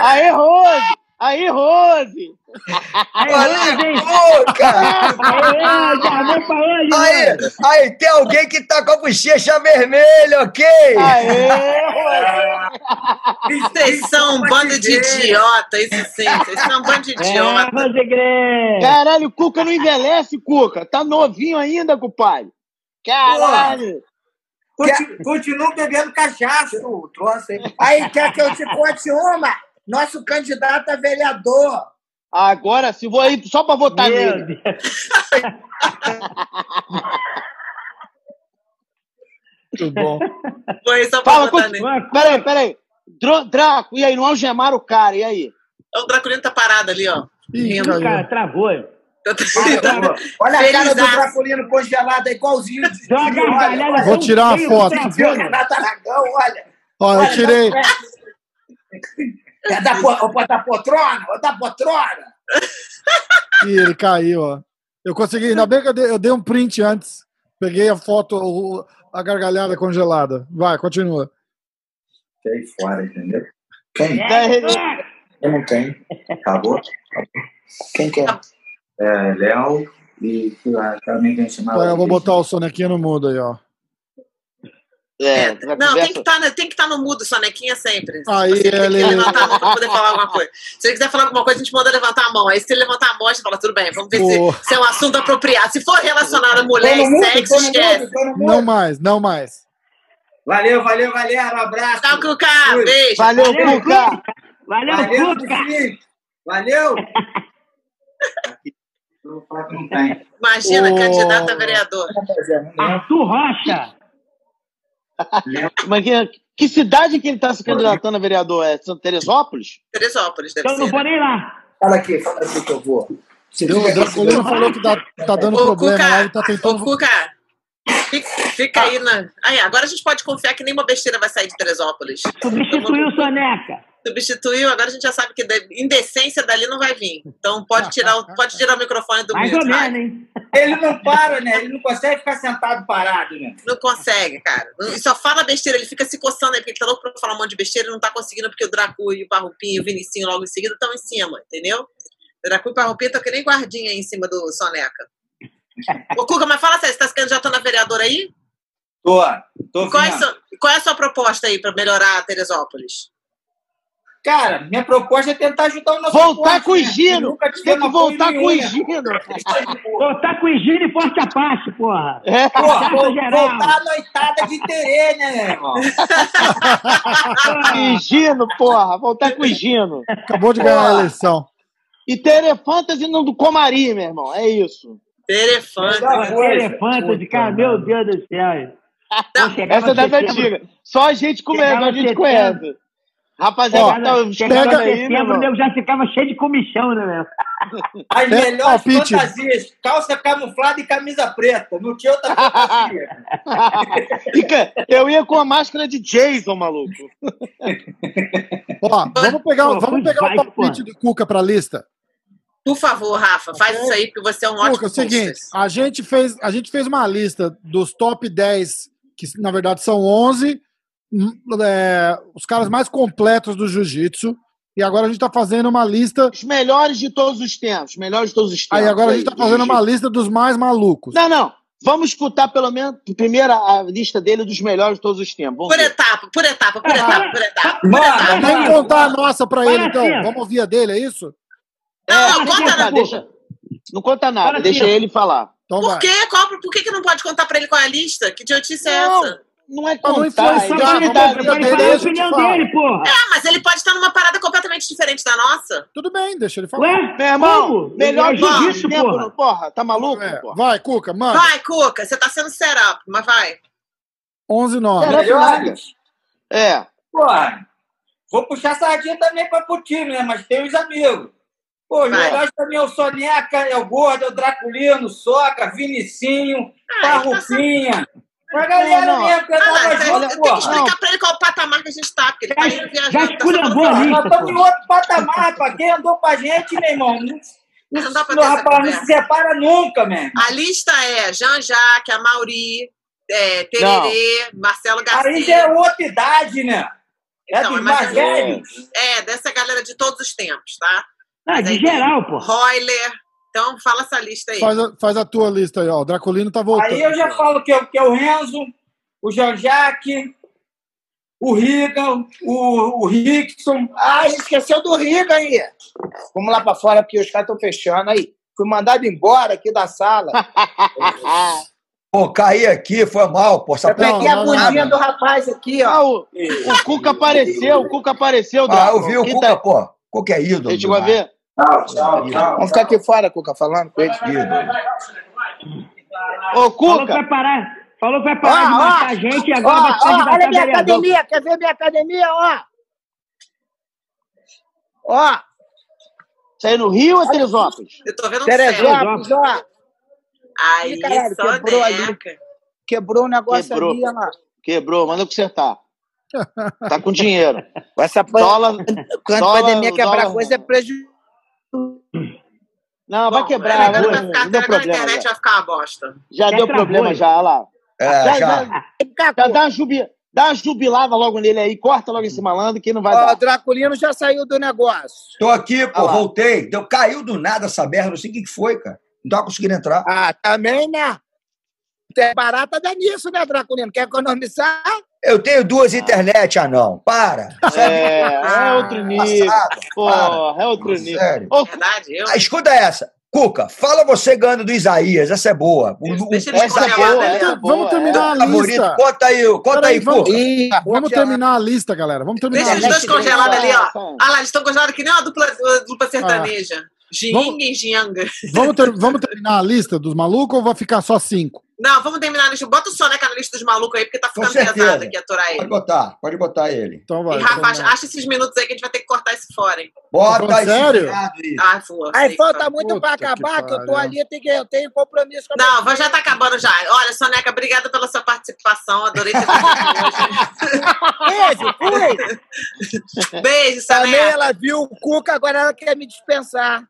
Aê, Rose! Aê, Rose! Aí, olha aí, tem alguém que tá com a bochecha vermelha, ok? Aê! Vocês são um bando de idiota, isso sim. Vocês são um bando de É, idiota. Grey. Caralho, o Cuca não envelhece, Cuca. Tá novinho ainda, compadre. Caralho. Conti- Continuo bebendo cachaça, o troço aí. Aí, quer que eu te conte uma? Nosso candidato a vereador. Agora sim, vou aí só pra votar Meu nele. Muito bom. Foi só pra Fala, continua. nele. Peraí, peraí. Draco, e aí, não algemaram o cara, e aí? O Draculino tá parado ali, ó. Ih, cara travou. Olha a cara do. Draculino congelado, é igualzinho. de- olha, olha, Vou tirar uma foto. Renato Aragão, olha. Ó, eu Olha, tirei. É da, po- é da poltrona, é da poltrona. Ih, ele caiu, ó. Eu consegui, ainda bem que eu dei, eu dei um print antes. Peguei a foto, a gargalhada congelada. Vai, continua. Tem fora, entendeu? Quem? É, Eu não tenho. Acabou? Quem quer? É, Léo e chamava. Vai, eu vou botar o sonequinho no mudo aí, ó. É, É, não, tem que estar tem que tá no mudo, Sonequinha, sempre. Aí, Você tem que levantar a mão pra poder falar alguma coisa. Se ele quiser falar alguma coisa, a gente manda levantar a mão. Aí, se ele levantar a mão, a gente fala, tudo bem, vamos ver se, Pô. se é um assunto apropriado. Se for relacionado a mulher e sexo, esquece. Não mais, não mais. Valeu, valeu, galera. Um abraço. Tchau, Cuca. Fui. Beijo. Valeu, Valeu, Cuca! Valeu, Valeu, Cuca. Valeu. Imagina, Ô. candidato a vereador. Arthur Rocha. Mas que, que cidade que ele tá se candidatando a vereador? É Santa Teresópolis? Teresópolis, deve Eu não ser. vou nem lá. Fala aqui, fala aqui que eu vou. Se Deu, o Draculino falou que tá, tá dando Ô, problema Cuca, lá, ele tá ô, tentando. Cuca, fica, fica aí na. Aí, agora a gente pode confiar que nenhuma besteira vai sair de Teresópolis. Substituiu o Soneca. Substituiu, agora a gente já sabe que de- indecência dali não vai vir. Então pode tirar o, pode tirar o microfone do Mais ou menos, hein? Ele não para, né? Ele não consegue ficar sentado parado, né? Não consegue, cara. E só fala besteira, ele fica se coçando aí, porque ele tá louco pra falar um monte de besteira e não tá conseguindo, porque o Dracu e o Parrupinho e o Vinicinho logo em seguida estão em cima, entendeu? Dracu e Parrompinha estão que nem guardinha aí em cima do Soneca. Ô, Cuca, mas fala sério, você está se candidatando a vereador aí? Tô, tô Qual é, sua, qual é a sua proposta aí para melhorar a Teresópolis? Cara, minha proposta é tentar ajudar o nosso Voltar esporte, com o né? Higino. Nunca Tem que voltar com o né? Higino. Voltar com o higiene e forte a parte, porra. É. Voltar vol- geral. voltar a noitada de Terê, né, meu irmão? Higino, porra. Voltar com o Higino. Acabou de ganhar a Porra. eleição. E Telefantasy no do Comari, meu irmão. É isso. Melhor coisa. Elefante de cara, meu Deus do céu. Chegava Essa é das antigas. Só a gente conhece, a gente setembro. conhece. Rapaziada, tá Chegava aí, meu setembro, o nego já ficava cheio de comichão, né, meu? As É, melhores palpite. fantasias. Calça camuflada e camisa preta. Não tinha outra fantasia. Eu ia com a máscara de Jason, maluco. Ó, vamos pegar, Pô, vamos pegar o vai, palpite do Cuca pra lista. Por favor, Rafa, faz isso aí, porque você é um ótimo Cuca, é o seguinte, a gente, fez, a gente fez uma lista dos top 10, que na verdade são 11, hum, é, os caras mais completos do jiu-jitsu. E agora a gente tá fazendo uma lista. Os melhores de todos os tempos. Melhores de todos os tempos. Aí agora a gente tá fazendo uma lista dos mais malucos. Não, não. Vamos escutar pelo menos primeiro a lista dele dos melhores de todos os tempos. Por etapa, por etapa, por Ah, etapa, por etapa. Por Mano, etapa. Vamos contar a nossa pra ele, então. assim. Vamos ouvir a dele, é isso? É, Não, não, conta conta, não. deixa, não conta nada, deixa assim, ele falar. Então Por quê? Qual, por que, que não pode contar pra ele qual é a lista? Que idiotice é essa? Não é Pra não contar. Pra ele Beleza, falar a eu te opinião dele, porra. Ah, mas ele pode estar numa parada completamente diferente da nossa. Tudo bem, deixa ele falar. Ué? Meu irmão, Como? melhor É de jiu-jitsu, tempo, porra. porra. Tá maluco, É, porra? vai, Cuca, mano. Vai, Cuca, você tá sendo setup, mas vai. 11 nomes. Será? melhores. É. Porra, vou puxar sardinha também para o time, né? Mas tem os amigos. Pô, os melhores também é o Soneca, é o Gordo, é o Draculino, Soca, Vinicinho, Ah, Parrupinha. A galera Não, não. mesmo que Ah, tava eu, eu junto, tenho que explicar pra ele qual o patamar que a gente tá, porque ele tá indo Já viajando. tá esculhambou a sendo- Nós lista, estamos em outro patamar, pra quem andou com a gente, meu irmão. Não, Não dá pra não, ter essa rapaz, não se separa nunca, meu irmão. A lista é Jean-Jacques, Amauri, é, Tererê, Marcelo Garcia. Aí já é outra idade, né? É Então, dos mas mais é- velhos. É, dessa galera de todos os tempos, tá? Ah, de geral, porra. Royler. Então, fala essa lista aí. Faz a, faz a tua lista aí, ó. O Draculino tá voltando. Aí eu já falo que é, o- que é o Renzo, o Jean-Jacques, o Rigan, o, o Rickson. Ah, a gente esqueceu do Riga aí. Vamos lá pra fora, porque os caras estão fechando aí. Fui mandado embora aqui da sala. Pô, caí aqui, foi mal, pô. Essa Eu peguei não, a bundinha do rapaz aqui, ó. Ah, o, o Cuca apareceu, o Cuca apareceu. Ah, eu vi o Cuca, tá- pô. Cuca é ídolo. Você chegou a demais. ver? Tchau, tchau, tchau. Vamos ficar aqui fora, Cuca, falando com ele. Ídolo. Ô, Falou que Cuca, vai parar. Falou que vai Ó, parar de matar ó, a gente e ó, agora vai se ó, olha a minha vereador. academia, quer ver minha academia, ó? Ó, isso aí no Rio ou Teresópolis? Eu tô vendo um céu. Teresópolis, ó. Aí, caralho, só quebrou ali. neca. Quebrou o negócio Quebrou. ali, olha lá. Quebrou, manda consertar. Tá com dinheiro. Com essa Dólar. Quando a dólar- pandemia quebrar dólar- coisa, é prejuízo. Não, vai Bom, quebrar. agora vai- vai ficar, não deu problema. internet Já, vai ficar uma bosta. já Já deu travou, problema, hein? já, olha lá. É, Já, já. já, já dá, uma jubi, dá uma jubilada logo nele aí, corta logo esse malandro que não vai Ó, o dar. Draculino já saiu do negócio. Tô aqui, pô, Ah voltei. Deu, caiu do nada essa merda, não sei o que que foi, cara. Não tava conseguindo entrar. Ah, também, né? É barata dá nisso, né, Draculino? Quer economizar? Eu tenho duas internet, anão. Para. É, é outro nível. Passado. Porra, é outro nível. Sério. Ô, Verdade, eu. Ah, escuta essa. Cuca, fala você ganhando do Isaías. Essa é boa. O, o, Deixa ele essa é boa, essa é boa. Vamos terminar a favorito. lista. Conta aí, conta aí, vamos- Cuca. Ih, Vamos terminar a lista, galera. Vamos terminar Deixa a eles lista. dois congelados ali, ó. Ah lá, eles estão congelados que nem uma dupla, dupla sertaneja. Vamos- Ginga e Ginga. Vamos, ter- vamos terminar a lista dos malucos ou vai ficar só cinco? Não, vamos terminar a lista. Bota o Soneca na lista dos malucos aí, porque tá ficando pesado aqui aturar Pode ele. botar, pode botar ele. Então vai. E Rafa, então acha, vai. acha esses minutos aí que a gente vai ter que cortar isso fora, hein? Bota falando esse sério? aí. Ah, voa. Aí falta muito pra Puta que acabar, que, eu tô ali, eu tenho, que- eu tenho compromisso com a Não, vai- já tá acabando já. Olha, Soneca, obrigada pela sua participação. Adorei ter você Beijo, fui. Beijo, Também Soneca. ela viu o Cuca, agora ela quer me dispensar.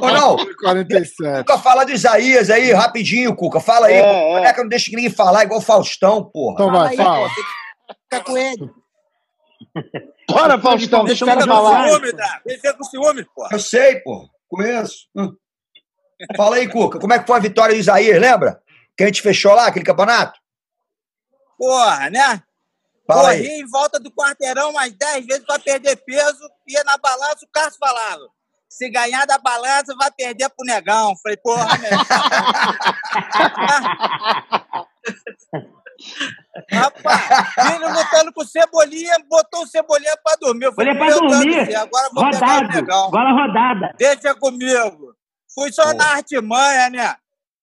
Ô, não, 47. Cuca, fala do Isaías aí, rapidinho, Cuca. Fala aí. É, pô. é. Moleque, não deixa ninguém falar igual o Faustão, porra. Então vai, fala. que ficar com ele. Bora, Faustão, deixa o cara falar. vai. Dá. Ele fica com ciúme, pô. Eu sei, pô. Conheço. Hum. Fala aí, Cuca, como é que foi a vitória do Isaías, lembra? Que a gente fechou lá, aquele campeonato? Porra, né? Fala Corri aí. em volta do quarteirão umas 10 vezes para perder peso. Ia na balança, o Carlos falava. Se ganhar da balança, vai perder pro negão. Falei, porra, meu. Rapaz, filho lutando com cebolinha, botou o cebolinha pra dormir. Eu falei, pra Deus dormir. céu, agora vou pegar o Rodado. negão. Bola rodada. Deixa comigo. Fui só Porra. na artimanha, né?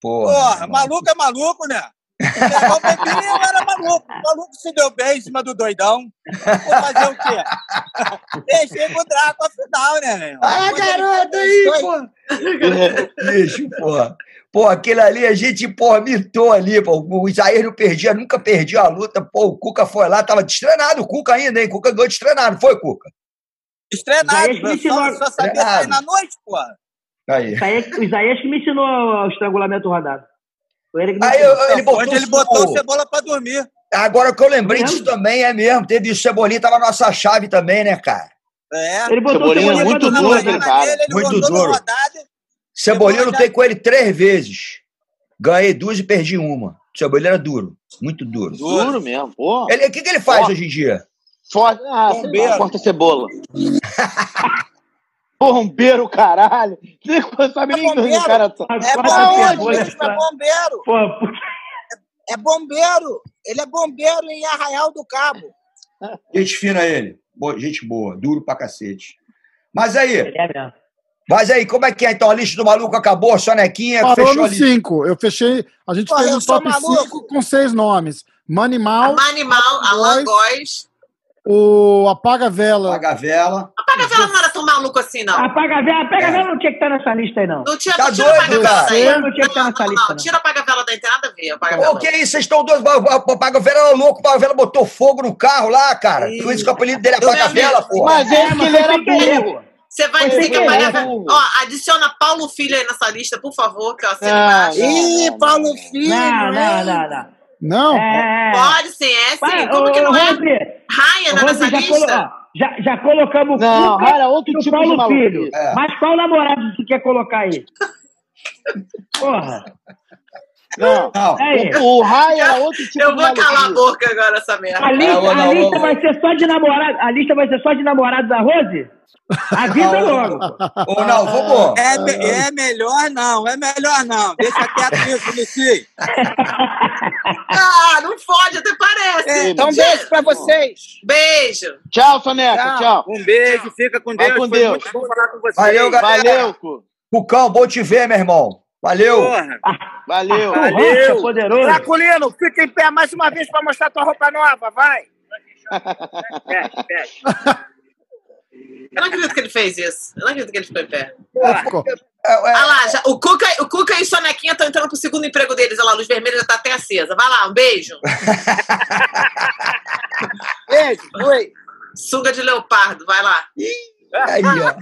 Porra. Porra, maluco é maluco, né? O negão bebinho era maluco. O maluco se deu bem em cima do doidão. Vou fazer o quê? Deixei pro Draco afinal, né, meu? irmão? Ah, garoto aí, pô. Bicho, porra. Pô, aquele ali, a gente, porra, mitou ali, pô. O Isaías não perdia, nunca perdia a luta. Pô, o Cuca foi lá, tava destrenado o Cuca ainda, hein? O Cuca ganhou destrenado, foi, Cuca? Ensinou- Só, só sabia Treinado. sair na noite, porra. Aí. Isaías, o Isaías que me ensinou o estrangulamento rodado. Foi ele Aí eu- ele botou, Onde ele botou o cebola pra dormir. Agora que eu lembrei É disso também, é mesmo. Teve o Cebolinha, tava na nossa chave também, né, cara? É. Ele botou Cebolinha o Cebolinha muito duro, aquele cara. dele, Muito duro. Cebolinha eu lutei com ele três vezes. Ganhei duas e perdi uma. O Cebolinha era duro, muito duro. Duro mesmo, pô. Ele, o que, que ele faz Ó. hoje em dia? Forte. Ah, Bombeiro. corta cebola. Bombeiro, caralho. Não sabe nem Bombeiro. onde o cara tá. É bombeiro, é bombeiro. Pô, por- É bombeiro. Ele é bombeiro em Arraial do Cabo. Gente fina ele. Boa, gente boa, duro pra cacete. Mas aí, é mesmo. mas aí, como é que é? Então a lista do maluco acabou, Sonequinha, Parou fechou no a lista. 5. Eu fechei. A gente Porra, fez um top maluco. 5 com seis nomes: Manimal, Animal, Alan Góes. O Apaga Vela. Apaga a vela. Apaga a vela não era tão maluco assim, não. Apaga a vela, pega a vela não tinha que estar nessa lista aí, não. Não tinha, Tá não tira apaga a doido, vela cara? Eu não tinha que estar nessa não, lista, não, não. tira apaga a vela daí, não tem nada a ver. Apaga a Pô, vela. que isso? Vocês estão dois. O Apaga a vela era louco, o Apaga a vela botou fogo no carro lá, cara. Ih. Por isso que o apelido dele é Apaga a vela, pô. Mas é porque ele era burro. Você vai dizer que apaga a vela. Ó, adiciona Paulo Filho aí nessa lista, por favor, que eu assino embaixo. Ih, Paulo Filho. Não, não, não, não. Não? É. Pode sim, é sim. Como que não é? É Rose, nessa já, colo- lista? ó, já, já colocamos o Não, Cuca era outro tipo de Paulo maluco. Filho. É. Mas qual namorado você quer colocar aí? Porra. Não. Não. Aí. O, o Rai era outro tipo Eu de vou calar a boca agora, essa merda. A lista, não, a não, lista não. vai ser só de namorado. A lista vai ser só de namorado da Rose? Avisa logo. pô. Ô, não, vamos. É, me- é melhor não, é melhor não. Deixa quieto isso, Vinicius. Ah, não fode, até parece. Então, beijo pra vocês. Beijo. Tchau, Soneca. Tchau. Um beijo, fica com Vai Deus. com Foi Deus. muito bom falar com vocês. Valeu, galera. Valeu, Cu. Cucão, bom te ver, meu irmão. Valeu. Porra. Valeu. O Rocha, poderoso. Draculino, fica em pé mais uma vez pra mostrar tua roupa nova, vai. Fecha, fecha. Eu não acredito que ele fez isso. Eu não acredito que ele ficou em pé. É, é, Ah lá, já, o, Cuca, o Cuca e o Sonequinha estão entrando pro segundo emprego deles. Olha lá, a luz vermelha já tá até acesa. Vai lá, um beijo. Beijo, oi. Sunga de leopardo, vai lá. Aí, ó.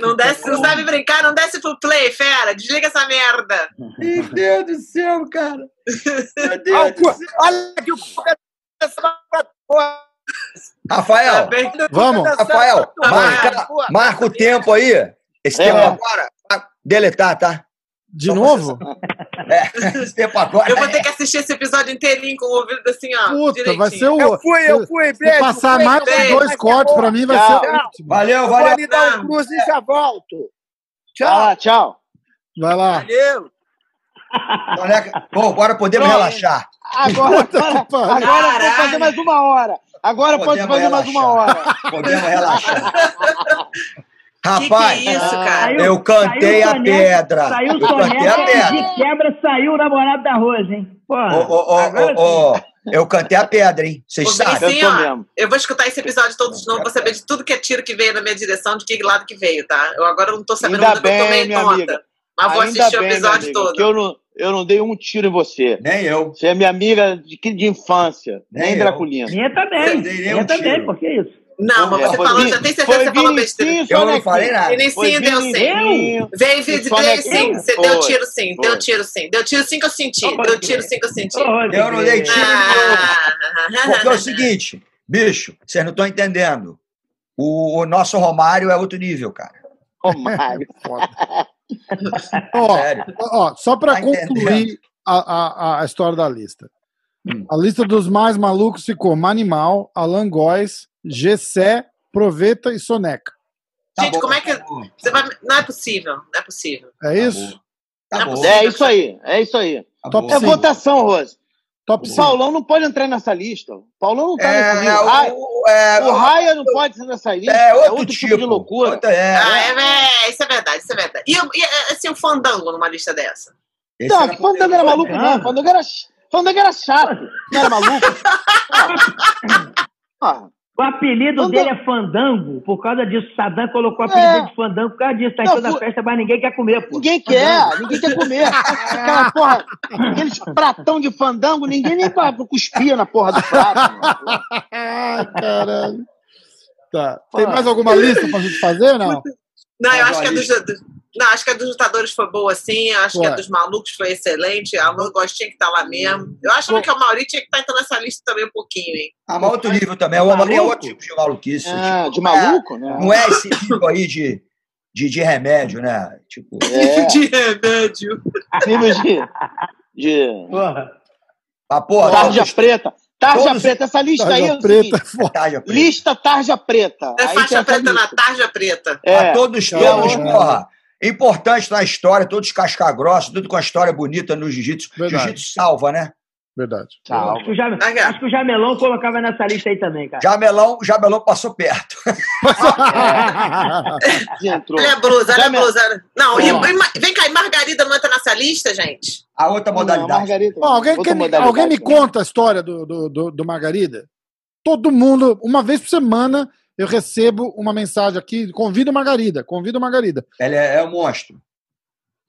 Não, desce, não sabe brincar, não desce pro play, fera. Desliga essa merda. Meu Deus do céu, cara. Meu Olha Deus o cu- Olha que o. Rafael, Tá? Vamos. Rafael, Tá marca, marca o tempo aí. Esse É. tempo agora. Deletar, tá? De novo? É, agora. Eu vou ter que assistir esse episódio inteirinho com o ouvido assim, ó. Puta, direitinho. vai ser o. Eu fui, eu fui, Se beijo. passar fui, mais dois cortes, pra mim vai Tchau. ser o último. Valeu, Eu vou valeu. ali dar um cruze e já volto. Vai Tchau. lá, tchau. Vai lá. Valeu. Bom, agora podemos Pronto. relaxar. Agora, agora, pode fazer mais uma hora. Agora pode Podemos fazer mais uma hora. relaxar. Podemos relaxar. Que Rapaz, que é isso, cara? Saiu- eu cantei saiu a soneca- pedra. Saiu Eu cantei a pedra. de quebra, saiu o namorado da Rose, hein? Porra. Ô, ô, ô, agora sim. ô, ô, eu cantei a pedra, hein? Vocês Ô, sabem. Vinicius, Eu ó, vou escutar esse episódio todo de novo, vou saber de tudo que é tiro que veio na minha direção, de que lado que veio, tá? Eu agora não tô sabendo Ainda onde eu tomei bem, minha conta. amiga. Mas vou Ainda assistir o bem, minha episódio amiga, todo. que eu não, eu não dei um tiro em você. Nem eu. Você é minha amiga de, de infância, Nem nem. Draculina. Minha também. Nem um Minha também, tiro. por que isso? Não, mas você falou, já tem certeza que você falou besteira. Eu não falei nada. Vinicius deu sim. Veio naquele- sim. Você deu tiro sim, deu tiro sim. Deu tiro sim que eu senti. Deu tiro sim que eu senti. Eu não dei tiro. Ah, Porque é o seguinte, bicho, vocês não estão entendendo. O, o nosso Romário é outro nível, cara. Romário. Foda. Ó, Sério. ó, só para Tá concluir a, a, a história da lista. Hum. A lista dos mais malucos ficou Manimal, Alan Góes, Gessé, Proveta e Soneca. Tá Gente, bom, como é que- tá bom, Você vai... Não é possível, não é possível. É tá isso? Tá bom. É isso aí, é isso aí. tá Top. É votação, Rose. Top O 5. Paulão não pode entrar nessa lista. O Paulão não tá É, nível. Raia- o, é, o Raia não pode ser nessa lista. é outro, tipo, de loucura. Outra- é, Ah, é. é, é, isso é verdade, isso é verdade. E, e assim, o fandango numa lista dessa? Esse Não, que Fandango era maluco, Não. não. Fandango era, Fandango era chato. Não era maluco. Ah, O apelido Fandango. dele é Fandango, por causa disso. Saddam colocou o apelido É. de Fandango por causa disso. Tá toda fu- festa, mas ninguém quer comer, pô. ninguém quer, ninguém quer comer. Aquela porra, aqueles pratão de fandango, ninguém nem cuspia na porra do prato. Ai, caralho. Tá. Tem mais alguma lista pra gente fazer, não? Não, eu acho que a olha, dos, do- não, acho que a dos lutadores foi boa, sim. Acho que a dos malucos foi excelente. A Lu tinha que estar lá mesmo. Eu acho Pô. que o Mauri tinha que estar entrando nessa lista também um pouquinho, hein? Ah, mas outro nível também. O Amauri é outro tipo de maluquice. É, tipo, de maluco, né? Não é esse tipo aí de, de, de remédio, né? Tipo, É, De remédio. nível de. de Porra. a porra. tarja preta. Tarja todos- preta, essa lista aí é Tarja o preta é tarja preta. Lista tarja preta. É Aí faixa preta na tarja preta. É, a todos, todos, é. porra. Importante na história, todos casca-grossa, tudo com a história bonita no jiu-jitsu. Jiu-jitsu salva, né? Verdade. Tchau. Acho que, o cara. acho que o Jamelão colocava nessa lista aí também, cara. Jamelão, Jamelão passou perto. entrou. Olha a blusa, olha a blusa. Não, e, e vem cá, e Margarida não entra nessa lista, gente? A outra Não, modalidade. Margarida. Ó, alguém, Outra modalidade. alguém me conta a história do, do, do, do Margarida? Todo mundo, uma vez por semana, eu recebo uma mensagem aqui, convido Margarida, convido Margarida. Ele é, é um monstro.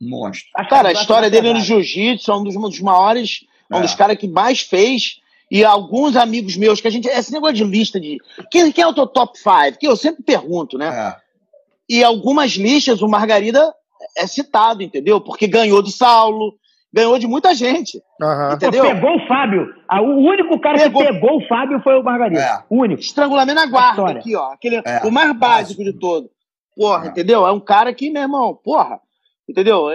Um monstro. Acho Cara, a história dele no pesado. jiu-jitsu é um dos, um dos maiores, é um É. dos caras que mais fez. E alguns amigos meus, que a gente. Esse negócio de lista de. Quem, quem é o teu top 5? Que eu sempre pergunto, né? É. E algumas listas, o Margarida é citado, entendeu? Porque ganhou do Saulo, ganhou de muita gente. Pô, Entendeu? pegou o Fábio. O único cara Pegou. que pegou o Fábio foi o Margarida. É. O único. Estrangulamento na guarda aqui, ó. Aquele, É. O mais básico de todo. Porra, É. entendeu? É um cara que, meu irmão, porra. Entendeu?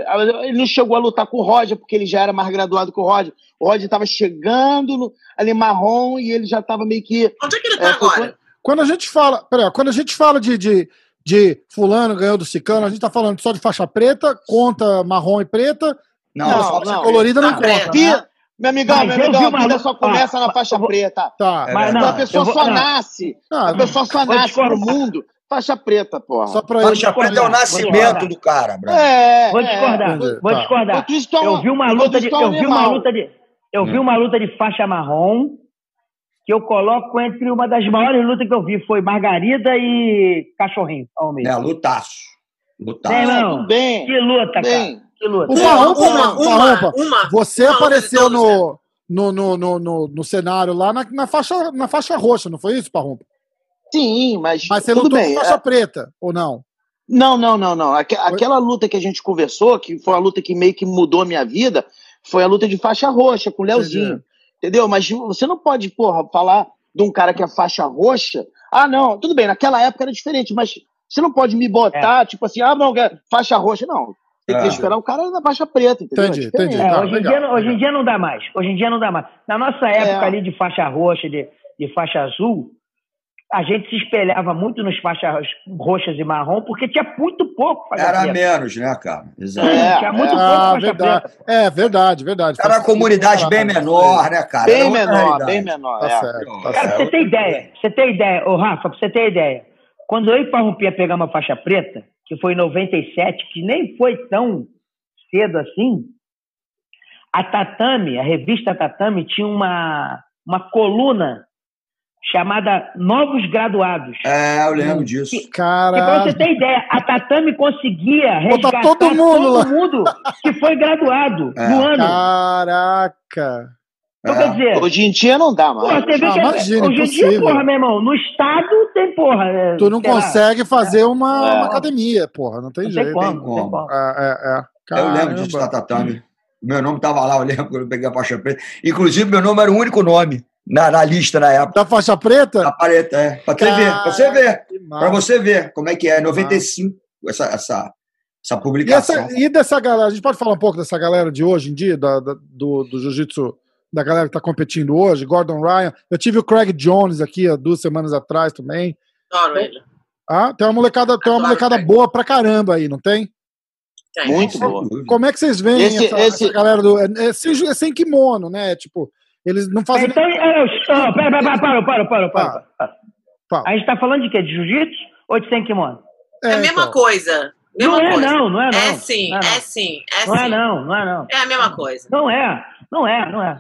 Ele não chegou a lutar com o Roger, porque ele já era mais graduado que o Roger. O Roger tava chegando no, ali marrom e ele já tava meio que. Onde é que ele É, tá foi agora? Quando a gente fala, peraí, quando a gente fala de, de, de fulano ganhou do cicano, a gente tá falando só de faixa preta, conta marrom e preta, Não, Não, não. colorida não Não, conta. é. Vi- né? Meu amigão, Mas meu eu amigão, a vida só começa Ah, na faixa vou- preta. Tá. É Mas verdade. não, a pessoa vou- só não. nasce. Ah, A pessoa só Vou nasce pro discordar. mundo. Faixa preta, porra. Só pra Faixa preta é o Vou nascimento discordar. do cara, brother. É. Vou é. discordar. Vou Tá. discordar. Enquanto isso, tu é um- Eu vi uma luta de, é eu vi uma luta de, eu vi uma luta de faixa marrom que eu coloco entre uma das maiores lutas que eu vi foi Margarida e Cachorrinho ao meio. É, lutaço. Lutaço. Ah, não. bem. Que luta, cara. Bem. Que luta. O Uma, uma, não, uma, Farrompa. uma. Você Uma apareceu no, no, no, no, no, no cenário lá na, na, faixa, na faixa roxa, não foi isso, Parrompa? Sim, mas, Mas você tudo lutou bem. com faixa preta, ou não? Não, não, não, não. Aque- Aquela luta que a gente conversou, que foi a luta que meio que mudou a minha vida, foi a luta de faixa roxa com o Leozinho. Entendi. Entendeu? Mas você não pode, porra, falar de um cara que é faixa roxa. Ah, não, tudo bem, naquela época era diferente, mas você não pode me botar, tipo assim, ah, não, é faixa roxa. Não. Tem que É. esperar o cara na faixa preta, entendeu? Entendi, É entendi. É, Tá, hoje, em legal, dia, não- hoje em dia não dá mais. Hoje em dia não dá mais. Na nossa época É. ali de faixa roxa, de, de faixa azul, a gente se espelhava muito nos faixas roxas e marrom, porque tinha muito pouco faixa Era preta. menos, né, cara? Exato. É, tinha muito é. pouco Ah, faixa verdade. preta. É, verdade, verdade. Era uma comunidade bem menor, né, cara? Bem menor, realidade. bem menor. Tá é. certo, tá Cara, certo. pra você ter ideia, pra você ter ideia, ô Rafa, pra você ter ideia, quando eu e Parrumpia pegar uma faixa preta, que foi em 97, que nem foi tão cedo assim, a Tatame, a revista Tatame, tinha uma, uma coluna chamada Novos Graduados. É, eu lembro disso. E pra você ter ideia, a Tatame conseguia Botar resgatar todo mundo lá. mundo que foi graduado É. no ano. Caraca. Então, É. quer dizer, Hoje em dia não dá mais. porra, você vê Ah, que é- imagina, hoje em dia, porra, meu irmão, no estado tem, porra. é, Tu não sei lá, consegue fazer uma, É. uma academia, porra. Não tem Não jeito. como, tem não tem como. como. É, é, é. Eu lembro disso da Tatame. Meu nome estava lá, eu lembro quando eu peguei a faixa preta. Inclusive, meu nome era o único nome na, na lista na época. Da faixa preta? Na paleta, é. Pra você ver, pra você ver. Pra você ver como é que é. 95. essa, essa, essa E, publicação. essa, e dessa galera, a gente pode falar um pouco dessa galera de hoje em dia, da- da- do, do jiu-jitsu, da galera que tá competindo hoje, Gordon Ryan. Eu tive o Craig Jones aqui há duas semanas atrás também. Adoro ele. Ah, tem uma molecada, tem uma Adoro, molecada boa pra caramba aí, não tem? Tem. Muito boa. Como é que vocês veem Esse- essa, esse- essa galera do. É, é sem, é sem kimono, né? Tipo, eles não fazem. Então, é, não, pera, pera, pera, para, para, para, para, para. A gente tá falando de quê? De jiu-jitsu ou de sem kimono? É a mesma então. coisa. Mesma Não é coisa. não, não é não. É sim, Não é é não. sim, é Não é sim. não, não é não. É a mesma coisa. Não é, não é, não é.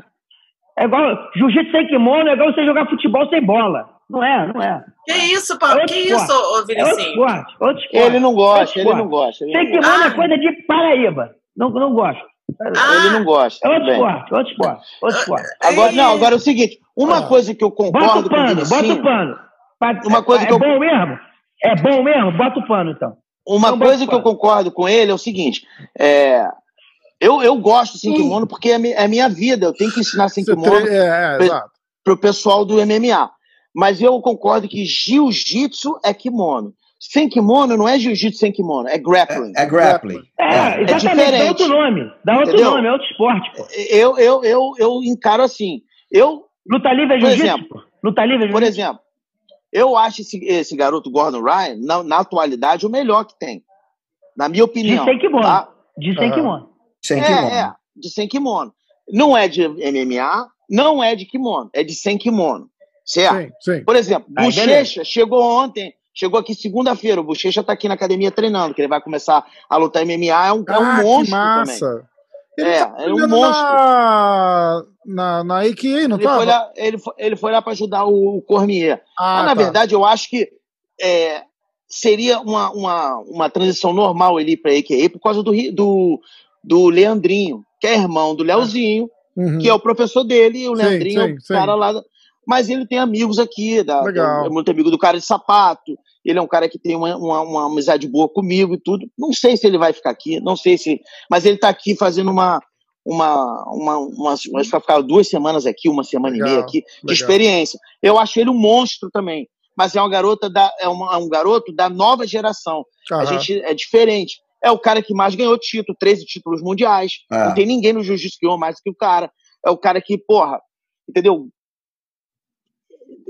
É igual jiu-jitsu sem kimono, é igual você jogar futebol sem bola. Não é, não é. Que isso, Paulo? É Que esporte. isso, ô É esporte, outro esporte. Ele não gosta, Outro ele não gosta. Ele Sem não kimono Ah. é coisa de Paraíba. Não, não gosto. Ah, Ele não gosta. É outro Bem. esporte, outro esporte, outro esporte. Agora, não, agora é o seguinte: uma Ah. coisa que eu Bota concordo o com o pano, bota o pano. Pa- Uma coisa é que eu- bom mesmo? É bom mesmo? Bota o pano, então. uma Então, coisa bota que eu pano. concordo com ele é o seguinte: é, eu, eu gosto sem kimono porque é, mi- é minha vida. Eu tenho que ensinar sem kimono É, é, exato. pro pessoal do MMA. Mas eu concordo que jiu-jitsu é kimono. Sem kimono não é jiu-jitsu sem kimono, é grappling. É grappling. É, É, exatamente, dá diferente. outro nome. Dá outro Entendeu? nome, é outro esporte. pô. Eu, eu, eu, eu encaro assim. Eu, Luta livre é Por jiu-jitsu? Luta livre é por exemplo, eu acho esse, esse garoto Gordon Ryan, na, na atualidade, o melhor que tem. Na minha De opinião. sem kimono. tá? De sem Aham. kimono. Sem kimono. É, é, de sem kimono. Não é de MMA, não é de kimono, é de sem kimono. Certo? Sim, sim. Por exemplo, Aí, Bochecha chegou ontem, chegou aqui segunda-feira. O Bochecha tá aqui na academia treinando, que ele vai começar a lutar MMA. É um, é um Ah, que monstro massa. também. Ele É, tá é um treinando na, na, na AKA, não Ele tá? foi, lá, ele, foi, ele foi lá para ajudar o, o Cormier. Ah, Mas, na tá. verdade, eu acho que é, seria uma, uma, uma transição normal ele ir para AKA por causa do, do, do Leandrinho, que é irmão do Leozinho, Uhum. que é o professor dele, e o Sim, Leandrinho é sim, o sim. cara lá. da- Mas ele tem amigos aqui, da, Legal. é muito amigo do cara de sapato. Ele é um cara que tem uma, uma, uma amizade boa comigo e tudo. Não sei se ele vai ficar aqui, não sei se. Mas ele está aqui fazendo uma. Uma, uma, uma, acho que vai ficar duas semanas aqui, uma semana Legal, e meia aqui de legal. experiência. Eu acho ele um monstro também, mas é uma garota da, é, uma- é um garoto da nova geração. A Aham. gente é diferente. É o cara que mais ganhou título, 13 títulos mundiais. É. Não tem ninguém no jiu-jitsu que ganhou mais que o cara. É o cara que, porra, entendeu?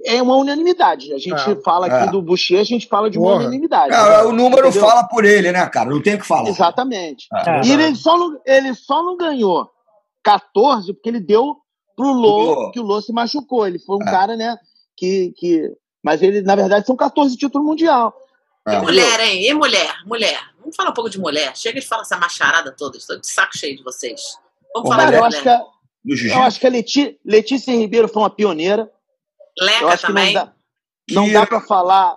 É uma unanimidade. A gente É, fala aqui é. do Boucher, a gente fala de uma Porra. unanimidade. É, o número Entendeu? fala por ele, né, cara? Não tem o que falar. Exatamente. É. E ele só, não, ele só não ganhou 14 porque ele deu pro Lô, Lô. que o Lô se machucou. Ele foi um É. cara, né, que, que... Mas ele, na verdade, são 14 títulos mundial. E É. mulher, hein? E mulher? Mulher. Vamos falar um pouco de mulher. Chega de falar essa macharada toda. Estou de saco cheio de vocês. Vamos Ô, falar Cara, de eu mulher. acho que a, eu acho que a Leti, Letícia Ribeiro foi uma pioneira. Eu Leca acho que não também. dá, não Que- dá para falar,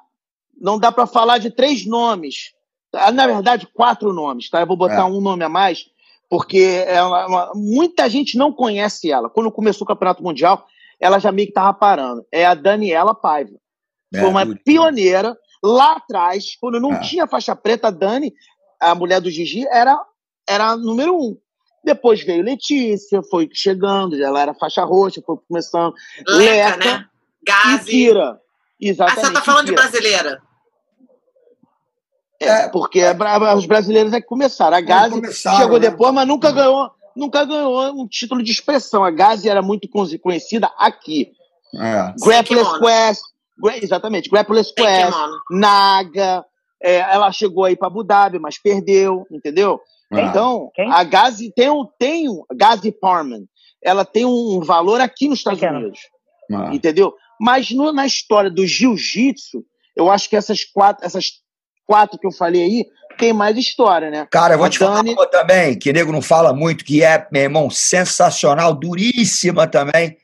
não dá para falar de três nomes. Ah, Na verdade, quatro nomes, tá? Eu vou botar É. um nome a mais, porque é uma- muita gente não conhece ela. Quando começou o Campeonato Mundial, ela já meio que tava parando. É a Daniela Paiva. É, Foi uma pioneira lá atrás, quando não É. tinha faixa preta, a Dani, a mulher do Gigi, era, era a número um. Depois veio Letícia, foi chegando, ela era faixa roxa, foi começando. Leca, Leca né? E Gazi. Kira. Ah, Exatamente. você tá falando de Kira. brasileira. É, porque é os brasileiros é que começaram. A Gazi começaram, chegou né? depois, mas nunca ganhou, nunca ganhou um título de expressão. A Gazi era muito conhe- conhecida aqui. É. Grappler's. Quest, exatamente, Quest, kimono. Naga. é, ela chegou aí para Abu Dhabi, mas perdeu, entendeu? É. Então, Quem? a Gazi tem um, tem um, Gazi Parman, ela tem um valor aqui nos Estados é? Unidos É. entendeu? Mas no- na história do jiu-jitsu, eu acho que essas quatro, essas quatro que eu falei aí tem mais história, né? Cara, eu vou A te falar Dani- uma também, que nego não fala muito, que é, meu irmão, sensacional, duríssima também,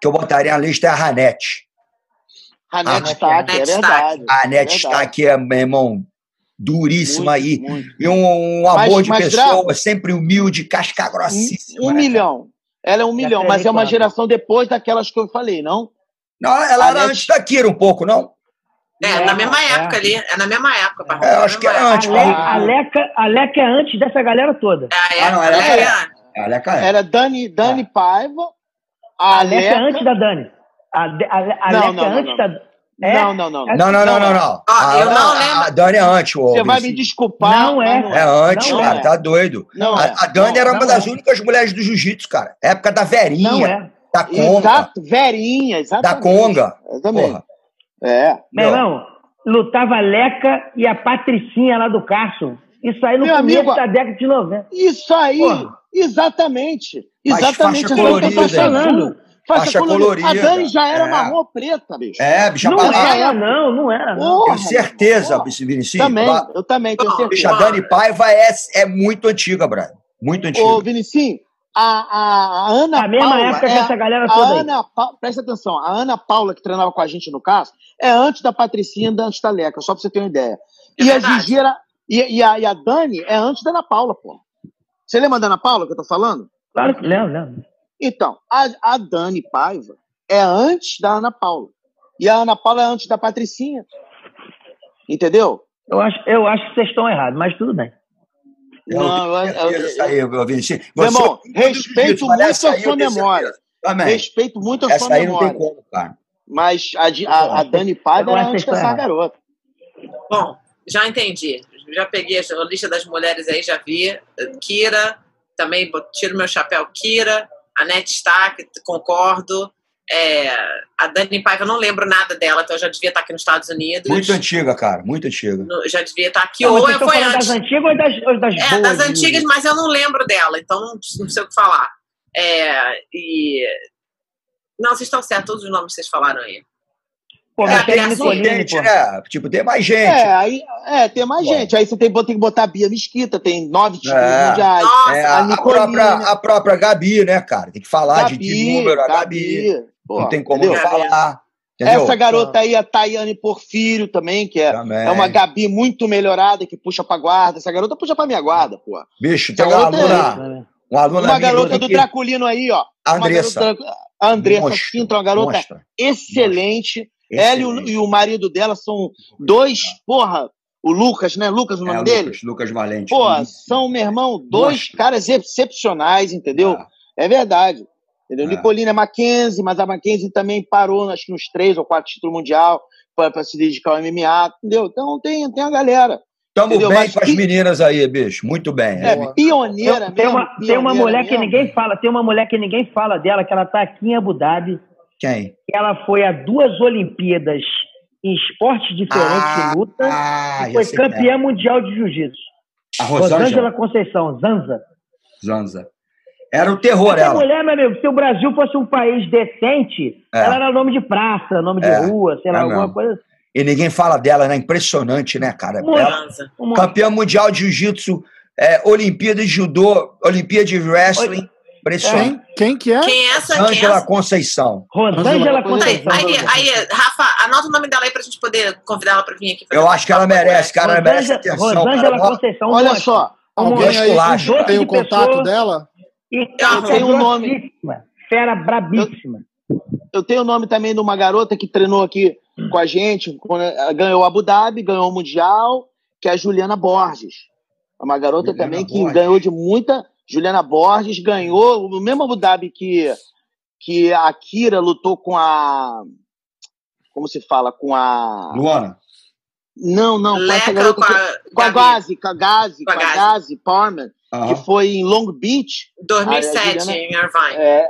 que eu botaria na lista é a Ranete. Ranete Ah, Stack, é verdade. A é aqui, é, meu irmão, duríssima Muito, aí. muito. E um, um amor Mas- de mas, pessoa, sempre humilde, casca grossíssima. Um né, milhão. Ela é um milhão, mas é uma geração depois daquelas que eu falei, não? Não, ela, A era Net- antes da Kira um pouco, não? É, É, na mesma é. época ali. É na mesma época. Parra. É, eu acho que é antes. A, época. Le, a, Leca, a Leca é antes dessa galera toda. É, é, Ah, não, ela Leca é. é. É. Era Dani, Dani Paiva, a, A Leca é Leca, antes da Dani. A, a, a Não, Leca não, é não, antes não. da. É? Não, não, não. Não, não, não, não, não. Ah, eu a, não lembro. A Dani é antes, ô, Você vai me desculpar. Não é. mas É antes, Não cara, é. tá doido. Não a, é. a Dani Não, era uma não das é. únicas mulheres do jiu-jitsu, cara. Época da Verinha, Não é. da Conga. Exato, verinha, Da exatamente. Conga. Exatamente. Porra. É. Meu irmão, lutava a Leca e a Patricinha lá do Carson. Isso aí no Meu começo amigo, da década de 90. Isso aí, Porra. exatamente. Mas Exatamente. faixa é o que eu tô colorida, falando. Faixa, Faixa colorida. A Dani colorida. já era É. marrom preta, bicho. É, bicho, Não a, a, era, não, não era. Não. Porra, tenho certeza, porra. Vinicius. Também, A- eu também tenho Bom, Bicho, a certeza. Dani Paiva é, é muito antiga, Brian. Muito antiga. Ô, Vinicinho, a, a, a Ana A mesma Paula. época que é- essa galera a toda aí. Ana Pa- Presta atenção, a Ana Paula, que treinava com a gente no caso, é antes da Patricinha e antes da Leca, só pra você ter uma ideia. É e a. Gigi era. E, e a, e a Dani é antes da Ana Paula, pô. Você lembra da Ana Paula que eu tô falando? Claro que lembro, lembro. Então, a, a Dani Paiva é antes da Ana Paula. E a Ana Paula é antes da Patricinha. Entendeu? Eu acho, eu acho que vocês estão errados, mas tudo bem. Eu Não, eu- eu- Vinicius. Meu irmão, respeito muito essa a eu sua memória. Respeito muito a Essa sua aí não tem memória. como, cara. Mas a, a, a Dani Paiva Eu era que antes dessa garota. Bom, já entendi. Já peguei a lista das mulheres aí, já vi. Kira, também tiro meu chapéu, Kira. A Net Stark, concordo. É, a Dani Paiva, eu não lembro nada dela, então eu já devia estar aqui nos Estados Unidos. Muito antiga, cara. Muito antiga. No- já devia estar aqui, Não, ou estão foi antes. das antigas ou das, ou das É, boas? das antigas, mas eu não lembro dela, então não, não sei o que falar. É, e. Não, vocês estão certos, todos os nomes que vocês falaram aí. Pô, É, tem Nicolini, Gente, pô. né? Tipo, tem mais gente. É, aí, é, tem mais Bom. gente. Aí você tem, tem que botar a Bia Mesquita, tem nove títulos É. mundiais. Nossa, É, a a, própria, a própria Gabi, né, cara? Tem que falar de, de número, a Gabi. Pô, não tem como entendeu? não falar. Entendeu? Essa garota aí, a Tayane Porfírio também, que é, Também. é uma Gabi muito melhorada, que puxa pra guarda. Essa garota puxa pra minha guarda, pô. Bicho, tem uma garota é- aluna, uma aluna Uma garota do que- Draculino aí, ó. A Uma Andressa. garota- a Andressa Monstra, Sintra, uma garota monstra. excelente. Ela e o, e o marido dela são dois, porra, o Lucas, né? Lucas, o É, nome o dele? Lucas, Lucas Valente. Pô, são, meu irmão, dois Mostra. caras excepcionais, entendeu? Ah, É verdade. Entendeu? É. Nicolina é Mackenzie, mas a Mackenzie também parou, acho que nos três ou quatro títulos mundial para se dedicar ao MMA, entendeu? Então tem, tem a galera. Tamo Entendeu? bem Mas com as que- meninas aí, bicho. Muito bem. É, Boa. pioneira Tem, tem mesmo. uma, tem uma mulher que mesmo. ninguém fala, tem uma mulher que ninguém fala dela, que ela tá aqui em Abu Dhabi. Quem? Ela foi a duas Olimpíadas em esportes diferentes Ah, de luta Ah, e foi quem é. campeã mundial de jiu-jitsu. A Rosângela Rosângela Conceição, Zanza. Zanza. Era o terror, Essa ela. mulher, meu amigo, se o Brasil fosse um país decente, É. ela era nome de praça, nome de É, rua, sei lá, é alguma mesmo. coisa assim. E ninguém fala dela, né? Impressionante, né, cara? Ela, campeã mundial de jiu-jitsu, é, Olimpíada de judô, Olimpíada de wrestling. Impressionante. Quem? Quem que é? Quem é essa? Quem é Ângela essa? Conceição. Rosângela Aí, Conceição. aí, aí, Rafa, anota o nome dela aí pra gente poder convidar ela pra vir aqui. Eu um acho que ela merece, cara. Ela merece Rosângela, atenção. Rosângela cara. Conceição. um Olha só, Um Alguém aí doce tem o de contato pessoa. dela? E Eu tenho um nome. Fera brabíssima. eu tenho o nome também de uma garota que treinou aqui com a gente, ganhou Abu Dhabi, ganhou o Mundial, que é a Juliana Borges. É uma garota Juliana também que Borges. ganhou de muita. Juliana Borges ganhou no mesmo Abu Dhabi que, que a Kira lutou com a. Como se fala? Com a. Luana. Não, não, com essa Leca garota. com que- a, Com a Gazi, com a Gazi, Com com a Gazi. Gazi Parman, Aham. que foi em Long Beach. 2007, a Juliana- em Irvine. É,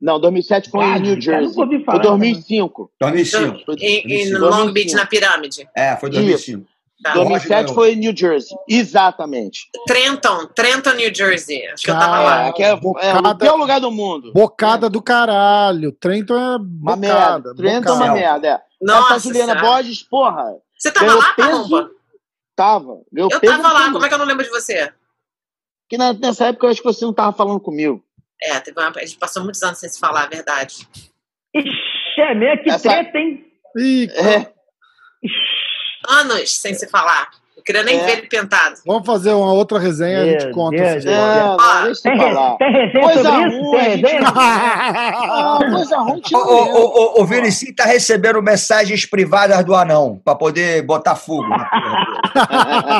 não, 2007 foi em Gazi, New Jersey. nunca ouvi Foi falar 2005. 2005. Foi- Em, em 2005. Long Beach, na pirâmide. É, foi 2005. Tá. Dois. 2007 ganhou. foi em New Jersey. Exatamente. Trenton, Trenton, New Jersey. Acho que eu tava Cara, lá. É, que é, é bocada- o pior lugar do mundo. Bocada do caralho. Trenton é Uma merda. Trento é uma merda. É. Nossa, Essa Juliana será? Borges, porra, Você tava lá, peso. Tava. Eu peso tava lá, como é que eu não lembro de você? Que na- nessa época eu acho que você não tava falando comigo. É, teve uma... a gente passou muitos anos sem se falar, a verdade. Ixi, é mesmo que Essa- treta, hein? Ih, É, Anos sem se falar. Eu queria nem É. ver ele pintado. Vamos fazer uma outra resenha, a gente conta. Não, Ó, não, deixa Tem, falar. tem resenha Coisa sobre isso? ruim, Tem a gente resenha? Ah, coisa ruim, O, o, o, o, Vinicinho tá recebendo mensagens privadas do anão pra poder botar fogo.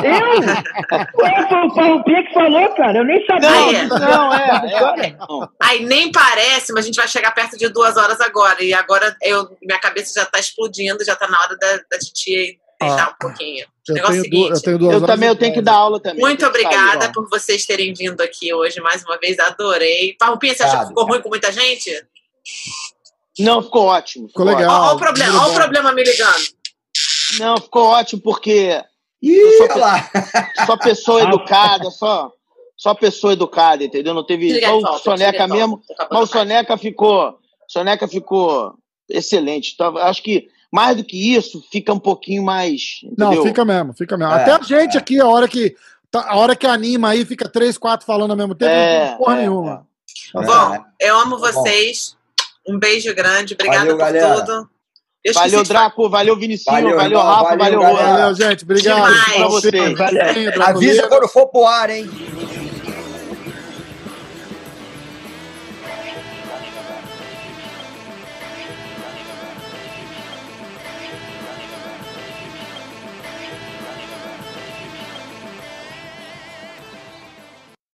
Eu? Ué, foi o Parrupinha que falou, cara. Eu nem sabia. Não, é, Essa é, não. Aí nem parece, mas a gente vai chegar perto de duas horas agora. E agora eu, minha cabeça já tá explodindo, já tá na hora da, da titia deitar um pouquinho. Eu Negócio tenho, seguinte, du- eu tenho duas Eu também eu tenho que dar aula também. Muito sair, obrigada por vocês terem vindo aqui hoje mais uma vez. Adorei. Parrupinha, você achou que ficou ruim com muita gente? Não, ficou ótimo. Ficou legal. Olha o problema, ó o problema me ligando. Não, ficou ótimo porque Ih, sou olha lá. só pessoa educada, só, só pessoa educada, entendeu? Não teve só de o Soneca mesmo, acabando mas o. Soneca ficou, Soneca ficou excelente. Então, acho que mais do que isso, fica um pouquinho mais, Não, entendeu? fica mesmo, fica mesmo. É, Até a gente aqui, a hora que. tá- A hora que anima aí, fica três, quatro falando ao mesmo tempo, É, não porra é, nenhuma. Bom, eu amo Tá vocês. Um beijo grande. Obrigada Valeu, por galera. tudo. Eu Valeu, Draco, valeu, Vinicinho, Valeu, valeu, Rafa, valeu, valeu. Valeu, gente. Obrigado. Demais. Pra vocês. Valeu. Avisa quando for pro ar, hein?